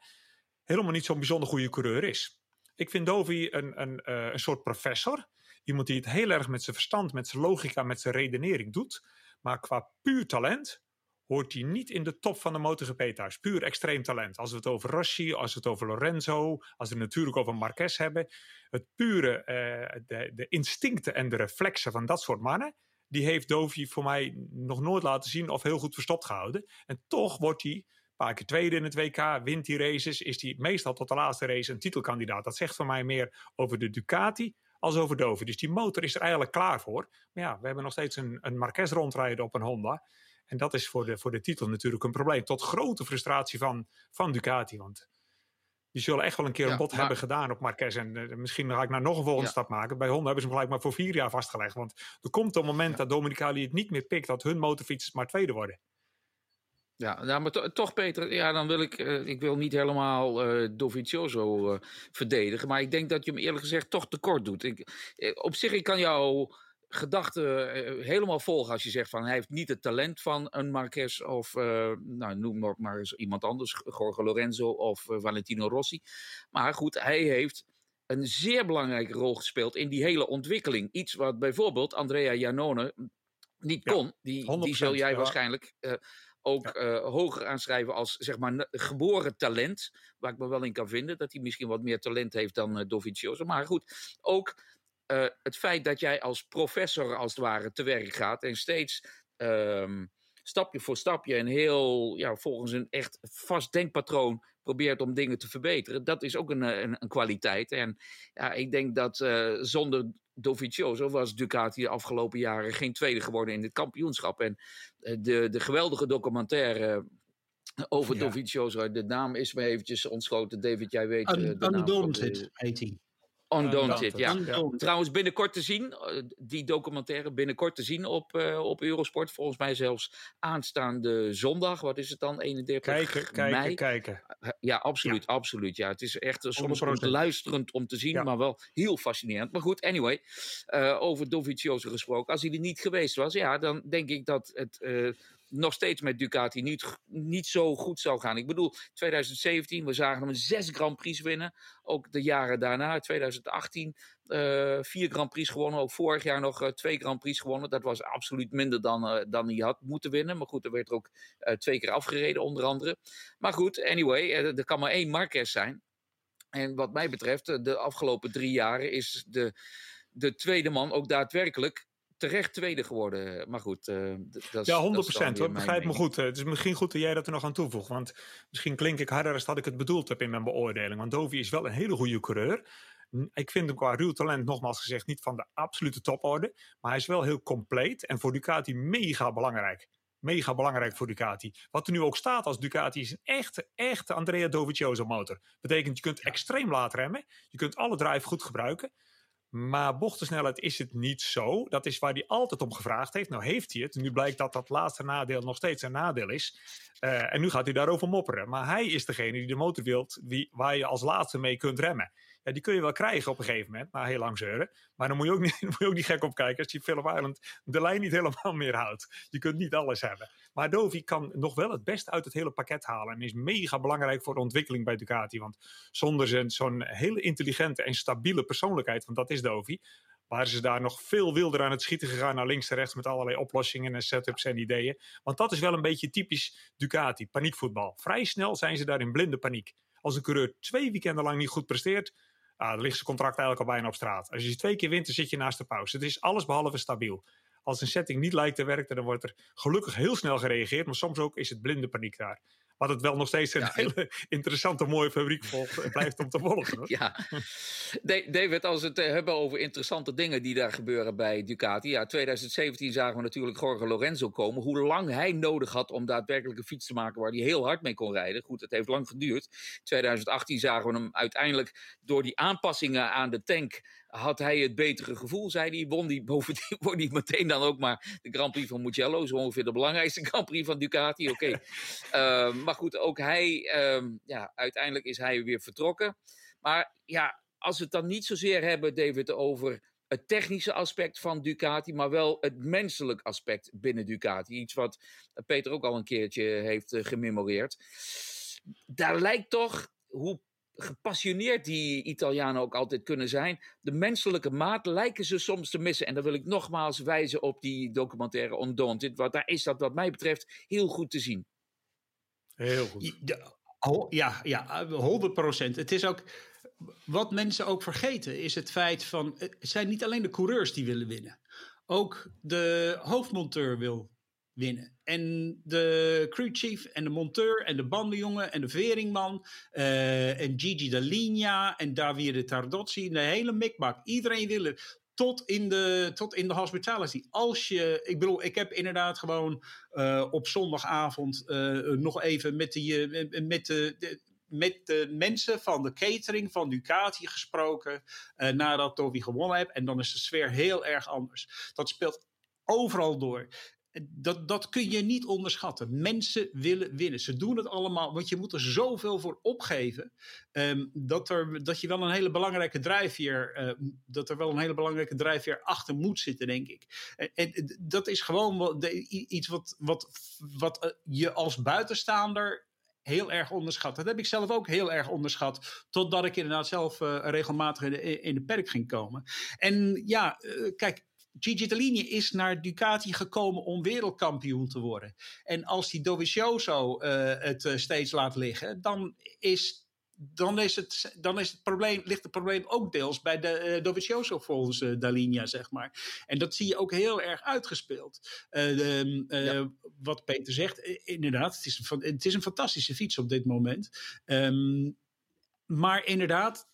helemaal niet zo'n bijzonder goede coureur is. Ik vind Dovi een, een, uh, een soort professor. Iemand die het heel erg met zijn verstand, met zijn logica, met zijn redenering doet. Maar qua puur talent hoort hij niet in de top van de MotoGP. Puur extreem talent. Als we het over Rossi, als we het over Lorenzo, als we het natuurlijk over Marquez hebben. Het pure, uh, de, de instincten en de reflexen van dat soort mannen die heeft Dovi voor mij nog nooit laten zien of heel goed verstopt gehouden. En toch wordt hij paar keer tweede in het WK, wint die races, is hij meestal tot de laatste race een titelkandidaat. Dat zegt voor mij meer over de Ducati als over Dover. Dus die motor is er eigenlijk klaar voor. Maar ja, we hebben nog steeds een, een Marquez rondrijden op een Honda. En dat is voor de, voor de titel natuurlijk een probleem. Tot grote frustratie van, van Ducati. Want die zullen echt wel een keer ja, een bod maar... hebben gedaan op Marquez. En uh, misschien ga ik nou nog een volgende ja. stap maken. Bij Honda hebben ze hem gelijk maar voor vier jaar vastgelegd. Want er komt een moment ja. dat Dominicali het niet meer pikt... dat hun motorfietsers maar tweede worden. Ja, maar to toch Peter, ja, dan wil ik, uh, ik wil niet helemaal uh, Dovizioso uh, verdedigen, maar ik denk dat je hem eerlijk gezegd toch tekort doet. Ik, op zich, ik kan jouw gedachten helemaal volgen als je zegt van hij heeft niet het talent van een Marquez of nou, noem maar, maar eens iemand anders, Jorge Lorenzo of Valentino Rossi. Maar goed, hij heeft een zeer belangrijke rol gespeeld in die hele ontwikkeling. Iets wat bijvoorbeeld Andrea Janone niet kon. Ja, die, die zul jij ja. waarschijnlijk ook ja. uh, hoger aanschrijven als zeg maar geboren talent. Waar ik me wel in kan vinden dat hij misschien wat meer talent heeft dan uh, Dovizioso. Maar goed, ook uh, het feit dat jij als professor als het ware te werk gaat en steeds um, stapje voor stapje en heel ja, volgens een echt vast denkpatroon probeert om dingen te verbeteren. Dat is ook een, een, een kwaliteit. En ja, ik denk dat uh, zonder Dovizioso was Ducati de afgelopen jaren geen tweede geworden in dit kampioenschap. En uh, de, de geweldige documentaire over ja. Dovizioso, de naam is me eventjes ontschoten. David, jij weet... Uh, de Undaunted heet hij. Undaunted, ja. ja. Trouwens, binnenkort te zien, die documentaire binnenkort te zien op, uh, op Eurosport. Volgens mij zelfs aanstaande zondag. Wat is het dan? 31 kijken, kijken, mei. kijken. Ja, absoluut, ja. absoluut. Ja, het is echt soms luisterend om te zien, ja. maar wel heel fascinerend. Maar goed, anyway, uh, over Dovizioso gesproken. Als hij er niet geweest was, ja, dan denk ik dat het... Uh, nog steeds met Ducati niet, niet zo goed zou gaan. Ik bedoel, 2017, we zagen hem zes Grand Prix winnen. Ook de jaren daarna, 2018, uh, vier Grand Prix gewonnen. Ook vorig jaar nog uh, twee Grand Prix gewonnen. Dat was absoluut minder dan, uh, dan hij had moeten winnen. Maar goed, er werd er ook twee keer afgereden, onder andere. Maar goed, anyway, er kan maar één Marquez zijn. En wat mij betreft, de afgelopen drie jaren is de, de tweede man ook daadwerkelijk terecht tweede geworden. Maar goed, uh, dat Ja, 100 procent. Begrijp me goed. Het is misschien goed dat jij dat er nog aan toevoegt. Want misschien klink ik harder als dat ik het bedoeld heb in mijn beoordeling. Want Dovi is wel een hele goede coureur. Ik vind hem qua ruw talent, nogmaals gezegd, niet van de absolute toporde. Maar hij is wel heel compleet. En voor Ducati mega belangrijk. Mega belangrijk voor Ducati. Wat er nu ook staat als Ducati is een echte, echte Andrea Dovizioso motor. Betekent je kunt extreem laat remmen. Je kunt alle drive goed gebruiken. Maar bochtensnelheid is het niet zo. Dat is waar hij altijd om gevraagd heeft. Nou heeft hij het. Nu blijkt dat dat laatste nadeel nog steeds een nadeel is. Uh, en nu gaat hij daarover mopperen. Maar hij is degene die de motor wilt wie, waar je als laatste mee kunt remmen. Die kun je wel krijgen op een gegeven moment, na heel lang zeuren. Maar dan moet je ook niet, *laughs* moet je ook gek op kijken als je Phillip Island de lijn niet helemaal meer houdt. Je kunt niet alles hebben. Maar Dovi kan nog wel het beste uit het hele pakket halen. En is mega belangrijk voor de ontwikkeling bij Ducati. Want zonder zo'n hele intelligente en stabiele persoonlijkheid, want dat is Dovi, waren ze daar nog veel wilder aan het schieten gegaan naar links en rechts met allerlei oplossingen en setups en ideeën. Want dat is wel een beetje typisch Ducati, paniekvoetbal. Vrij snel zijn ze daar in blinde paniek. Als een coureur twee weekenden lang niet goed presteert, ah, dan ligt zijn contract eigenlijk al bijna op straat. Als je twee keer wint, dan zit je naast de pauze. Het is alles behalve stabiel. Als een setting niet lijkt te werken, dan wordt er gelukkig heel snel gereageerd, maar soms ook is het blinde paniek daar. Wat het wel nog steeds een ja, hele *laughs* interessante, mooie fabriek volgt, blijft om te volgen. Hoor. *laughs* Ja, David, als we het hebben over interessante dingen die daar gebeuren bij Ducati. Ja, 2017 zagen we natuurlijk Jorge Lorenzo komen. Hoe lang hij nodig had om daadwerkelijk een fiets te maken waar hij heel hard mee kon rijden. Goed, het heeft lang geduurd. 2018 zagen we hem uiteindelijk door die aanpassingen aan de tank had hij het betere gevoel, zei hij. Won die *laughs* bovendien won hij meteen dan ook maar de Grand Prix van Mugello. Zo ongeveer de belangrijkste *laughs* Grand Prix van Ducati. Oké. Okay. *laughs* uh, maar goed, ook hij, um, ja, uiteindelijk is hij weer vertrokken. Maar ja, als we het dan niet zozeer hebben, David, over het technische aspect van Ducati, maar wel het menselijk aspect binnen Ducati. Iets wat Peter ook al een keertje heeft uh, gememoreerd. Daar lijkt toch, hoe gepassioneerd die Italianen ook altijd kunnen zijn, de menselijke maat lijken ze soms te missen. En dan wil ik nogmaals wijzen op die documentaire Undaunted, want daar is dat wat mij betreft heel goed te zien. Heel goed. Ja, ja, 100 procent. Het is ook, wat mensen ook vergeten, is het feit van, het zijn niet alleen de coureurs die willen winnen. Ook de hoofdmonteur wil En de crew chief en de monteur en de bandenjongen en de veringman uh, en Gigi Dall'Igna en Davide Tardozzi, de hele mikmak. Iedereen wil het. Tot in, de, tot in de hospitality. Als je, ik bedoel, ik heb inderdaad gewoon uh, op zondagavond uh, nog even met, die, met de, de met de mensen van de catering van Ducati gesproken uh, nadat Toby gewonnen heeft. En dan is de sfeer heel erg anders. Dat speelt overal door dat, dat kun je niet onderschatten. Mensen willen winnen. Ze doen het allemaal, want je moet er zoveel voor opgeven. Um, dat, er, dat je wel een hele belangrijke drijfveer, uh, dat er wel een hele belangrijke drijfveer achter moet zitten, denk ik. En, en dat is gewoon iets wat, wat, wat uh, je als buitenstaander heel erg onderschat. Dat heb ik zelf ook heel erg onderschat. Totdat ik inderdaad zelf uh, regelmatig in de, perk ging komen. En ja, uh, kijk, Gigi Dall'Igna is naar Ducati gekomen om wereldkampioen te worden. En als die Dovizioso uh, het uh, steeds laat liggen, dan is dan, is het, dan is het probleem, ligt het probleem ook deels bij de uh, Dovizioso volgens Dalinja, zeg maar. En dat zie je ook heel erg uitgespeeld. De, ja. Wat Peter zegt, inderdaad, het is, een, het is een fantastische fiets op dit moment. Um, maar inderdaad,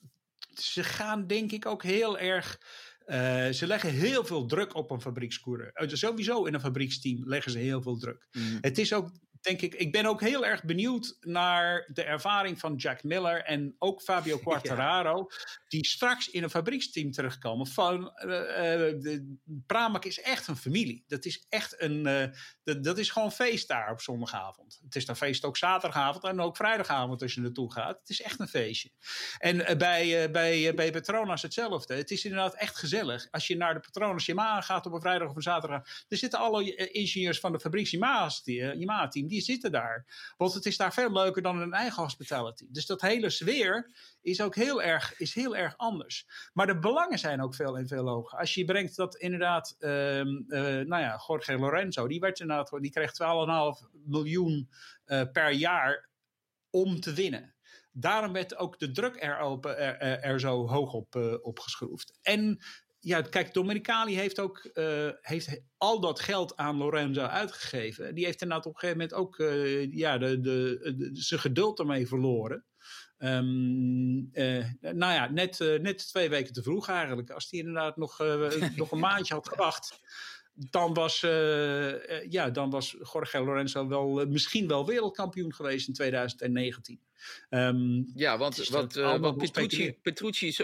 ze gaan denk ik ook heel erg. Uh, ze leggen heel veel druk op een fabriekskoerder. Sowieso in een fabrieksteam leggen ze heel veel druk. Mm. Het is ook denk ik, ik ben ook heel erg benieuwd naar de ervaring van Jack Miller en ook Fabio *laughs* Quartararo, die straks in een fabrieksteam terugkomen. Van, uh, de, Pramac is echt een familie. Dat is echt een, dat, dat is gewoon feest daar op zondagavond. Het is dan feest ook zaterdagavond en ook vrijdagavond als je naartoe gaat. Het is echt een feestje. En bij, bij, bij Petronas hetzelfde. Het is inderdaad echt gezellig. Als je naar de Petronas Yamaha gaat op een vrijdag of een zaterdag, er zitten alle ingenieurs van de fabrieks Yamaha-team die zitten daar. Want het is daar veel leuker dan een eigen hospitality. Dus dat hele sfeer is ook heel erg, is heel erg anders. Maar de belangen zijn ook veel en veel hoger. Als je brengt dat inderdaad, uh, nou ja, Jorge Lorenzo, die, werd inderdaad, die kreeg 12,5 miljoen uh, per jaar om te winnen. Daarom werd ook de druk er, op, er, zo hoog op uh, opgeschroefd. En ja, kijk, Domenicali heeft ook uh, heeft al dat geld aan Lorenzo uitgegeven. Die heeft inderdaad op een gegeven moment ook ja, de, de, zijn geduld ermee verloren. Uh, nou ja, net, net twee weken te vroeg eigenlijk. Als hij inderdaad nog, *laughs* nog een maandje had gewacht, dan was, ja, dan was Jorge Lorenzo wel, misschien wel wereldkampioen geweest in 2019. Um, ehm, ja, want, dus wat, wat Petrucci, Petrucci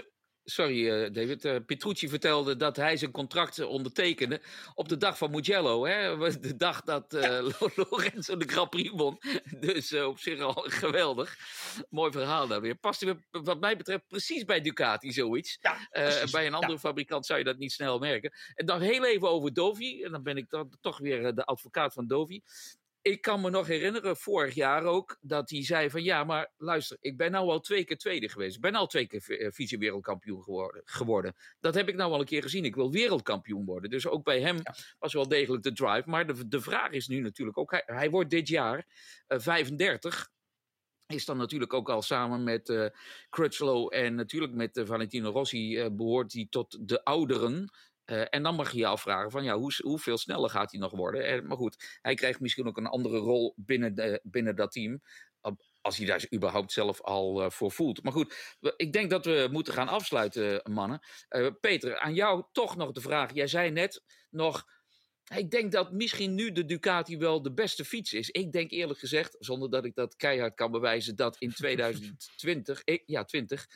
Sorry, uh, David. Uh, Petrucci vertelde dat hij zijn contract ondertekende op de dag van Mugello. Hè? *laughs* De dag dat ja. Lorenzo de Grand Prix won. *laughs* Dus op zich al geweldig. Mooi verhaal daar weer. Past wat mij betreft precies bij Ducati zoiets. Ja, bij een andere fabrikant zou je dat niet snel merken. En dan heel even over Dovi. En dan ben ik dan toch weer de advocaat van Dovi ik kan me nog herinneren, vorig jaar ook, dat hij zei van ja, maar luister, ik ben nou al twee keer tweede geweest. Ik ben al twee keer eh, vice-wereldkampioen geworden, geworden. Dat heb ik nou al een keer gezien. Ik wil wereldkampioen worden. Dus ook bij hem was wel degelijk de drive. Maar de, de vraag is nu natuurlijk ook, hij, hij wordt dit jaar uh, eh, 35 is dan natuurlijk ook al samen met uh, Crutchlow en natuurlijk met uh, Valentino Rossi uh, behoort hij tot de ouderen. Uh, en dan mag je je afvragen van ja, hoe, hoeveel sneller gaat hij nog worden? Maar goed, hij krijgt misschien ook een andere rol binnen, de, binnen dat team. Als hij daar überhaupt zelf al uh, voor voelt. Maar goed, ik denk dat we moeten gaan afsluiten, mannen. Peter, aan jou toch nog de vraag. Jij zei net nog. Ik denk dat misschien nu de Ducati wel de beste fiets is. Ik denk eerlijk gezegd, zonder dat ik dat keihard kan bewijzen, dat in *laughs* 2020, ja 20,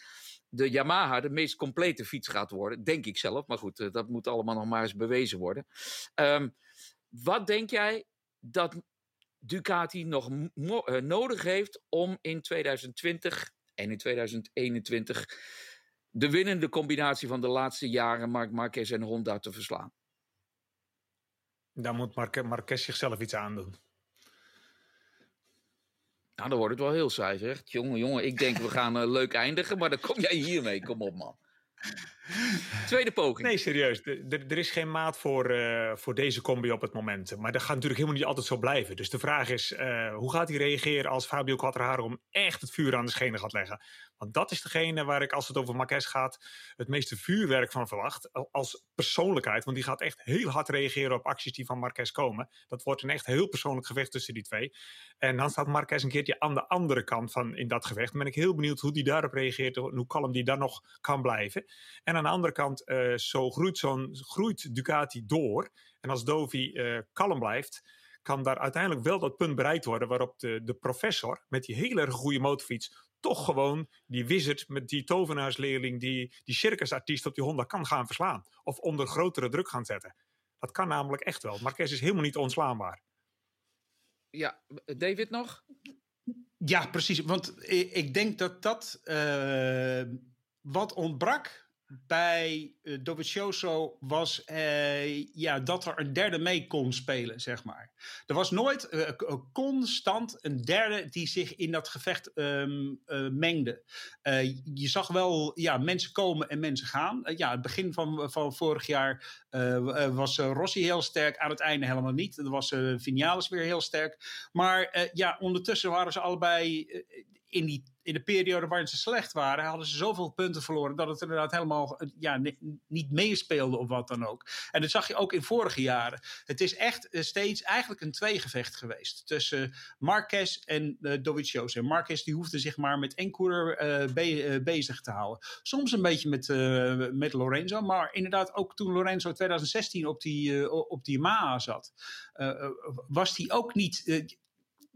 de Yamaha de meest complete fiets gaat worden. Denk ik zelf. Maar goed, eh, dat moet allemaal nog maar eens bewezen worden. Um, wat denk jij dat Ducati nog uh, nodig heeft om in 2020 en in 2021 de winnende combinatie van de laatste jaren Marc Marquez en Honda te verslaan? Daar moet Marquez, Marquez zichzelf iets aan doen. Nou, dan wordt het wel heel saai, zeg. Jongen, jongen, ik denk we gaan uh, leuk eindigen, maar dan kom jij hiermee. Kom op, man. *laughs* Tweede poging. Nee, serieus. Er is geen maat voor, uh, voor deze combi op het moment. Maar dat gaat natuurlijk helemaal niet altijd zo blijven. Dus de vraag is, uh, hoe gaat hij reageren als Fabio Quattraro echt het vuur aan de schenen gaat leggen? Want dat is degene waar ik, als het over Marquez gaat, het meeste vuurwerk van verwacht. Als persoonlijkheid. Want die gaat echt heel hard reageren op acties die van Marquez komen. Dat wordt een echt heel persoonlijk gevecht tussen die twee. En dan staat Marquez een keertje aan de andere kant van in dat gevecht. Dan ben ik heel benieuwd hoe die daarop reageert. En hoe kalm die dan nog kan blijven. En aan de andere kant, uh, zo groeit, zo'n, groeit Ducati door. En als Dovi uh, kalm blijft kan daar uiteindelijk wel dat punt bereikt worden waarop de, de professor met die hele erg goede motorfiets toch gewoon die wizard met die tovenaarsleerling, die, die circusartiest op die Honda kan gaan verslaan. Of onder grotere druk gaan zetten. Dat kan namelijk echt wel. Marquez is helemaal niet onslaanbaar. Ja, David nog? Ja, precies. Want ik denk dat dat uh, wat ontbrak bij uh, was uh, ja, dat er een derde mee kon spelen, zeg maar. Er was nooit uh, constant een derde die zich in dat gevecht um, mengde. je zag wel ja, mensen komen en mensen gaan. ja, het begin van, van vorig jaar was Rossi heel sterk, aan het einde helemaal niet. Er was Vinales weer heel sterk. Maar ja, ondertussen waren ze allebei in in de periode waarin ze slecht waren, hadden ze zoveel punten verloren dat het inderdaad helemaal ja, niet meespeelde of wat dan ook. En dat zag je ook in vorige jaren. Het is echt steeds eigenlijk een tweegevecht geweest tussen Marquez en uh, Dovizioso. En Marquez die hoefde zich maar met één coureur be bezig te houden. Soms een beetje met, met Lorenzo, maar inderdaad ook toen Lorenzo 2016 op die, op die Yamaha zat, was die ook niet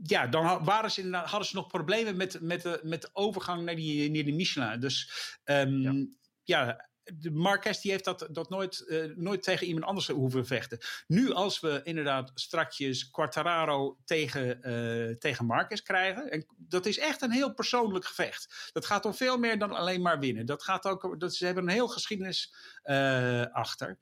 ja, dan waren ze hadden ze nog problemen met, met, de, met de overgang naar die, naar die Michelin. Dus um, ja. ja. de Marquez die heeft dat, dat nooit, uh, nooit tegen iemand anders hoeven vechten. Nu als we inderdaad strakjes Quartararo tegen, uh, tegen Marquez krijgen. En dat is echt een heel persoonlijk gevecht. Dat gaat om veel meer dan alleen maar winnen. Dat gaat ook, dat, ze hebben een heel geschiedenis uh, achter.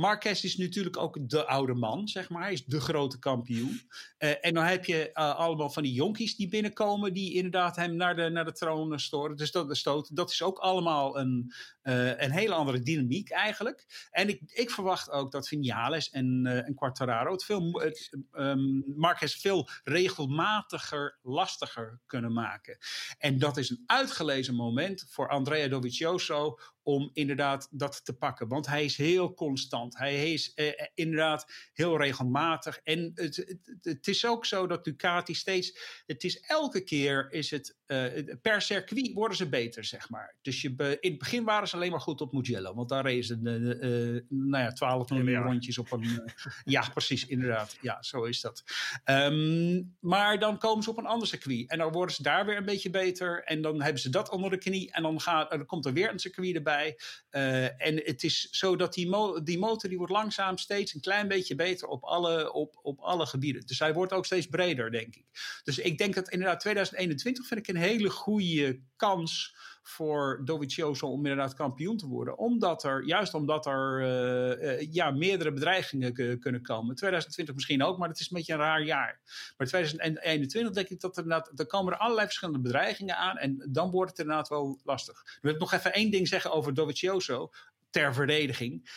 Marquez is natuurlijk ook de oude man, zeg maar. Hij is de grote kampioen. Uh, en dan heb je uh, allemaal van die jonkies die binnenkomen, die inderdaad hem naar de, naar de troon storen. Dus dat, stoot, dat is ook allemaal een, uh, een hele andere dynamiek eigenlijk. En ik, ik verwacht ook dat Vinales en, en Quartararo het veel, het, um, Marquez veel regelmatiger, lastiger kunnen maken. En dat is een uitgelezen moment voor Andrea Dovizioso om inderdaad dat te pakken. Want hij is heel constant. Hij is eh, eh, inderdaad heel regelmatig. En het, het, het, is ook zo dat Ducati steeds... Het is elke keer is het... Uh, per circuit worden ze beter, zeg maar. Dus je be, in het begin waren ze alleen maar goed op Mugello. Want daar reden ze uh, nou ja, 12 miljoen ja. rondjes op een... ja, precies, inderdaad. Ja, zo is dat. Um, maar dan komen ze op een ander circuit. En dan worden ze daar weer een beetje beter. En dan hebben ze dat onder de knie. En dan, gaat, dan komt er weer een circuit erbij. Uh, en het is zo dat die, die motor die wordt langzaam steeds een klein beetje beter op alle, op, op alle gebieden. Dus hij wordt ook steeds breder, denk ik. Dus ik denk dat inderdaad 2021 vind ik een hele goede kans voor Dovizioso om inderdaad kampioen te worden. Omdat er, juist omdat er uh, uh, ja, meerdere bedreigingen kunnen komen. 2020 misschien ook, maar het is een beetje een raar jaar. Maar 2021 denk ik dat er inderdaad, er komen er allerlei verschillende bedreigingen aan. En dan wordt het inderdaad wel lastig. Ik wil nog even één ding zeggen over Dovizioso ter verdediging.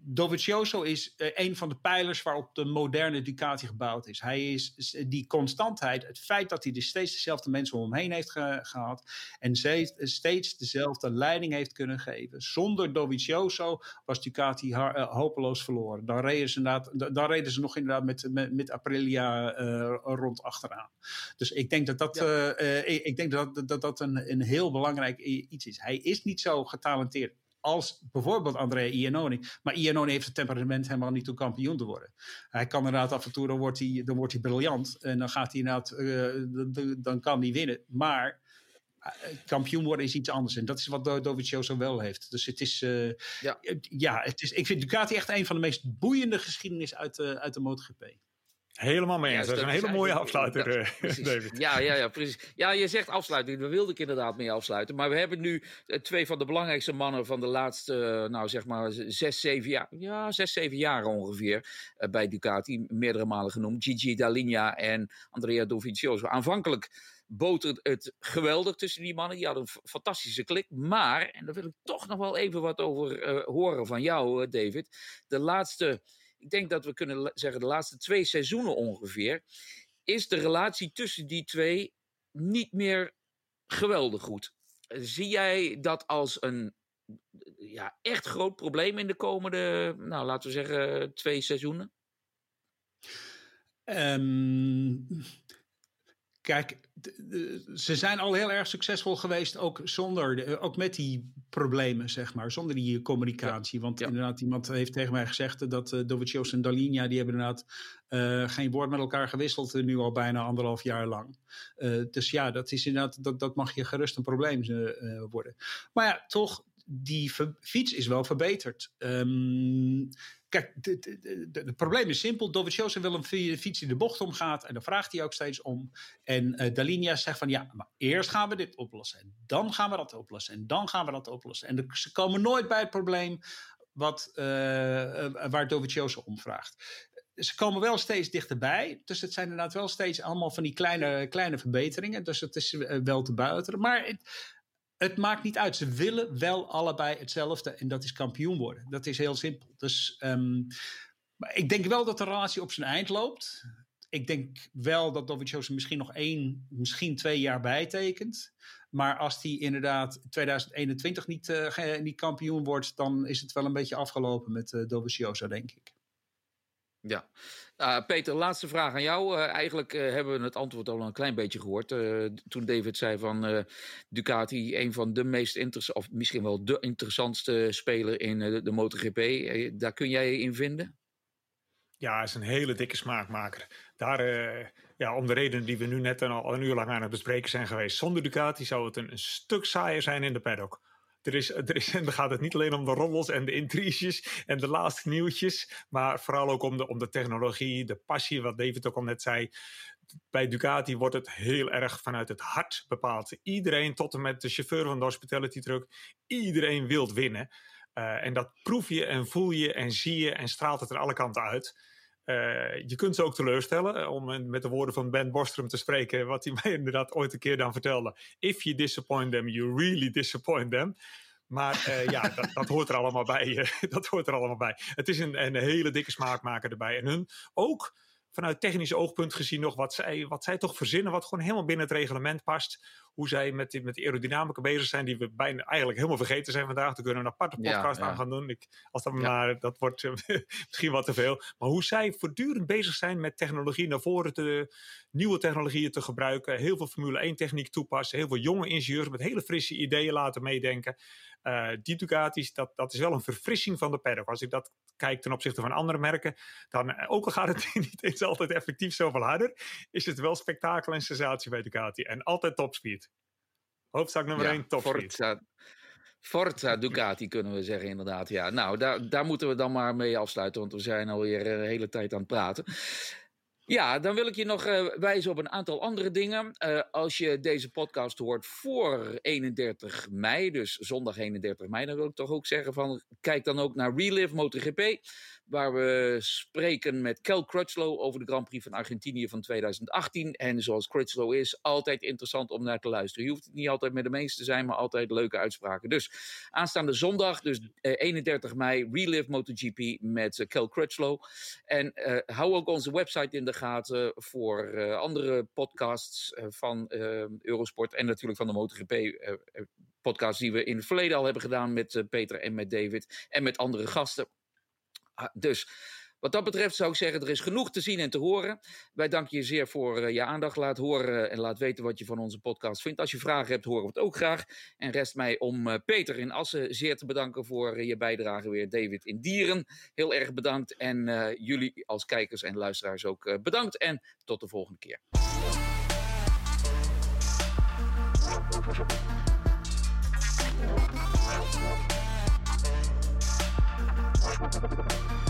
Dovizioso is uh, een van de pijlers waarop de moderne Ducati gebouwd is. Hij is die constantheid, het feit dat hij dus steeds dezelfde mensen om hem heen heeft ge gehad en steeds dezelfde leiding heeft kunnen geven. Zonder Dovizioso was Ducati uh, hopeloos verloren. Dan reden ze, inderdaad, dan reden ze nog inderdaad met, met, met Aprilia uh, rond achteraan. Dus ik denk dat dat, ja. ik denk dat, dat, dat een, een heel belangrijk iets is. Hij is niet zo getalenteerd als bijvoorbeeld Andrea Iannoni. Maar Iannoni heeft het temperament helemaal niet om kampioen te worden. Hij kan inderdaad af en toe, dan wordt hij, dan wordt hij briljant. En dan gaat hij inderdaad, uh, dan kan hij winnen. Maar uh, kampioen worden is iets anders. En dat is wat Dovizioso wel heeft. Dus het is, uh, ja. ja, het is, ik vind Ducati echt een van de meest boeiende geschiedenis uit, uit de MotoGP. Helemaal mee eens. Ja, dat is een hele mooie afsluiter, ja, *laughs* David. Ja, ja, ja, precies. Ja, je zegt afsluiting. Daar wilde ik inderdaad mee afsluiten. Maar we hebben nu twee van de belangrijkste mannen van de laatste, nou zeg maar, zes, zeven jaar. Ja, zes, zeven jaar ongeveer bij Ducati. Meerdere malen genoemd. Gigi Dall'Igna en Andrea Dovizioso. Aanvankelijk boterde het geweldig tussen die mannen. Die hadden een fantastische klik. Maar, en daar wil ik toch nog wel even wat over uh, horen van jou, David. De laatste ik denk dat we kunnen zeggen de laatste twee seizoenen ongeveer, is de relatie tussen die twee niet meer geweldig goed. Zie jij dat als een ja, echt groot probleem in de komende, nou laten we zeggen, twee seizoenen? Um, Kijk, ze zijn al heel erg succesvol geweest, ook zonder, ook met die problemen, zeg maar, zonder die communicatie. Ja, Want ja. inderdaad, iemand heeft tegen mij gezegd dat uh, en Dalinja, die hebben inderdaad uh, geen woord met elkaar gewisseld, nu al bijna anderhalf jaar lang. dus ja, dat is inderdaad, dat, dat mag je gerust een probleem worden. Maar ja, toch, die fiets is wel verbeterd. Um, Kijk, het probleem is simpel. Dovizioso wil een fiets die de bocht omgaat. En daar vraagt hij ook steeds om. En uh, Dalinia zegt van ja, maar eerst gaan we dit oplossen. En dan gaan we dat oplossen. En dan gaan we dat oplossen. En ze komen nooit bij het probleem wat, uh, waar Dovizioso om vraagt. Ze komen wel steeds dichterbij. Dus het zijn inderdaad wel steeds allemaal van die kleine, kleine verbeteringen. Dus het is wel te buiteren. Maar het, het maakt niet uit. Ze willen wel allebei hetzelfde en dat is kampioen worden. Dat is heel simpel. Dus um, ik denk wel dat de relatie op zijn eind loopt. ik denk wel dat Dovizioso misschien nog één, misschien twee jaar bijtekent. Maar als hij inderdaad 2021 niet, uh, niet kampioen wordt, dan is het wel een beetje afgelopen met uh, Dovizioso, denk ik. Ja. Uh, Peter, laatste vraag aan jou. Uh, eigenlijk uh, hebben we het antwoord al een klein beetje gehoord. toen David zei van Ducati, een van de meest interessante, of misschien wel de interessantste speler in de, de MotoGP. daar kun jij in vinden? Ja, is een hele dikke smaakmaker. Daar, ja, om de redenen die we nu net al een uur lang aan het bespreken zijn geweest. Zonder Ducati zou het een stuk saaier zijn in de paddock. Er is, er is, *laughs* dan gaat het niet alleen om de roddels en de intriges en de laatste nieuwtjes, maar vooral ook om de, om de technologie, de passie, wat David ook al net zei. Bij Ducati wordt het heel erg vanuit het hart bepaald. Iedereen, tot en met de chauffeur van de hospitality truck, iedereen wil winnen. Uh, en dat proef je en voel je en zie je en straalt het er alle kanten uit. Uh, je kunt ze ook teleurstellen, om met de woorden van Ben Bostrom te spreken, wat hij *laughs* mij inderdaad ooit een keer dan vertelde. If you disappoint them, you really disappoint them. Maar uh, ja, dat, dat, hoort er allemaal bij. *laughs* dat hoort er allemaal bij. Het is een, een hele dikke smaakmaker erbij. En hun ook vanuit technisch oogpunt gezien nog wat zij, wat zij toch verzinnen, wat gewoon helemaal binnen het reglement past. Hoe zij met, die, met die aerodynamica bezig zijn, die we bijna eigenlijk helemaal vergeten zijn vandaag. Daar kunnen we een aparte podcast aan gaan doen. Ik, als dat, maar, dat wordt *laughs* misschien wat te veel. Maar hoe zij voortdurend bezig zijn met technologie naar voren te, nieuwe technologieën te gebruiken. Heel veel Formule 1 techniek toepassen. Heel veel jonge ingenieurs met hele frisse ideeën laten meedenken. Uh, die Ducatis, dat, dat is wel een verfrissing van de paddock. Als ik dat kijk ten opzichte van andere merken, dan, eh, ook al gaat het *laughs* niet eens altijd effectief zoveel harder, is het wel spektakel en sensatie bij Ducati. En altijd topspeed. Hoofdzaak nummer 1, ja, topspeed. Forza, Forza Ducati kunnen we zeggen inderdaad. Ja, nou, daar, daar moeten we dan maar mee afsluiten, want we zijn alweer een hele tijd aan het praten. Ja, dan wil ik je nog uh, wijzen op een aantal andere dingen. Uh, als je deze podcast hoort voor 31 mei, dus zondag 31 mei, dan wil ik toch ook zeggen van kijk dan ook naar Relive MotoGP waar we spreken met Kel Crutchlow over de Grand Prix van Argentinië van 2018. En zoals Crutchlow is, altijd interessant om naar te luisteren. Je hoeft het niet altijd met de meeste te zijn, maar altijd leuke uitspraken. Dus aanstaande zondag, dus 31 eh, mei, Relive MotoGP met uh, Kel Crutchlow. En uh, hou ook onze website in de gaten voor andere podcasts van Eurosport en natuurlijk van de MotoGP podcasts die we in het verleden al hebben gedaan met Peter en met David en met andere gasten. Ah, dus wat dat betreft zou ik zeggen, er is genoeg te zien en te horen. Wij danken je zeer voor uh, je aandacht. Laat horen en laat weten wat je van onze podcast vindt. Als je vragen hebt, horen we het ook graag. En rest mij om uh, Peter in Assen zeer te bedanken voor je bijdrage weer. David in Dieren, heel erg bedankt. En jullie als kijkers en luisteraars ook bedankt. En tot de volgende keer. はい。